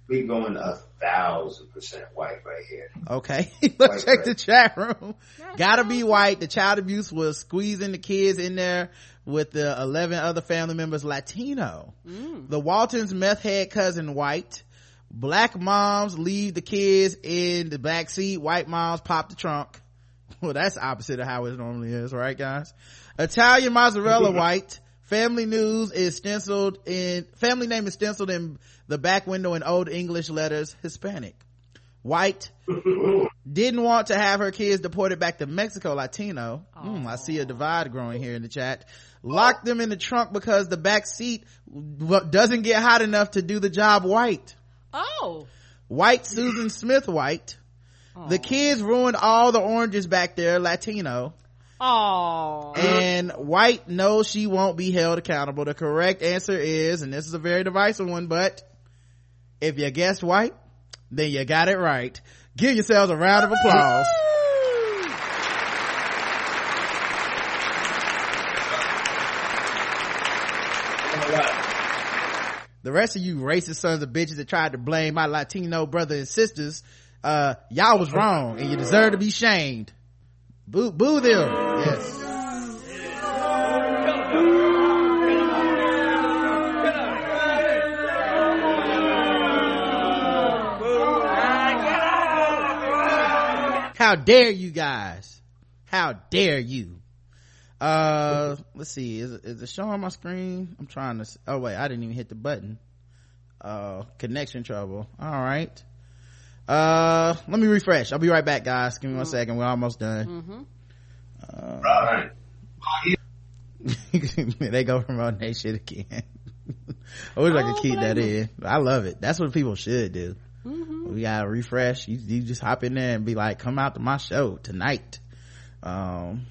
we going a thousand percent white right here. Okay. <laughs> Let's check the chat room. Gotta be white. The child abuse was squeezing the kids in there with the 11 other family members Latino. Mm. The Waltons meth head cousin white. Black moms leave the kids in the back seat. White moms pop the trunk. <laughs> Well, that's opposite of how it normally is, right guys? Italian mozzarella <laughs> white. Family news is stenciled in, family name is stenciled in the back window in old English letters, Hispanic. White. Didn't want to have her kids deported back to Mexico, Latino. Mm, I see a divide growing here in the chat. Locked them in the trunk because the back seat doesn't get hot enough to do the job white. Oh. White Susan Smith White. The kids ruined all the oranges back there, Latino. Oh. And White knows she won't be held accountable. The correct answer is, and this is a very divisive one, but if you guessed White, then you got it right. Give yourselves a round of applause. The rest of you racist sons of bitches that tried to blame my Latino brothers and sisters, uh, y'all was wrong and you deserve to be shamed. Boo, boo them. Yes. How dare you guys? How dare you? Uh, let's see. Is, is it showing on my screen? I'm trying to, oh wait, I didn't even hit the button. Uh, connection trouble. All right. Uh, let me refresh. I'll be right back, guys. Give me one second. We're almost done. Mm-hmm. Uh, right. <laughs> they go promoting that shit again. <laughs> I wish I could keep that in. I love it. That's what people should do. Mm-hmm. We gotta refresh. You, you just hop in there and be like, come out to my show tonight. Um,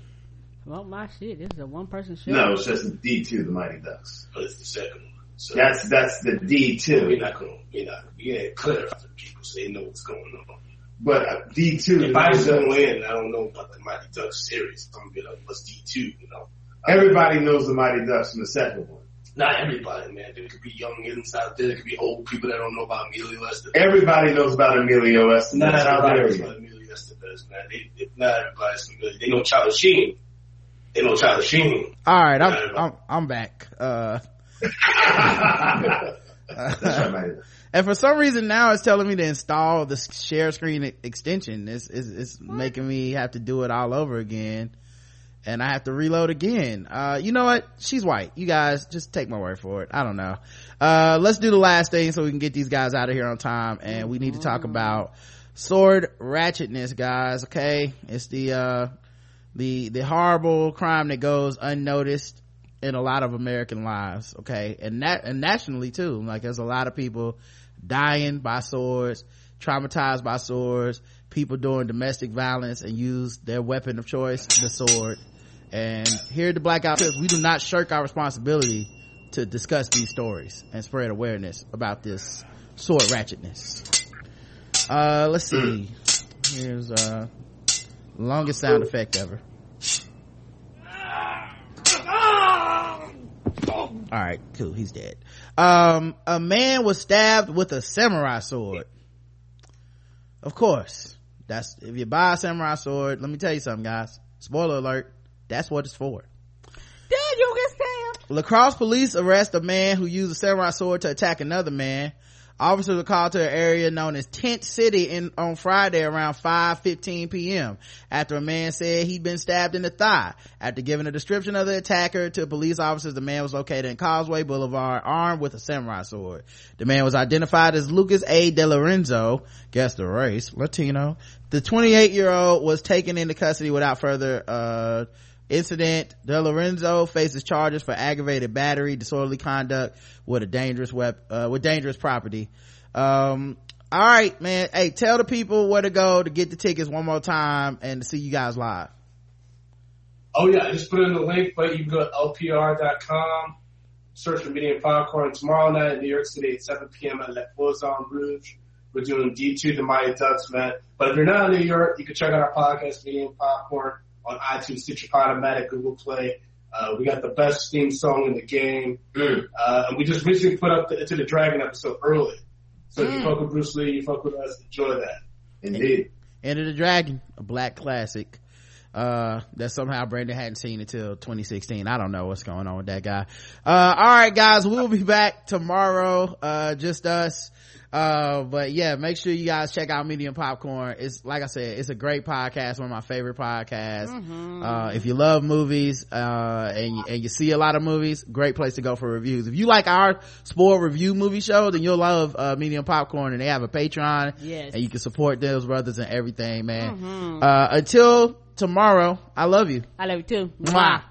well, my shit. This is a one person show. No, it's just D two, the Mighty Ducks. But it's the second one. So that's that's the D two. We're not gonna we're not we ain't clear for people so they know what's going on. But uh, D two. If I don't win, I don't know about the Mighty Ducks series. I'm gonna be like, what's D two? You know. Everybody knows the Mighty Ducks from the second one. Not everybody, man. There could be young kids out there. There could be old people that don't know about Emilio Estevez. Everybody knows about Emilio Estevez. Not How everybody dare knows about Emilio Estevez, man. They, they, not everybody's familiar. They know Charlie Sheen. They know Charlie Sheen. all right. I'm, I'm, I'm back. Uh, <laughs> and for some reason now it's telling me to install the share screen extension. It's, it's, it's making me have to do it all over again. And I have to reload again. Uh, you know what? She's white. You guys just take my word for it. I don't know. Uh, let's do the last thing so we can get these guys out of here on time. And we need to talk about sword ratchetness, guys. Okay. It's the, uh, the, the horrible crime that goes unnoticed in a lot of American lives. Okay. And that, and nationally too. Like there's a lot of people dying by swords, traumatized by swords, people doing domestic violence and use their weapon of choice, the sword. And here at the Blackout we do not shirk our responsibility to discuss these stories and spread awareness about this sword ratchetness. Uh, let's see. Here's, uh, longest sound effect ever. all right cool he's dead um a man was stabbed with a samurai sword. Of course. That's if you buy a samurai sword let me tell you something guys. Spoiler alert. That's what it's for. Did you get stabbed? lacrosse police arrest a man who used a samurai sword to attack another man officers were called to an area known as tent city in on friday around 5.15 p.m after a man said he'd been stabbed in the thigh. After giving a description of the attacker to police officers the man was located in causeway boulevard armed with a samurai sword. The man was identified as lucas a. DeLorenzo, guess the race latino. The 28 year old was taken into custody without further uh incident de lorenzo faces charges for aggravated battery disorderly conduct with a dangerous wep- uh, with dangerous property um all right man hey tell the people where to go to get the tickets one more time and to see you guys live Oh yeah, I just put in the link, but you can go to lpr.com, search for Medium Popcorn tomorrow night in New York City at 7 p.m. at Le Poisson Rouge. We're doing D2 the Mighty Ducks event. But if you're not in New York, you can check out our podcast, Medium Popcorn, on iTunes, Stitcher Automatic, Google Play. Uh, we got the best theme song in the game. Uh, and we just recently put up the, Enter the Dragon episode early. So if you fuck with Bruce Lee, you fuck with us, enjoy that. Indeed. Enter the Dragon, a black classic. Uh, that somehow Brandon hadn't seen until 2016. I don't know what's going on with that guy. Uh, alright guys, we'll be back tomorrow, uh, just us. Uh, but yeah, make sure you guys check out Medium Popcorn. It's, like I said, it's a great podcast, one of my favorite podcasts. Uh, if you love movies, uh, and, you, and you see a lot of movies, great place to go for reviews. If you like our sport review movie show, then you'll love, uh, Medium Popcorn and they have a Patreon. Yes. And you can support those brothers and everything, man. Uh, until tomorrow, I love you. I love you too. Mwah.